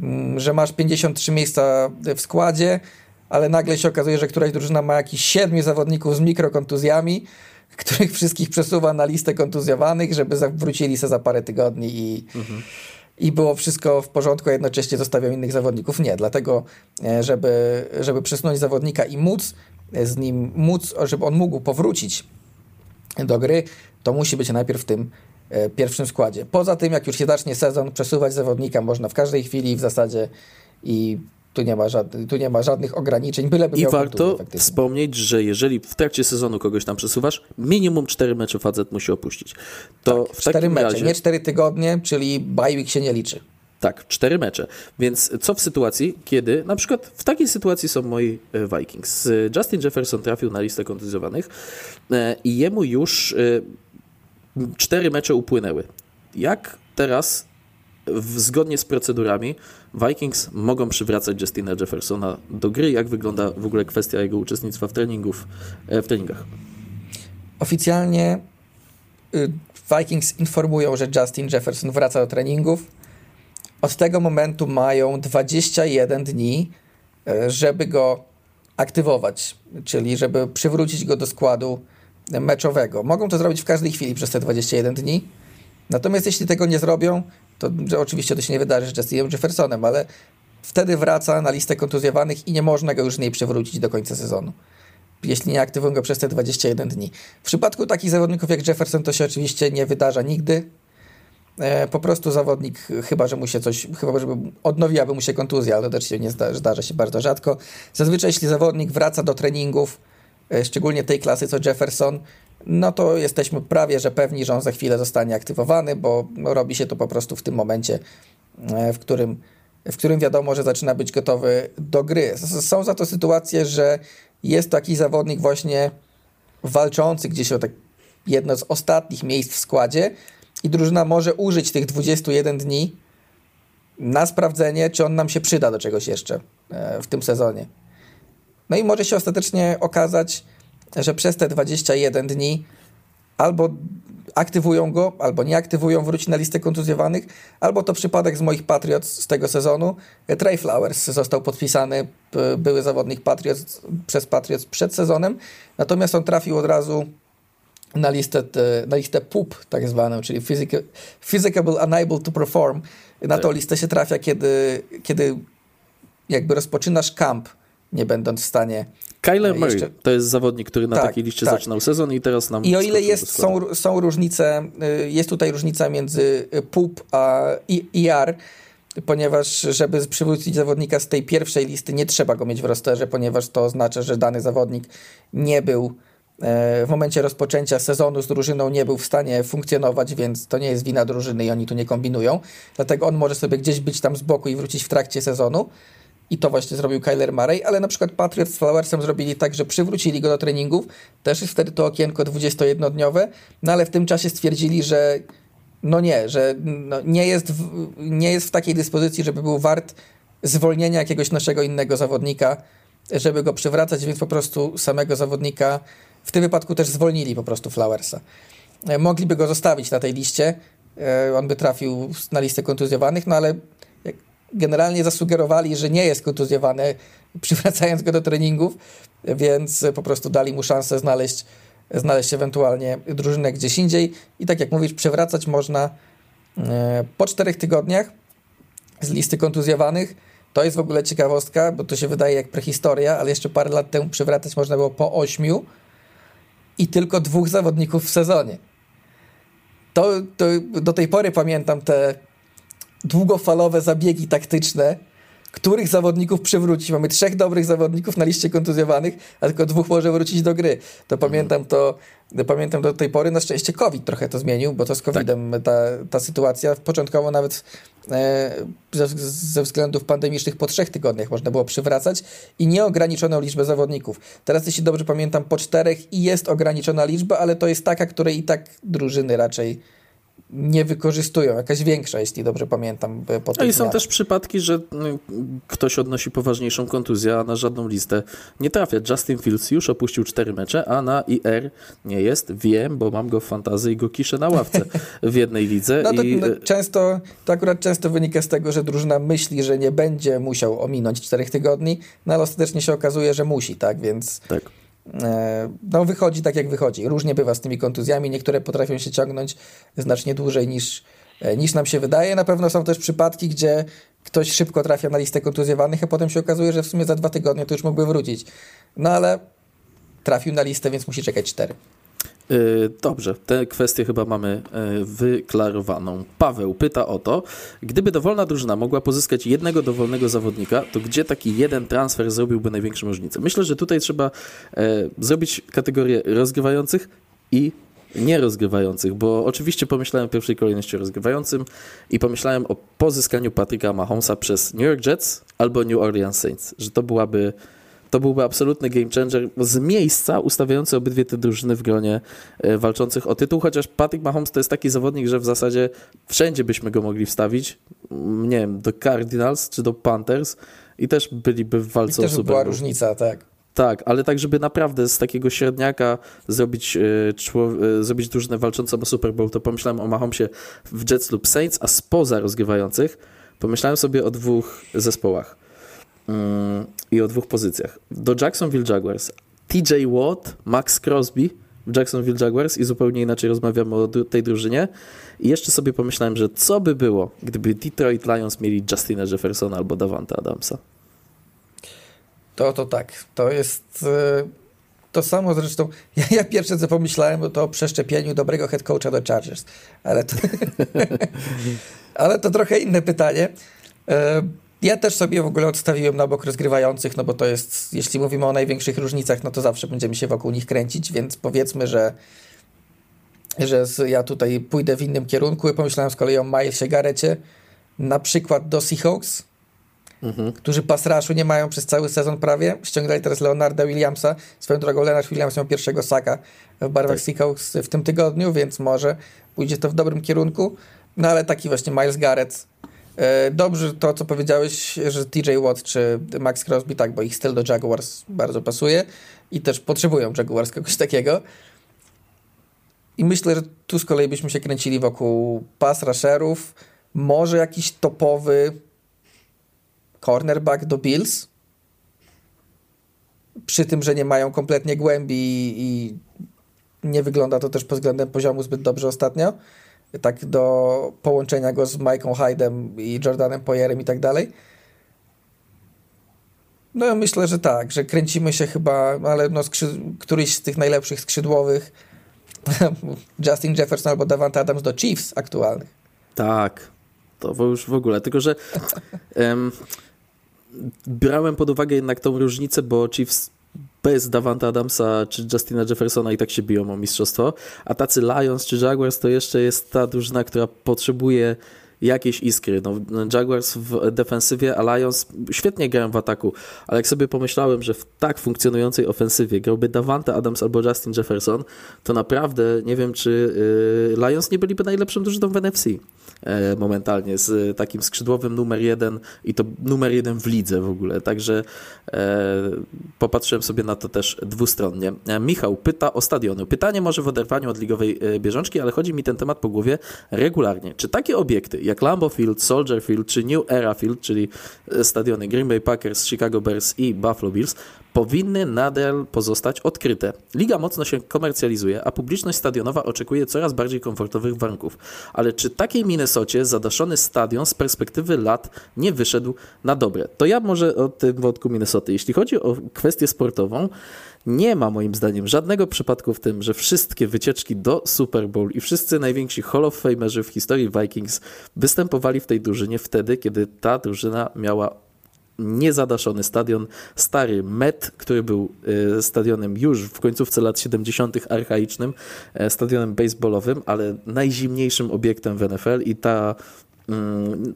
Mm, że masz 53 miejsca w składzie, ale nagle się okazuje, że któraś drużyna ma jakiś siedmiu zawodników z mikrokontuzjami, których wszystkich przesuwa na listę kontuzjowanych, żeby wrócili se za parę tygodni i, mhm i było wszystko w porządku, a jednocześnie zostawiał innych zawodników. Nie, dlatego, e, żeby, żeby przesunąć zawodnika i móc e, z nim, móc, żeby on mógł powrócić do gry, to musi być najpierw w tym pierwszym składzie. Poza tym, jak już się zacznie sezon, przesuwać zawodnika można w każdej chwili w zasadzie i tu nie ma, żadnych, tu nie ma żadnych ograniczeń, byleby I warto wspomnieć, że jeżeli w trakcie sezonu kogoś tam przesuwasz, minimum 4 mecze facet musi opuścić. To tak, w 4 mecze, razie... nie 4 tygodnie, czyli bye się nie liczy. Tak, cztery mecze. Więc co w sytuacji, kiedy na przykład w takiej sytuacji są moi e, Vikings. Justin Jefferson trafił na listę kontuzjowanych e, i jemu już e, cztery mecze upłynęły. Jak teraz zgodnie z procedurami Vikings mogą przywracać Justina Jeffersona do gry. Jak wygląda w ogóle kwestia jego uczestnictwa w, treningów, e, w treningach? Oficjalnie y, Vikings informują, że Justin Jefferson wraca do treningów. Od tego momentu mają 21 dni, e, żeby go aktywować, czyli żeby przywrócić go do składu meczowego. Mogą to zrobić w każdej chwili przez te 21 dni. Natomiast jeśli tego nie zrobią, to oczywiście to się nie wydarzy z Justinem Jeffersonem, ale wtedy wraca na listę kontuzjowanych i nie można go już nie przywrócić do końca sezonu. Jeśli nie aktywują go przez te 21 dni. W przypadku takich zawodników jak Jefferson to się oczywiście nie wydarza nigdy. E, po prostu zawodnik, chyba że mu się coś, chyba żeby odnowiłaby mu się kontuzja, ale też się nie zdarza, zdarza się bardzo rzadko. Zazwyczaj, jeśli zawodnik wraca do treningów, szczególnie tej klasy co Jefferson, no to jesteśmy prawie, że pewni, że on za chwilę zostanie aktywowany, bo robi się to po prostu w tym momencie, e, w którym, w którym wiadomo, że zaczyna być gotowy do gry. Są za to sytuacje, że jest taki zawodnik właśnie walczący gdzieś o tak jedno z ostatnich miejsc w składzie i drużyna może użyć tych 21 dni na sprawdzenie, czy on nam się przyda do czegoś jeszcze e, w tym sezonie. No i może się ostatecznie okazać, że przez te 21 dni albo aktywują go, albo nie aktywują, wróci na listę kontuzjowanych, albo to przypadek z moich Patriots z tego sezonu. Trey Flowers został podpisany, były zawodnik Patriots przez Patriots przed sezonem, natomiast on trafił od razu na listę, na listę PUP tak zwaną, czyli physical, Physicable Unable to Perform. Na tą tak. listę się trafia, kiedy, kiedy jakby rozpoczynasz kamp, nie będąc w stanie Kyler Murray jeszcze... to jest zawodnik, który na tak, takiej liście tak. zaczynał sezon i teraz nam. I o ile jest, są, są różnice, y, jest tutaj różnica między PUP a IR, ponieważ żeby przywrócić zawodnika z tej pierwszej listy, nie trzeba go mieć w rosterze, ponieważ to oznacza, że dany zawodnik nie był e, w momencie rozpoczęcia sezonu z drużyną nie był w stanie funkcjonować, więc to nie jest wina drużyny i oni tu nie kombinują. Dlatego on może sobie gdzieś być tam z boku i wrócić w trakcie sezonu. I to właśnie zrobił Kyler Murray, ale na przykład Patriots z Flowersem zrobili tak, że przywrócili go do treningów. Też jest wtedy to okienko 21-dniowe, no ale w tym czasie stwierdzili, że no nie, że no nie, jest w, nie jest w takiej dyspozycji, żeby był wart zwolnienia jakiegoś naszego innego zawodnika, żeby go przywracać, więc po prostu samego zawodnika w tym wypadku też zwolnili po prostu Flowersa. E, mogliby go zostawić na tej liście, e, on by trafił na listę kontuzjowanych, no ale generalnie zasugerowali, że nie jest kontuzjowany, przywracając go do treningów, więc po prostu dali mu szansę znaleźć, znaleźć ewentualnie drużynę gdzieś indziej. I tak jak mówisz, przewracać można e, po czterech tygodniach z listy kontuzjowanych. To jest w ogóle ciekawostka, bo to się wydaje jak prehistoria, ale jeszcze parę lat temu przewracać można było po ośmiu i tylko dwóch zawodników w sezonie. To, to do tej pory pamiętam te długofalowe zabiegi taktyczne, których zawodników przywrócić. Mamy trzech dobrych zawodników na liście kontuzjowanych, a tylko dwóch może wrócić do gry. To mhm. pamiętam to, pamiętam do tej pory. Na szczęście COVID trochę to zmienił, bo to z COVIDem tak. ta, ta sytuacja początkowo nawet e, ze, ze, względów pandemicznych po trzech tygodniach można było przywracać i nieograniczoną liczbę zawodników. Teraz, jeśli dobrze pamiętam, po czterech i jest ograniczona liczba, ale to jest taka, której i tak drużyny raczej nie wykorzystują, jakaś większa, jeśli dobrze pamiętam. Po no i są też przypadki, że no, ktoś odnosi poważniejszą kontuzję, a na żadną listę nie trafia. Justin Fields już opuścił cztery mecze, a na IR nie jest. Wiem, bo mam go w fantazji i go kiszę na ławce w jednej lidze. No to, i... no, często, to akurat często wynika z tego, że drużyna myśli, że nie będzie musiał ominąć czterech tygodni, no ale ostatecznie się okazuje, że musi, tak, więc... Tak. E, no wychodzi tak jak wychodzi. Różnie bywa z tymi kontuzjami. Niektóre potrafią się ciągnąć znacznie dłużej niż, e, niż nam się wydaje. Na pewno są też przypadki, gdzie ktoś szybko trafia na listę kontuzjowanych, a potem się okazuje, że w sumie za dwa tygodnie to już mógłby wrócić. No ale trafił na listę, więc musi czekać cztery. Y, dobrze, tę kwestię chyba mamy y, wyklarowaną. Paweł pyta o to, gdyby dowolna drużyna mogła pozyskać jednego dowolnego zawodnika, to gdzie taki jeden transfer zrobiłby największą różnicę? Myślę, że tutaj trzeba e, zrobić kategorię rozgrywających i nierozgrywających, bo oczywiście pomyślałem w pierwszej kolejności o rozgrywającym i pomyślałem o pozyskaniu Patryka Mahomesa przez New York Jets albo New Orleans Saints, że to byłaby to byłby absolutny game changer z miejsca ustawiający obydwie te drużyny w gronie e, walczących o tytuł, chociaż Patrick Mahomes to jest taki zawodnik, że w zasadzie wszędzie byśmy go mogli wstawić, mm, nie wiem, do Cardinals czy do Panthers i też byliby w walce I o Super była różnica, tak. Tak, ale tak, żeby naprawdę z takiego średniaka zrobić, e, zrobić drużynę walczącą o Super Bowl, to pomyślałem o Mahomesie w Jets lub Saints, a spoza rozgrywających pomyślałem sobie o dwóch zespołach i o dwóch pozycjach. Do Jacksonville Jaguars TJ Watt, Max Crosby w Jacksonville Jaguars i zupełnie inaczej rozmawiamy o tej drużynie. I jeszcze sobie pomyślałem, że co by było, gdyby Detroit Lions mieli Justina Jeffersona albo Davanta Adamsa? To, to tak. To jest e, to samo zresztą. Ja, ja pierwsze co pomyślałem, to o przeszczepieniu dobrego head coacha do Chargers. Ale to, ale to trochę inne pytanie. E, ja też sobie w ogóle odstawiłem na bok rozgrywających, no bo to jest, jeśli mówimy o największych różnicach, no to zawsze będziemy się wokół nich kręcić, więc powiedzmy, że że ja tutaj pójdę w innym kierunku pomyślałem z kolei o Milesie Garecie, na przykład do Seahawks, mhm. którzy pasraszu nie mają przez cały sezon prawie. Ściągnęli teraz Leonarda Williamsa. Swoją drogą Leonard Williams miał pierwszego saka w barwach tak. Seahawks w tym tygodniu, więc może pójdzie to w dobrym kierunku. No ale taki właśnie Miles Garrett dobrze to, co powiedziałeś, że TJ Watt czy Max Crosby, tak, bo ich styl do Jaguars bardzo pasuje i też potrzebują Jaguars kogoś takiego. I myślę, że tu z kolei byśmy się kręcili wokół pass rusherów, może jakiś topowy cornerback do Bills, przy tym, że nie mają kompletnie głębi i nie wygląda to też pod względem poziomu zbyt dobrze ostatnio tak do połączenia go z Mike'ą Hyde'em i Jordanem Poyerem i tak dalej. No ja myślę, że tak, że kręcimy się chyba, ale no któryś z tych najlepszych skrzydłowych Justin Jefferson albo Davante Adams do Chiefs aktualnych. Tak, to już w ogóle, tylko że um, brałem pod uwagę jednak tą różnicę, bo Chiefs bez Davanta Adamsa czy Justina Jeffersona i tak się biją o mistrzostwo, a tacy Lions czy Jaguars to jeszcze jest ta drużyna, która potrzebuje jakieś iskry. No, Jaguars w defensywie, a Lions świetnie grają w ataku, ale jak sobie pomyślałem, że w tak funkcjonującej ofensywie grałby Davante Adams albo Justin Jefferson, to naprawdę nie wiem, czy yy, Lions nie byliby najlepszą drużyną w NFC. E, momentalnie z takim skrzydłowym numer jeden i to numer jeden w lidze w ogóle, także e, popatrzyłem sobie na to też dwustronnie. E, Michał pyta o stadiony. Pytanie może w oderwaniu od ligowej bieżączki, ale chodzi mi ten temat po głowie regularnie. Czy takie obiekty jak Lambeau Field, Soldier Field czy New Era Field, czyli stadiony Green Bay Packers, Chicago Bears i Buffalo Bills powinny nadal pozostać odkryte. Liga mocno się komercjalizuje, a publiczność stadionowa oczekuje coraz bardziej komfortowych warunków. Ale czy takiej Minnesocie zadaszony stadion z perspektywy lat nie wyszedł na dobre? To ja może o tym wątku Minnesoty. Jeśli chodzi o kwestię sportową, nie ma moim zdaniem żadnego przypadku w tym, że wszystkie wycieczki do Super Bowl i wszyscy najwięksi Hall of Famerzy w historii Vikings występowali w tej drużynie wtedy, kiedy ta drużyna miała niezadaszony stadion, stary Met, który był e, stadionem już w końcówce lat 70. archaicznym, e, stadionem baseballowym, ale najzimniejszym obiektem w NFL i ta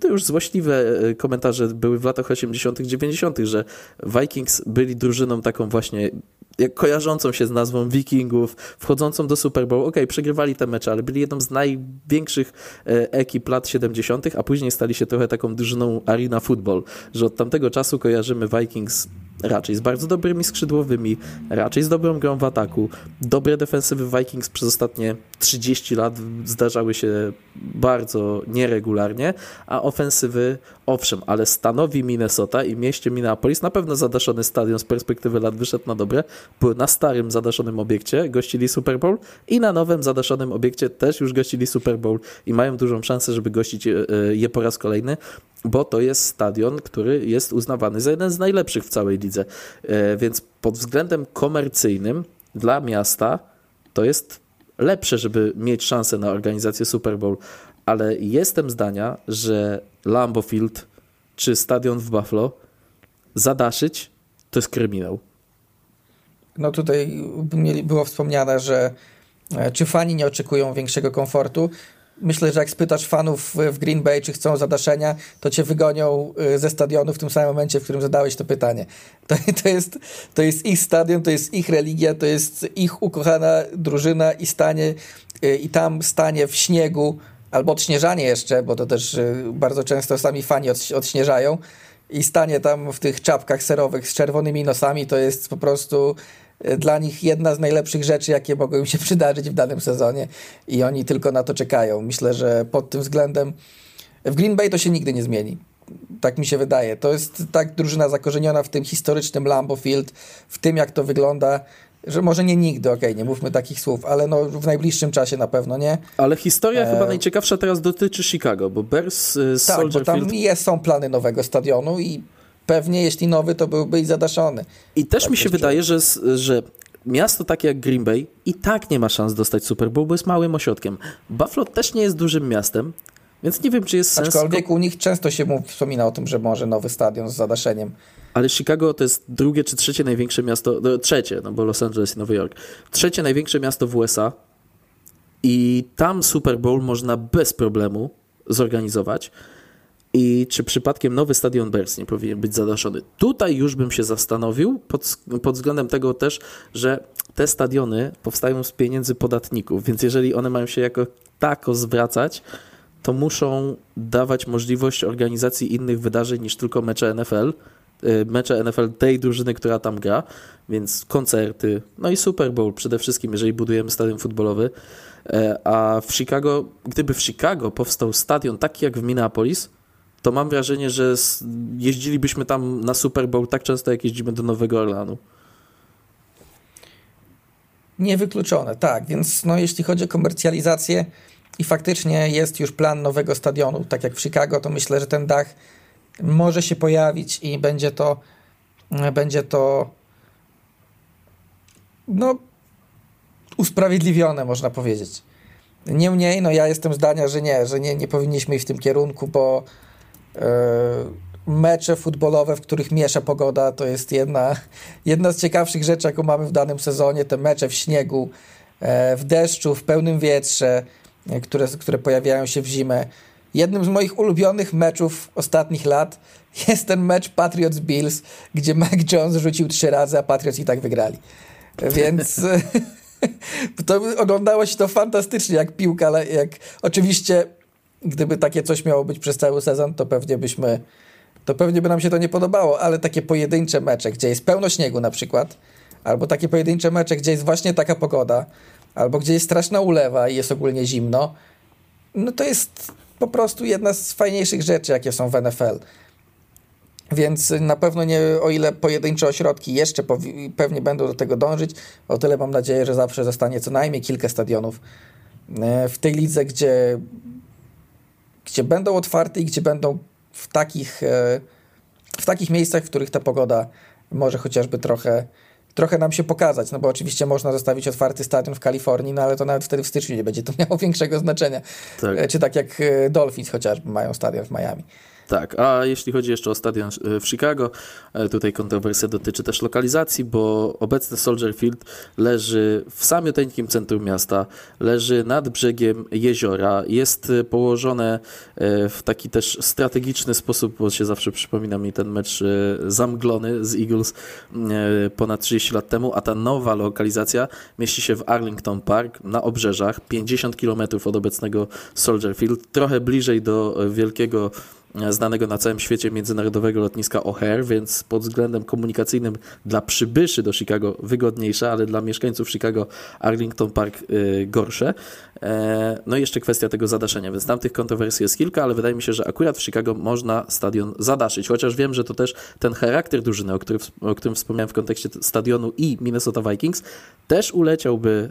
to już złośliwe e, komentarze były w latach 80., 90., że Vikings byli drużyną taką właśnie jak kojarzącą się z nazwą Wikingów, wchodzącą do Super Bowl. Ok, przegrywali te mecze, ale byli jedną z największych e, ekip lat 70., a później stali się trochę taką drużyną arena football, że od tamtego czasu kojarzymy Vikings raczej z bardzo dobrymi skrzydłowymi, raczej z dobrą grą w ataku. Dobre defensywy Vikings przez ostatnie 30 lat zdarzały się bardzo nieregularnie, a ofensywy owszem, ale stanowi Minnesota i mieście Minneapolis na pewno zadaszony stadion z perspektywy lat wyszedł na dobre, bo na starym zadaszonym obiekcie gościli Super Bowl i na nowym zadaszonym obiekcie też już gościli Super Bowl i mają dużą szansę, żeby gościć e, je po raz kolejny bo to jest stadion, który jest uznawany za jeden z najlepszych w całej lidze. E, więc pod względem komercyjnym dla miasta to jest lepsze, żeby mieć szansę na organizację Super Bowl, ale jestem zdania, że Lambeau Field czy stadion w Buffalo zadaszyć to jest kryminał. No tutaj było wspomniane, że e, czy fani nie oczekują większego komfortu? Myślę, że jak spytasz fanów w Green Bay, czy chcą zadaszenia, to cię wygonią y, ze stadionu w tym samym momencie, w którym zadałeś to pytanie. To, to, jest, to jest ich stadion, to jest ich religia, to jest ich ukochana drużyna i stanie y, i tam stanie w śniegu, albo odśnieżanie jeszcze, bo to też y, bardzo często sami fani odśnieżają i stanie tam w tych czapkach serowych z czerwonymi nosami, to jest po prostu dla nich jedna z najlepszych rzeczy, jakie mogą im się przydarzyć w danym sezonie i oni tylko na to czekają. Myślę, że pod tym względem w Green Bay to się nigdy nie zmieni. Tak mi się wydaje. To jest tak drużyna zakorzeniona w tym historycznym Lambeau Field, w tym jak to wygląda, że może nie nigdy, okej, okay, nie mówmy takich słów, ale no w najbliższym czasie na pewno nie. Ale historia e... chyba najciekawsza teraz dotyczy Chicago, bo Bears z tak, Soldier bo tam Field... są plany nowego stadionu i pewnie jeśli nowy, to byłby i zadaszony. I też tak mi się wydaje, że, że miasto takie jak Green Bay i tak nie ma szans dostać Super Bowl, bo jest małym ośrodkiem. Buffalo też nie jest dużym miastem, więc nie wiem, czy jest sens... Aczkolwiek u nich często się mu wspomina o tym, że może nowy stadion z zadaszeniem. Ale Chicago to jest drugie czy trzecie największe miasto, no, trzecie, no bo Los Angeles i Nowy Jork. Trzecie największe miasto w USA i tam Super Bowl można bez problemu zorganizować i czy przypadkiem nowy stadion Bears nie powinien być zadaszony. Tutaj już bym się zastanowił pod, pod względem tego też, że te stadiony powstają z pieniędzy podatników, więc jeżeli one mają się jako tako zwracać, to muszą dawać możliwość organizacji innych wydarzeń niż tylko mecze NFL, y, mecze NFL tej drużyny, która tam gra, więc koncerty, no i Super Bowl przede wszystkim, jeżeli budujemy stadion futbolowy. E, a w Chicago, gdyby w Chicago powstał stadion taki jak w Minneapolis, to mam wrażenie, że jeździlibyśmy tam na Super Bowl tak często, jak jeździmy do Nowego Orlanu. Niewykluczone, tak. Więc no, jeśli chodzi o komercjalizację i faktycznie jest już plan nowego stadionu, tak jak w Chicago, to myślę, że ten dach może się pojawić i będzie to będzie to no usprawiedliwione, można powiedzieć. Niemniej, no ja jestem zdania, że nie, że nie, nie powinniśmy iść w tym kierunku, bo E, mecze futbolowe, w których miesza pogoda, to jest jedna, jedna z ciekawszych rzeczy, jaką mamy w danym sezonie. Te mecze w śniegu, e, w deszczu, w pełnym wietrze, e, które, które pojawiają się w zimę. Jednym z moich ulubionych meczów ostatnich lat jest ten mecz Patriots-Bills, gdzie Mac Jones rzucił trzy razy, a Patriots i tak wygrali. Więc to oglądało się to fantastycznie, jak piłka, jak oczywiście gdyby takie coś miało być przez cały sezon, to pewnie byśmy, to pewnie by nam się to nie podobało, ale takie pojedyncze mecze, gdzie jest pełno śniegu na przykład, albo takie pojedyncze mecze, gdzie jest właśnie taka pogoda, albo gdzie jest straszna ulewa i jest ogólnie zimno, no to jest po prostu jedna z fajniejszych rzeczy, jakie są w NFL. Więc na pewno nie, o ile pojedyncze ośrodki jeszcze pewnie będą do tego dążyć, o tyle mam nadzieję, że zawsze zostanie co najmniej kilka stadionów e, w tej lidze, gdzie, gdzie będą otwarte i gdzie będą w takich, e, w takich miejscach, w których ta pogoda może chociażby trochę, trochę nam się pokazać, no bo oczywiście można zostawić otwarty stadion w Kalifornii, no ale to nawet wtedy w styczniu nie będzie to miało większego znaczenia. Tak. E, czy tak jak Dolphins chociażby mają stadion w Miami. Tak, a jeśli chodzi jeszcze o stadion e, w Chicago, e, tutaj kontrowersja dotyczy też lokalizacji, bo obecny Soldier Field leży w samiuteńkim centrum miasta, leży nad brzegiem jeziora, jest e, położone w taki też strategiczny sposób, bo się zawsze przypomina mi ten mecz zamglony z Eagles ponad 30 lat temu, a ta nowa lokalizacja mieści się w Arlington Park na obrzeżach, 50 km od obecnego Soldier Field, trochę bliżej do wielkiego znanego na całym świecie międzynarodowego lotniska O'Hare, więc pod względem komunikacyjnym dla przybyszy do Chicago wygodniejsze, ale dla mieszkańców Chicago Arlington Park y, gorsze. E, no i jeszcze kwestia tego zadaszenia, więc tam tych kontrowersji jest kilka, ale wydaje mi się, że akurat w Chicago można stadion zadaszyć, chociaż wiem, że to też ten charakter drużyny, o, który, o którym wspomniałem w kontekście stadionu i Minnesota Vikings, też uleciałby e,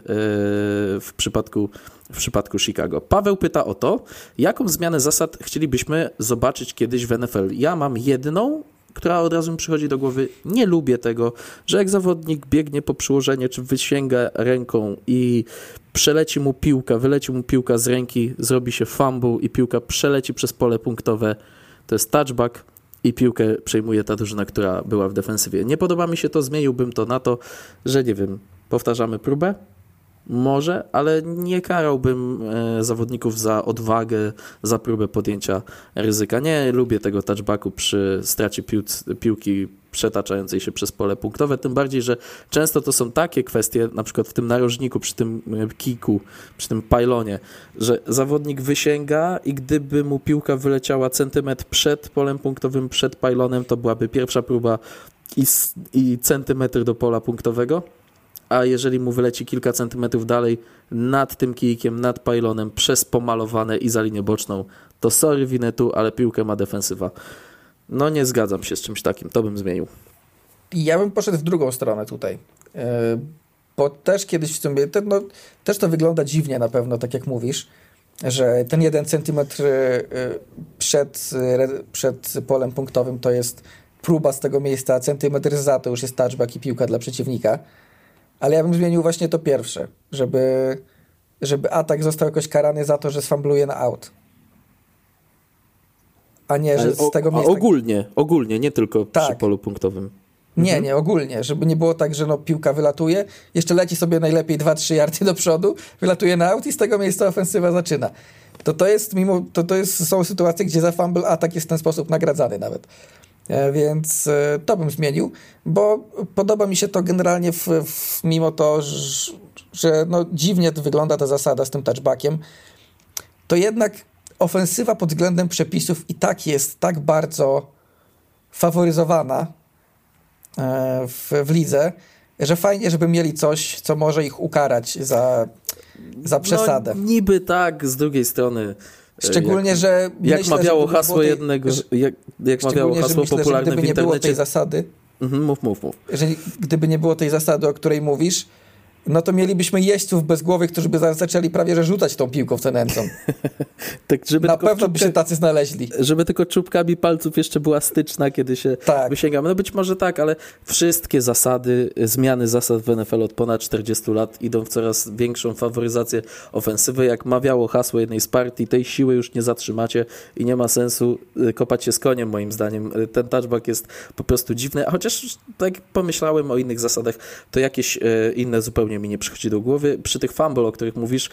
w przypadku w przypadku Chicago. Paweł pyta o to, jaką zmianę zasad chcielibyśmy zobaczyć kiedyś w NFL. Ja mam jedną, która od razu mi przychodzi do głowy. Nie lubię tego, że jak zawodnik biegnie po przyłożenie, czy wysięga ręką i przeleci mu piłka, wyleci mu piłka z ręki, zrobi się fumble i piłka przeleci przez pole punktowe. To jest touchback i piłkę przejmuje ta drużyna, która była w defensywie. Nie podoba mi się to, zmieniłbym to na to, że nie wiem, powtarzamy próbę, może, ale nie karałbym e, zawodników za odwagę, za próbę podjęcia ryzyka. Nie lubię tego touchbacku przy stracie piłki przetaczającej się przez pole punktowe, tym bardziej, że często to są takie kwestie, na przykład w tym narożniku, przy tym e, kiku, przy tym pajlonie, że zawodnik wysięga i gdyby mu piłka wyleciała centymetr przed polem punktowym, przed pajlonem, to byłaby pierwsza próba i, i centymetr do pola punktowego a jeżeli mu wyleci kilka centymetrów dalej nad tym kijkiem, nad pajlonem, przez pomalowane i za linię boczną, to sorry Winetu, ale piłkę ma defensywa. No nie zgadzam się z czymś takim, to bym zmienił. Ja bym poszedł w drugą stronę tutaj, e, bo też kiedyś w sumie, no, też to wygląda dziwnie na pewno, tak jak mówisz, że ten jeden centymetr e, przed, przed polem punktowym to jest próba z tego miejsca, centymetr za to już jest touchback i piłka dla przeciwnika ale ja bym zmienił właśnie to pierwsze, żeby, żeby atak został jakoś karany za to, że sfambluje na out. A nie, że z tego miejsca... ogólnie, ogólnie, nie tylko tak. przy polu punktowym. Nie, mhm. nie, ogólnie, żeby nie było tak, że no, piłka wylatuje, jeszcze leci sobie najlepiej 2-3 yardy do przodu, wylatuje na out i z tego miejsca ofensywa zaczyna. To to jest mimo, to to jest, są sytuacje, gdzie za fumble atak jest w ten sposób nagradzany nawet. E, więc e, to bym zmienił, bo podoba mi się to generalnie, w, w, mimo to, że, no dziwnie wygląda ta zasada z tym touchbackiem, to jednak ofensywa pod względem przepisów i tak jest tak bardzo faworyzowana e, w, w lidze, że fajnie, żeby mieli coś, co może ich ukarać za, za przesadę. No, niby tak, z drugiej strony Szczególnie, jak, że. Jak myślę, mawiało hasło tej, jednego. Jak, jak mawiało hasło myślę, popularne że gdyby nie było tej zasady. Mhm, mów, mów, mów. Jeżeli, gdyby nie było tej zasady, o której mówisz, no to mielibyśmy jeźdźców bez głowy, którzy by zaczęli prawie że rzucać tą piłką w ten endzone. tak, żeby Na pewno by się tacy znaleźli. Żeby tylko czubkami palców jeszcze była styczna, kiedy się tak. wysięgamy. No być może tak, ale wszystkie zasady, zmiany zasad w NFL od ponad 40 lat idą w coraz większą faworyzację ofensywy. Jak mawiało hasło jednej z partii, tej siły już nie zatrzymacie i nie ma sensu y, kopać się z koniem, moim zdaniem. Y, ten touchback jest po prostu dziwny, a chociaż tak pomyślałem o innych zasadach, to jakieś y, inne zupełnie zupełnie mi nie przychodzi do głowy. Przy tych fumble, o których mówisz,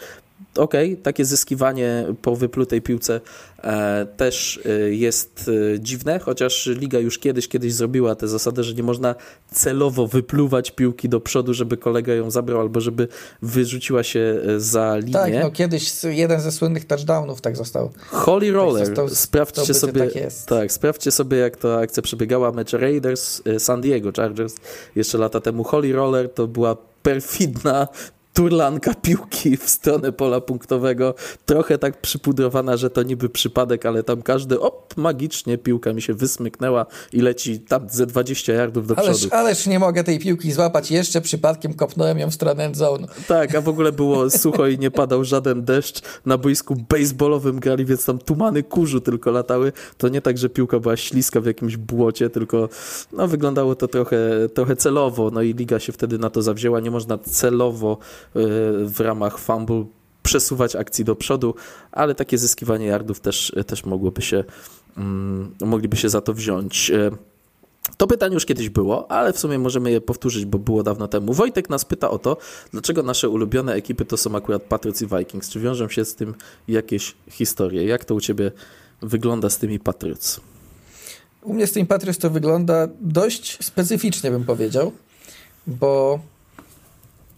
okej, okay, takie zyskiwanie po wyplutej piłce e, też e, jest e, dziwne, chociaż liga już kiedyś, kiedyś zrobiła tę zasadę, że nie można celowo wypluwać piłki do przodu, żeby kolega ją zabrał albo żeby wyrzuciła się e, za linię. Tak, no kiedyś jeden ze słynnych touchdownów tak został. Holy tak Roller, tak został, sprawdźcie sobie, tak, tak, sprawdźcie sobie jak ta akcja przebiegała, mecz Raiders e, San Diego Chargers jeszcze lata temu. Holy Roller to była perfidner turlanka piłki w stronę pola punktowego, trochę tak przypudrowana, że to niby przypadek, ale tam każdy, op, magicznie piłka mi się wysmyknęła i leci tam ze 20 yardów do ależ, przodu. Ależ nie mogę tej piłki złapać, jeszcze przypadkiem kopnąłem ją w stronę end zone. Tak, a w ogóle było sucho i nie padał żaden deszcz, na boisku baseballowym grali, więc tam tumany kurzu tylko latały, to nie tak, że piłka była śliska w jakimś błocie, tylko no, wyglądało to trochę, trochę celowo, no i liga się wtedy na to zawzięła, nie można celowo w ramach fumble przesuwać akcji do przodu, ale takie zyskiwanie yardów też, też mogłoby się, mm, mogliby się za to wziąć. E, to pytanie już kiedyś było, ale w sumie możemy je powtórzyć, bo było dawno temu. Wojtek nas pyta o to, dlaczego nasze ulubione ekipy to są akurat Patriots i Vikings. Czy wiążą się z tym jakieś historie? Jak to u ciebie wygląda z tymi Patriots? U mnie z tymi Patriots to wygląda dość specyficznie, bym powiedział, bo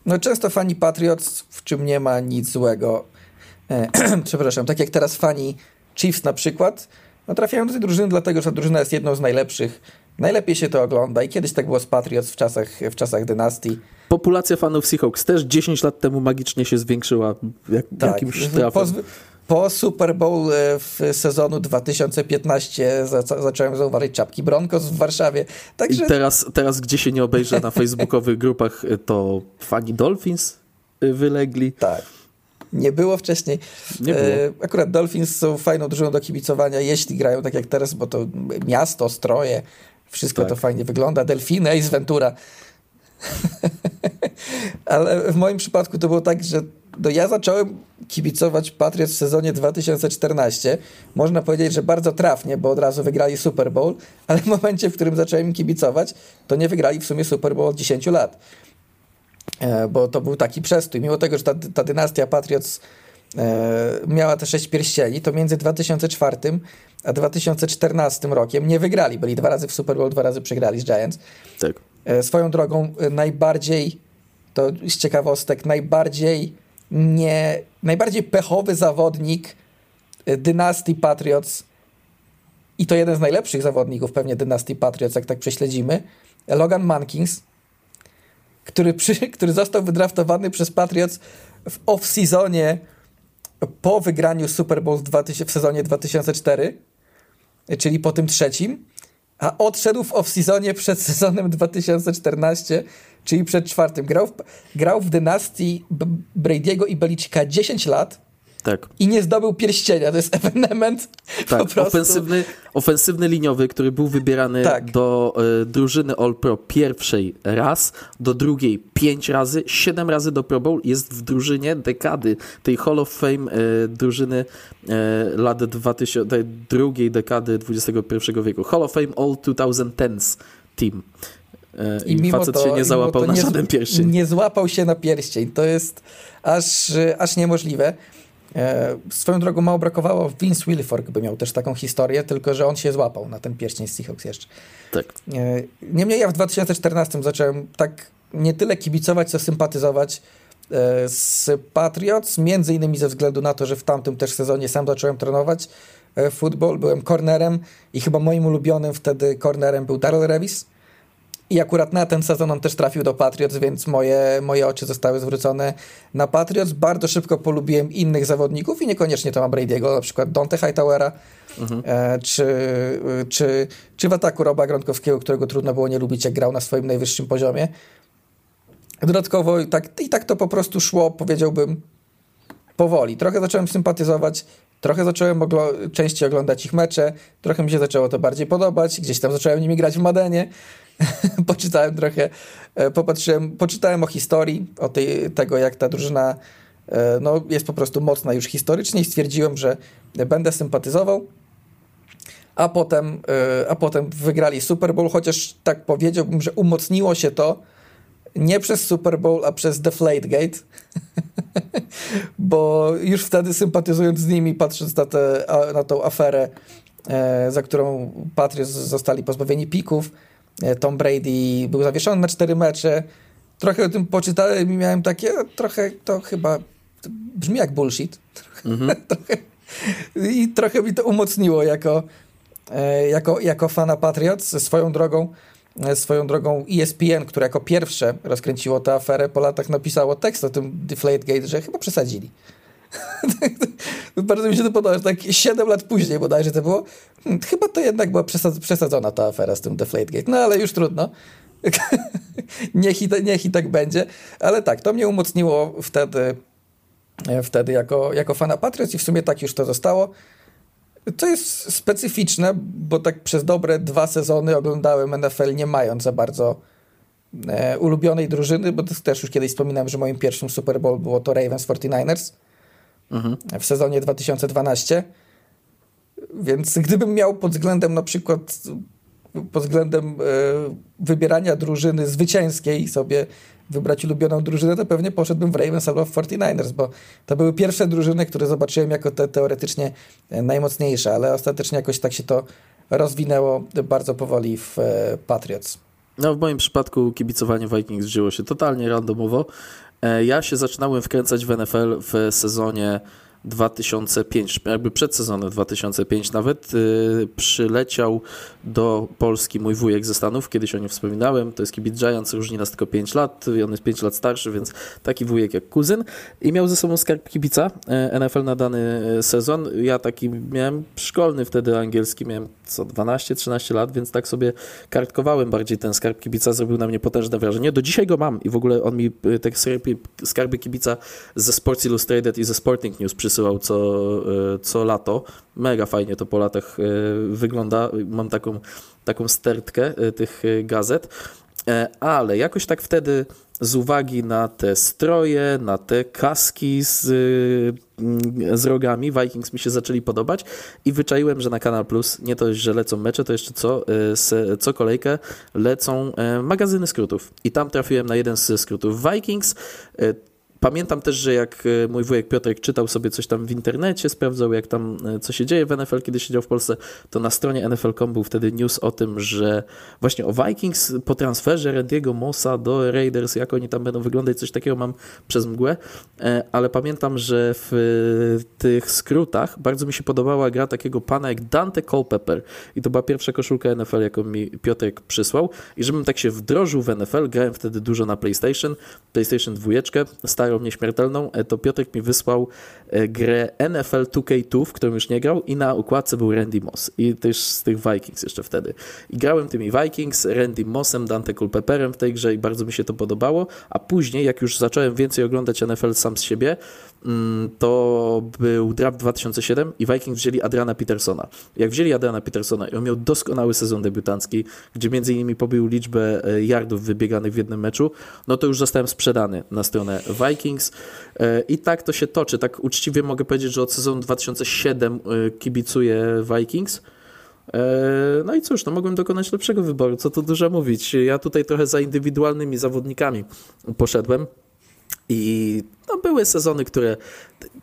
no często fani Patriots, w czym nie ma nic złego, e, przepraszam, tak jak teraz fani Chiefs na przykład, no trafiają do tej drużyny dlatego, że ta drużyna jest jedną z najlepszych. Najlepiej się to ogląda i kiedyś tak było z Patriots w czasach, w czasach dynastii. Populacja fanów Seahawks też 10 lat temu magicznie się zwiększyła jak, tak, jakimś trafem po Super Bowl e, w sezonu 2015 zacząłem zauważyć czapki Broncos w Warszawie. Także... I teraz, teraz, gdzie się nie obejrzę na facebookowych grupach, e, to fani Dolphins e, wylegli. Tak. Nie było wcześniej. Nie było. Akurat Dolphins są fajną drużyną do kibicowania, jeśli grają tak jak teraz, bo to miasto, stroje, wszystko tak. to fajnie wygląda. Delfiny, Ace Ventura. Ale w moim przypadku to było tak, że no ja zacząłem kibicować Patriots w sezonie 2014. Można powiedzieć, że bardzo trafnie, bo od razu wygrali Super Bowl, ale w momencie, w którym zacząłem kibicować, to nie wygrali w sumie Super Bowl od 10 lat. E, bo to był taki przestój. Mimo tego, że ta, ta dynastia Patriots e, miała te sześć pierścieni, to między 2004 a 2014 rokiem nie wygrali. Byli dwa razy w Super Bowl, dwa razy przegrali z Giants. Tak. E, swoją drogą najbardziej, to z ciekawostek, najbardziej nie, najbardziej pechowy zawodnik y, dynastii Patriots. I to jeden z najlepszych zawodników pewnie dynastii Patriots, jak tak prześledzimy, Logan Mankins, który, przy, który został wydraftowany przez Patriots w off-seasonie po wygraniu Super Bowl w, 2000, w sezonie 2004, czyli po tym trzecim, a odszedł w off-seasonie przed sezonem 2014 czyli przed czwartym. Grał w, grał w dynastii Brady'ego i Belicika 10 lat. Tak. I nie zdobył pierścienia. To jest ewenement. Tak, po prostu. Ofensywny, ofensywny liniowy, który był wybierany tak. do y, drużyny All-Pro pierwszej raz, do drugiej pięć razy, siedem razy do Pro Bowl. Jest w drużynie dekady, tej Hall of Fame y, drużyny y, lat 2000, tej drugiej dekady XXI wieku. Hall of Fame All 2010s Team. E, I, I mimo facet to, się nie załapał na żaden pierścień. Nie złapał się na pierścień. To jest aż, aż niemożliwe. E, swoją drogą mało brakowało, Vince Wilfork by miał też taką historię, tylko że on się złapał na ten pierścień z Seahawks jeszcze. Tak. E, niemniej ja w 2014 zacząłem tak nie tyle kibicować, co sympatyzować e, z Patriots, między innymi ze względu na to, że w tamtym też sezonie sam zacząłem trenować e, futbol, byłem cornerem i chyba moim ulubionym wtedy cornerem był Darrell Revis i akurat na ten sezon on też trafił do Patriots, więc moje, moje oczy zostały zwrócone na Patriots. Bardzo szybko polubiłem innych zawodników i niekoniecznie Toma Brady'ego, na przykład Dante Hightowera, mhm. e, czy, czy, czy w ataku Roba Gronkowskiego, którego trudno było nie lubić, jak grał na swoim najwyższym poziomie. Dodatkowo i tak, i tak to po prostu szło, powiedziałbym, powoli. Trochę zacząłem sympatyzować, trochę zacząłem oglo- częściej oglądać ich mecze, trochę mi się zaczęło to bardziej podobać, gdzieś tam zacząłem nimi grać w Madenie, poczytałem trochę, e, popatrzyłem, poczytałem o historii, o tej, tego jak ta drużyna e, no, jest po prostu mocna już historycznie i stwierdziłem, że będę sympatyzował. A potem, e, a potem wygrali Super Bowl, chociaż tak powiedziałbym, że umocniło się to nie przez Super Bowl, a przez Deflategate, bo już wtedy sympatyzując z nimi, patrząc na, te, na tą aferę, za którą Patriots zostali pozbawieni pików, Tom Brady był zawieszony na cztery mecze, trochę o tym poczytałem i miałem takie, trochę to chyba brzmi jak bullshit. Mhm. trochę, I trochę mi to umocniło jako, e, jako, jako fana Patriots. Swoją drogą, e, swoją drogą ESPN, które jako pierwsze rozkręciło tę aferę, po latach napisało tekst o tym Deflategate, że chyba przesadzili. Bardzo mi się to podoba, że tak 7 lat później bodajże to było. Hmm, chyba to jednak była przesadzona ta afera z tym Deflategate. No ale już trudno. niech, i, niech i tak będzie. Ale tak, to mnie umocniło wtedy E, wtedy jako, jako fana Patriots i w sumie tak już to zostało. To jest specyficzne, bo tak przez dobre dwa sezony oglądałem NFL nie mając za bardzo e, ulubionej drużyny, bo też już kiedyś wspominałem, że moim pierwszym Super Bowl było to Ravens 49ers mhm. w sezonie 2012. Więc gdybym miał pod względem na przykład pod względem e, wybierania drużyny zwycięskiej sobie wybrać ulubioną drużynę, to pewnie poszedłbym w Ravens albo w 49ers, bo to były pierwsze drużyny, które zobaczyłem jako te teoretycznie e, najmocniejsze, ale ostatecznie jakoś tak się to rozwinęło bardzo powoli w e, Patriots. No w moim przypadku kibicowanie Vikings wzięło się totalnie randomowo. E, ja się zaczynałem wkręcać w NFL w sezonie 2005, jakby przed sezonem 2005 nawet, yy, przyleciał do Polski mój wujek ze Stanów, kiedyś o nim wspominałem, to jest kibic Giants, różni nas tylko 5 lat, on jest 5 lat starszy, więc taki wujek jak kuzyn i miał ze sobą skarb kibica yy, NFL na dany sezon. Ja taki miałem szkolny wtedy angielski, miałem co 12-13 lat, więc tak sobie kartkowałem bardziej ten skarb kibica, zrobił na mnie potężne wrażenie. Do dzisiaj go mam i w ogóle on mi te skarby kibica ze Sports Illustrated i ze Sporting News przysłał wysyłał co, e, co lato. Mega fajnie to po latach e, wygląda. Mam taką, taką stertkę e, tych gazet. Ale jakoś tak wtedy z uwagi na te stroje, na te kaski z, z rogami, Vikings mi się zaczęli podobać i wyczaiłem, że na Kanal Plus nie to, że lecą mecze, to jeszcze co, co kolejkę lecą magazyny skrótów. I tam trafiłem na jeden z skrótów Vikings. Pamiętam też, że jak e, mój wujek Piotrek czytał sobie coś tam w internecie, sprawdzał jak tam, e, co się dzieje w NFL, kiedy siedział w Polsce, to na stronie NFL.com był wtedy news o tym, że właśnie o Vikings po transferze Randy'ego Mossa do Raiders, jak oni tam będą wyglądać, coś takiego mam przez mgłę, e, ale pamiętam, że w tych skrótach bardzo mi się podobała gra takiego pana jak Dante Culpepper i to była pierwsza koszulka NFL, jaką mi Piotrek przysłał. I żebym tak się wdrożył w NFL, grałem wtedy dużo na PlayStation, PlayStation 2, starą grą nieśmiertelną, e, to Piotrek mi wysłał e, grę NFL 2K2, w którą już nie grał i na układce był Randy Moss i też z tych Vikings jeszcze wtedy. I grałem tymi Vikings, Randy Mossem, Dante Culpepperem w tej grze i bardzo mi się to podobało, a później jak już zacząłem więcej oglądać NFL sam z siebie, mm, to był draft 2007 i Vikings wzięli Adriana Petersona. Jak wzięli Adriana Petersona i on miał doskonały sezon debiutancki, gdzie między innymi pobił liczbę e, yardów wybieganych w jednym meczu, no to już zostałem sprzedany na stronę Vikings Vikings e, i tak to się toczy. Tak uczciwie mogę powiedzieć, że od sezonu 2007 e, kibicuję Vikings. E, no i cóż, no mogłem dokonać lepszego wyboru, co tu dużo mówić. Ja tutaj trochę za indywidualnymi zawodnikami poszedłem i no, były sezony, które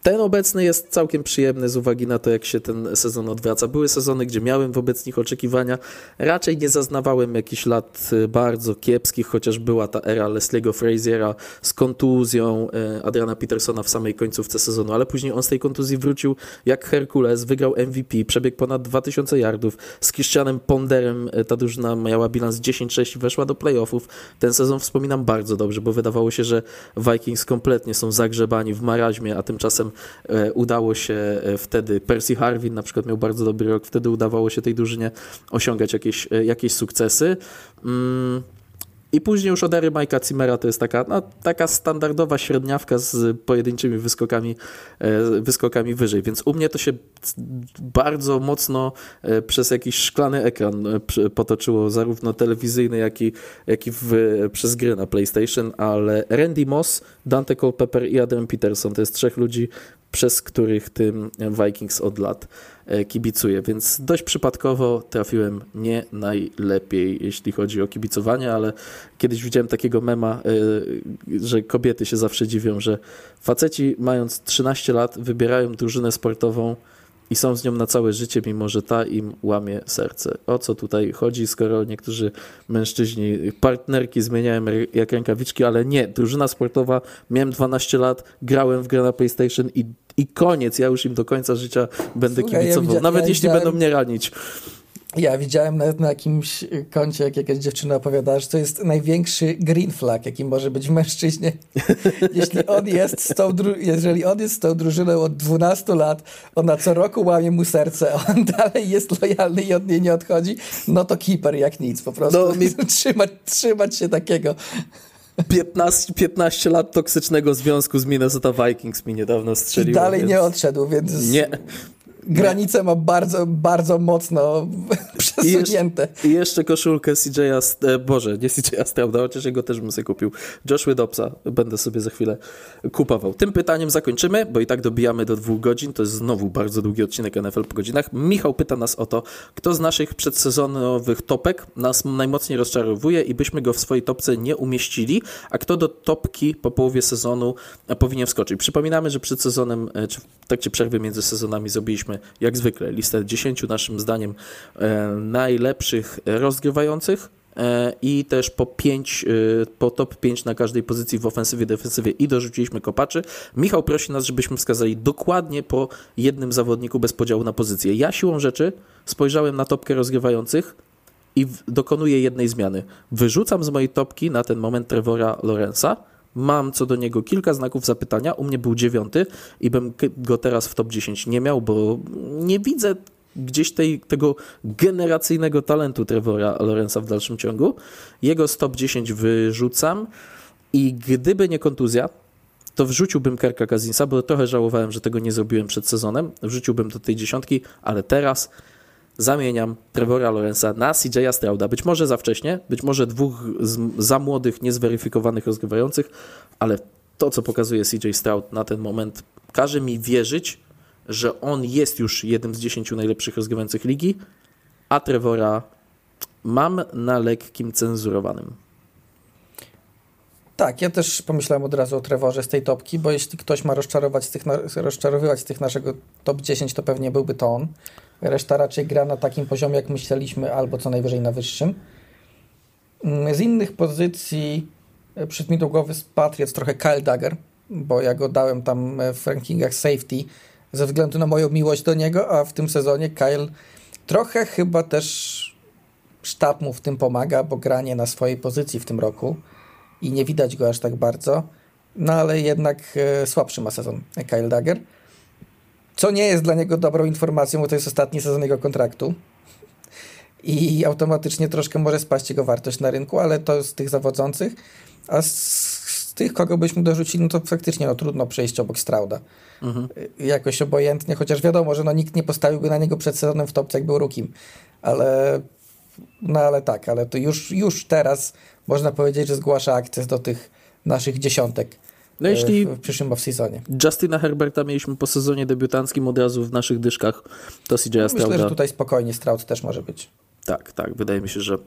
ten obecny jest całkiem przyjemny z uwagi na to, jak się ten sezon odwraca. Były sezony, gdzie miałem wobec nich oczekiwania. Raczej nie zaznawałem jakichś lat y, bardzo kiepskich, chociaż była ta era Leslie'ego Fraziera z kontuzją y, Adriana Petersona w samej końcówce sezonu, ale później on z tej kontuzji wrócił jak Herkules, wygrał MVP, przebiegł ponad 2000 yardów. Z Christianem Ponderem y, ta drużyna miała bilans 10-6 i weszła do playoffów. Ten sezon wspominam bardzo dobrze, bo wydawało się, że Vikings kompletnie są zagrzebani w maraźmie, a tymczasem e, udało się e, wtedy, Percy Harvin na przykład miał bardzo dobry rok, wtedy udawało się tej drużynie osiągać jakieś, e, jakieś sukcesy. Mm. I później już od ery Majka Cimera to jest taka, no, taka standardowa średniawka z pojedynczymi wyskokami, wyskokami wyżej. Więc u mnie to się bardzo mocno przez jakiś szklany ekran potoczyło, zarówno telewizyjny, jak i, jak i w, przez gry na PlayStation, ale Randy Moss Dante Culpepper i Adam Peterson. To jest trzech ludzi, przez których tym Vikings od lat e, kibicuję, więc dość przypadkowo trafiłem nie najlepiej, jeśli chodzi o kibicowanie, ale kiedyś widziałem takiego mema, e, że kobiety się zawsze dziwią, że faceci mając 13 lat wybierają drużynę sportową i są z nią na całe życie, mimo że ta im łamie serce. O co tutaj chodzi, skoro niektórzy mężczyźni partnerki zmieniają jak rękawiczki, ale nie, drużyna sportowa, miałem 12 lat, grałem w grę na PlayStation i, i koniec, ja już im do końca życia będę Słuchaj, kibicował, ja nawet ja jeśli będą mnie ranić. Ja widziałem nawet na jakimś koncie, jak jakaś dziewczyna opowiadała, że to jest największy green flag, jaki może być w mężczyźnie. Jeśli on jest z tą jeżeli on jest z tą drużyną od 12 lat, ona co roku łamie mu serce, on dalej jest lojalny i od niej nie odchodzi, no to keeper jak nic. Po prostu no, mi... trzymać, trzymać się takiego. 15, 15 lat toksycznego związku z Minnesota Vikings mi niedawno strzeliło. I dalej więc... nie odszedł, więc... Nie granice ma bardzo, bardzo mocno przesunięte. I, I jeszcze koszulkę CJ'a, e, Boże, nie CJ'a Strauda, chociaż jego też bym sobie kupił. Joshua Dobsa będę sobie za chwilę kupował. Tym pytaniem zakończymy, bo i tak dobijamy do dwóch godzin. To jest znowu bardzo długi odcinek NFL po godzinach. Michał pyta nas o to, kto z naszych przedsezonowych topek nas najmocniej rozczarowuje i byśmy go w swojej topce nie umieścili, a kto do topki po połowie sezonu powinien wskoczyć. Przypominamy, że przed sezonem, e, czy w trakcie przerwy między sezonami zrobiliśmy jak zwykle listę 10 naszym zdaniem e, najlepszych rozgrywających e, i też po 5, e, po top 5 na każdej pozycji w ofensywie, defensywie i dorzuciliśmy kopaczy. Michał prosi nas, żebyśmy wskazali dokładnie po jednym zawodniku bez podziału na pozycję. Ja siłą rzeczy spojrzałem na topkę rozgrywających i dokonuję jednej zmiany. Wyrzucam z mojej topki na ten moment Trevora Lorenza, Mam co do niego kilka znaków zapytania. U mnie był dziewiąty i bym go teraz w top 10 nie miał, bo nie widzę gdzieś tej, tego generacyjnego talentu Trevora Lorenza w dalszym ciągu. Jego stop 10 wyrzucam i gdyby nie kontuzja, to wrzuciłbym Kerka Kazinsa, bo trochę żałowałem, że tego nie zrobiłem przed sezonem. Wrzuciłbym do tej dziesiątki, ale teraz zamieniam Trevora Lorenza na CJ'a Strauda. Być może za wcześnie, być może dwóch za młodych, niezweryfikowanych rozgrywających, ale to, co pokazuje CJ Stroud na ten moment, każe mi wierzyć, że on jest już jednym z dziesięciu najlepszych rozgrywających ligi, a Trevora mam na lekkim cenzurowanym. Tak, ja też pomyślałem od razu o Trevorze z tej topki, bo jeśli ktoś ma rozczarować tych, rozczarowywać tych naszego top 10, to pewnie byłby to on. Reszta raczej gra na takim poziomie, jak myśleliśmy, albo co najwyżej na wyższym. Mm, z innych pozycji e, przed mi do głowy trochę Kyle Dagger, bo ja go dałem tam e, w rankingach safety ze względu na moją miłość do niego, a w tym sezonie Kyle trochę chyba też sztab mu w tym pomaga, bo granie na swojej pozycji w tym roku i nie widać go aż tak bardzo, no ale jednak e, słabszy ma sezon Kyle Dagger. Co nie jest dla niego dobrą informacją, bo to jest ostatni sezon jego kontraktu. I automatycznie troszkę może spaść jego wartość na rynku, ale to z tych zawodzących. A z, z tych, kogo byśmy dorzucili, no to faktycznie no, trudno przejść obok Strauda. Mhm. Jakoś obojętnie, chociaż wiadomo, że no, nikt nie postawiłby na niego przed sezonem w topce, jak był rukim. Ale no ale tak, ale to już, już teraz można powiedzieć, że zgłasza akces do tych naszych dziesiątek. No jeśli w przyszłym off-seasonie. Justina Herberta mieliśmy po sezonie debiutanckim od razu w naszych dyszkach, to CJ no, Myślę, że tutaj spokojnie Stroud też może być. Tak, tak. Wydaje mi się, że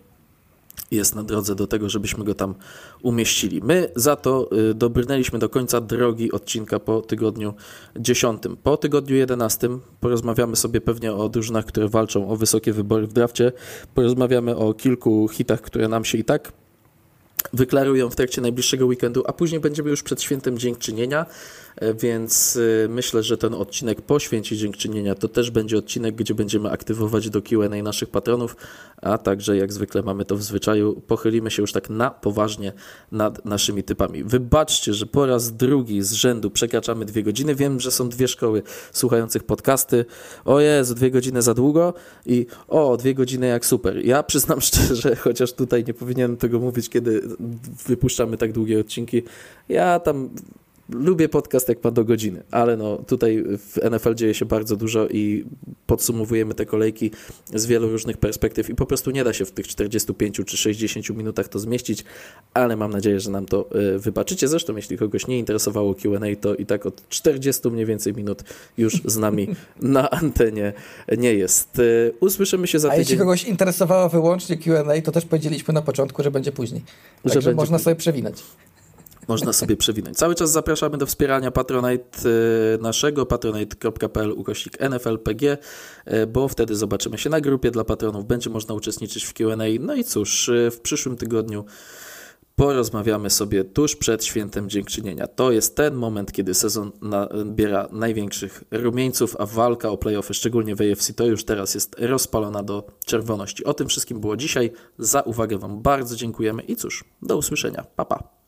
jest na drodze do tego, żebyśmy go tam umieścili. My za to y, dobrnęliśmy do końca drogi odcinka po tygodniu 10. Po tygodniu 11 porozmawiamy sobie pewnie o drużynach, które walczą o wysokie wybory w drafcie. Porozmawiamy o kilku hitach, które nam się i tak wyklarują w trakcie najbliższego weekendu, a później będziemy już przed świętem dziękczynienia, więc e, myślę, że ten odcinek po święcie dziękczynienia to też będzie odcinek, gdzie będziemy aktywować do Q&A naszych patronów, a także jak zwykle mamy to w zwyczaju, pochylimy się już tak na poważnie nad naszymi typami. Wybaczcie, że po raz drugi z rzędu przekraczamy dwie godziny. Wiem, że są dwie szkoły słuchających podcasty. O Jezu, dwie godziny za długo i o, dwie godziny jak super. Ja przyznam szczerze, chociaż tutaj nie powinienem tego mówić, kiedy wypuszczamy tak długie odcinki, ja tam lubię podcast jak ma do godziny, ale no tutaj w NFL dzieje się bardzo dużo i podsumowujemy te kolejki z wielu różnych perspektyw i po prostu nie da się w tych 45 czy 60 minutach to zmieścić, ale mam nadzieję, że nam to e, wybaczycie. Zresztą jeśli kogoś nie interesowało Q&A, to i tak od 40 mniej więcej minut już z nami na antenie nie jest. E, usłyszymy się za tydzień. A jeśli kogoś interesowało wyłącznie Q&A, to też powiedzieliśmy na początku, że będzie później. Także że będzie można później. sobie przewinąć można sobie przewinąć. Cały czas zapraszamy do wspierania Patronite y, naszego, patronite.pl ukośnik NFLPG, y, bo wtedy zobaczymy się na grupie dla patronów, będzie można uczestniczyć w Q&A. No i cóż, y, w przyszłym tygodniu porozmawiamy sobie tuż przed świętem dziękczynienia. To jest ten moment, kiedy sezon nabiera największych rumieńców, a walka o playoffy, szczególnie w AFC, to już teraz jest rozpalona do czerwoności. O tym wszystkim było dzisiaj. Za uwagę Wam bardzo dziękujemy i cóż, do usłyszenia. Pa, pa.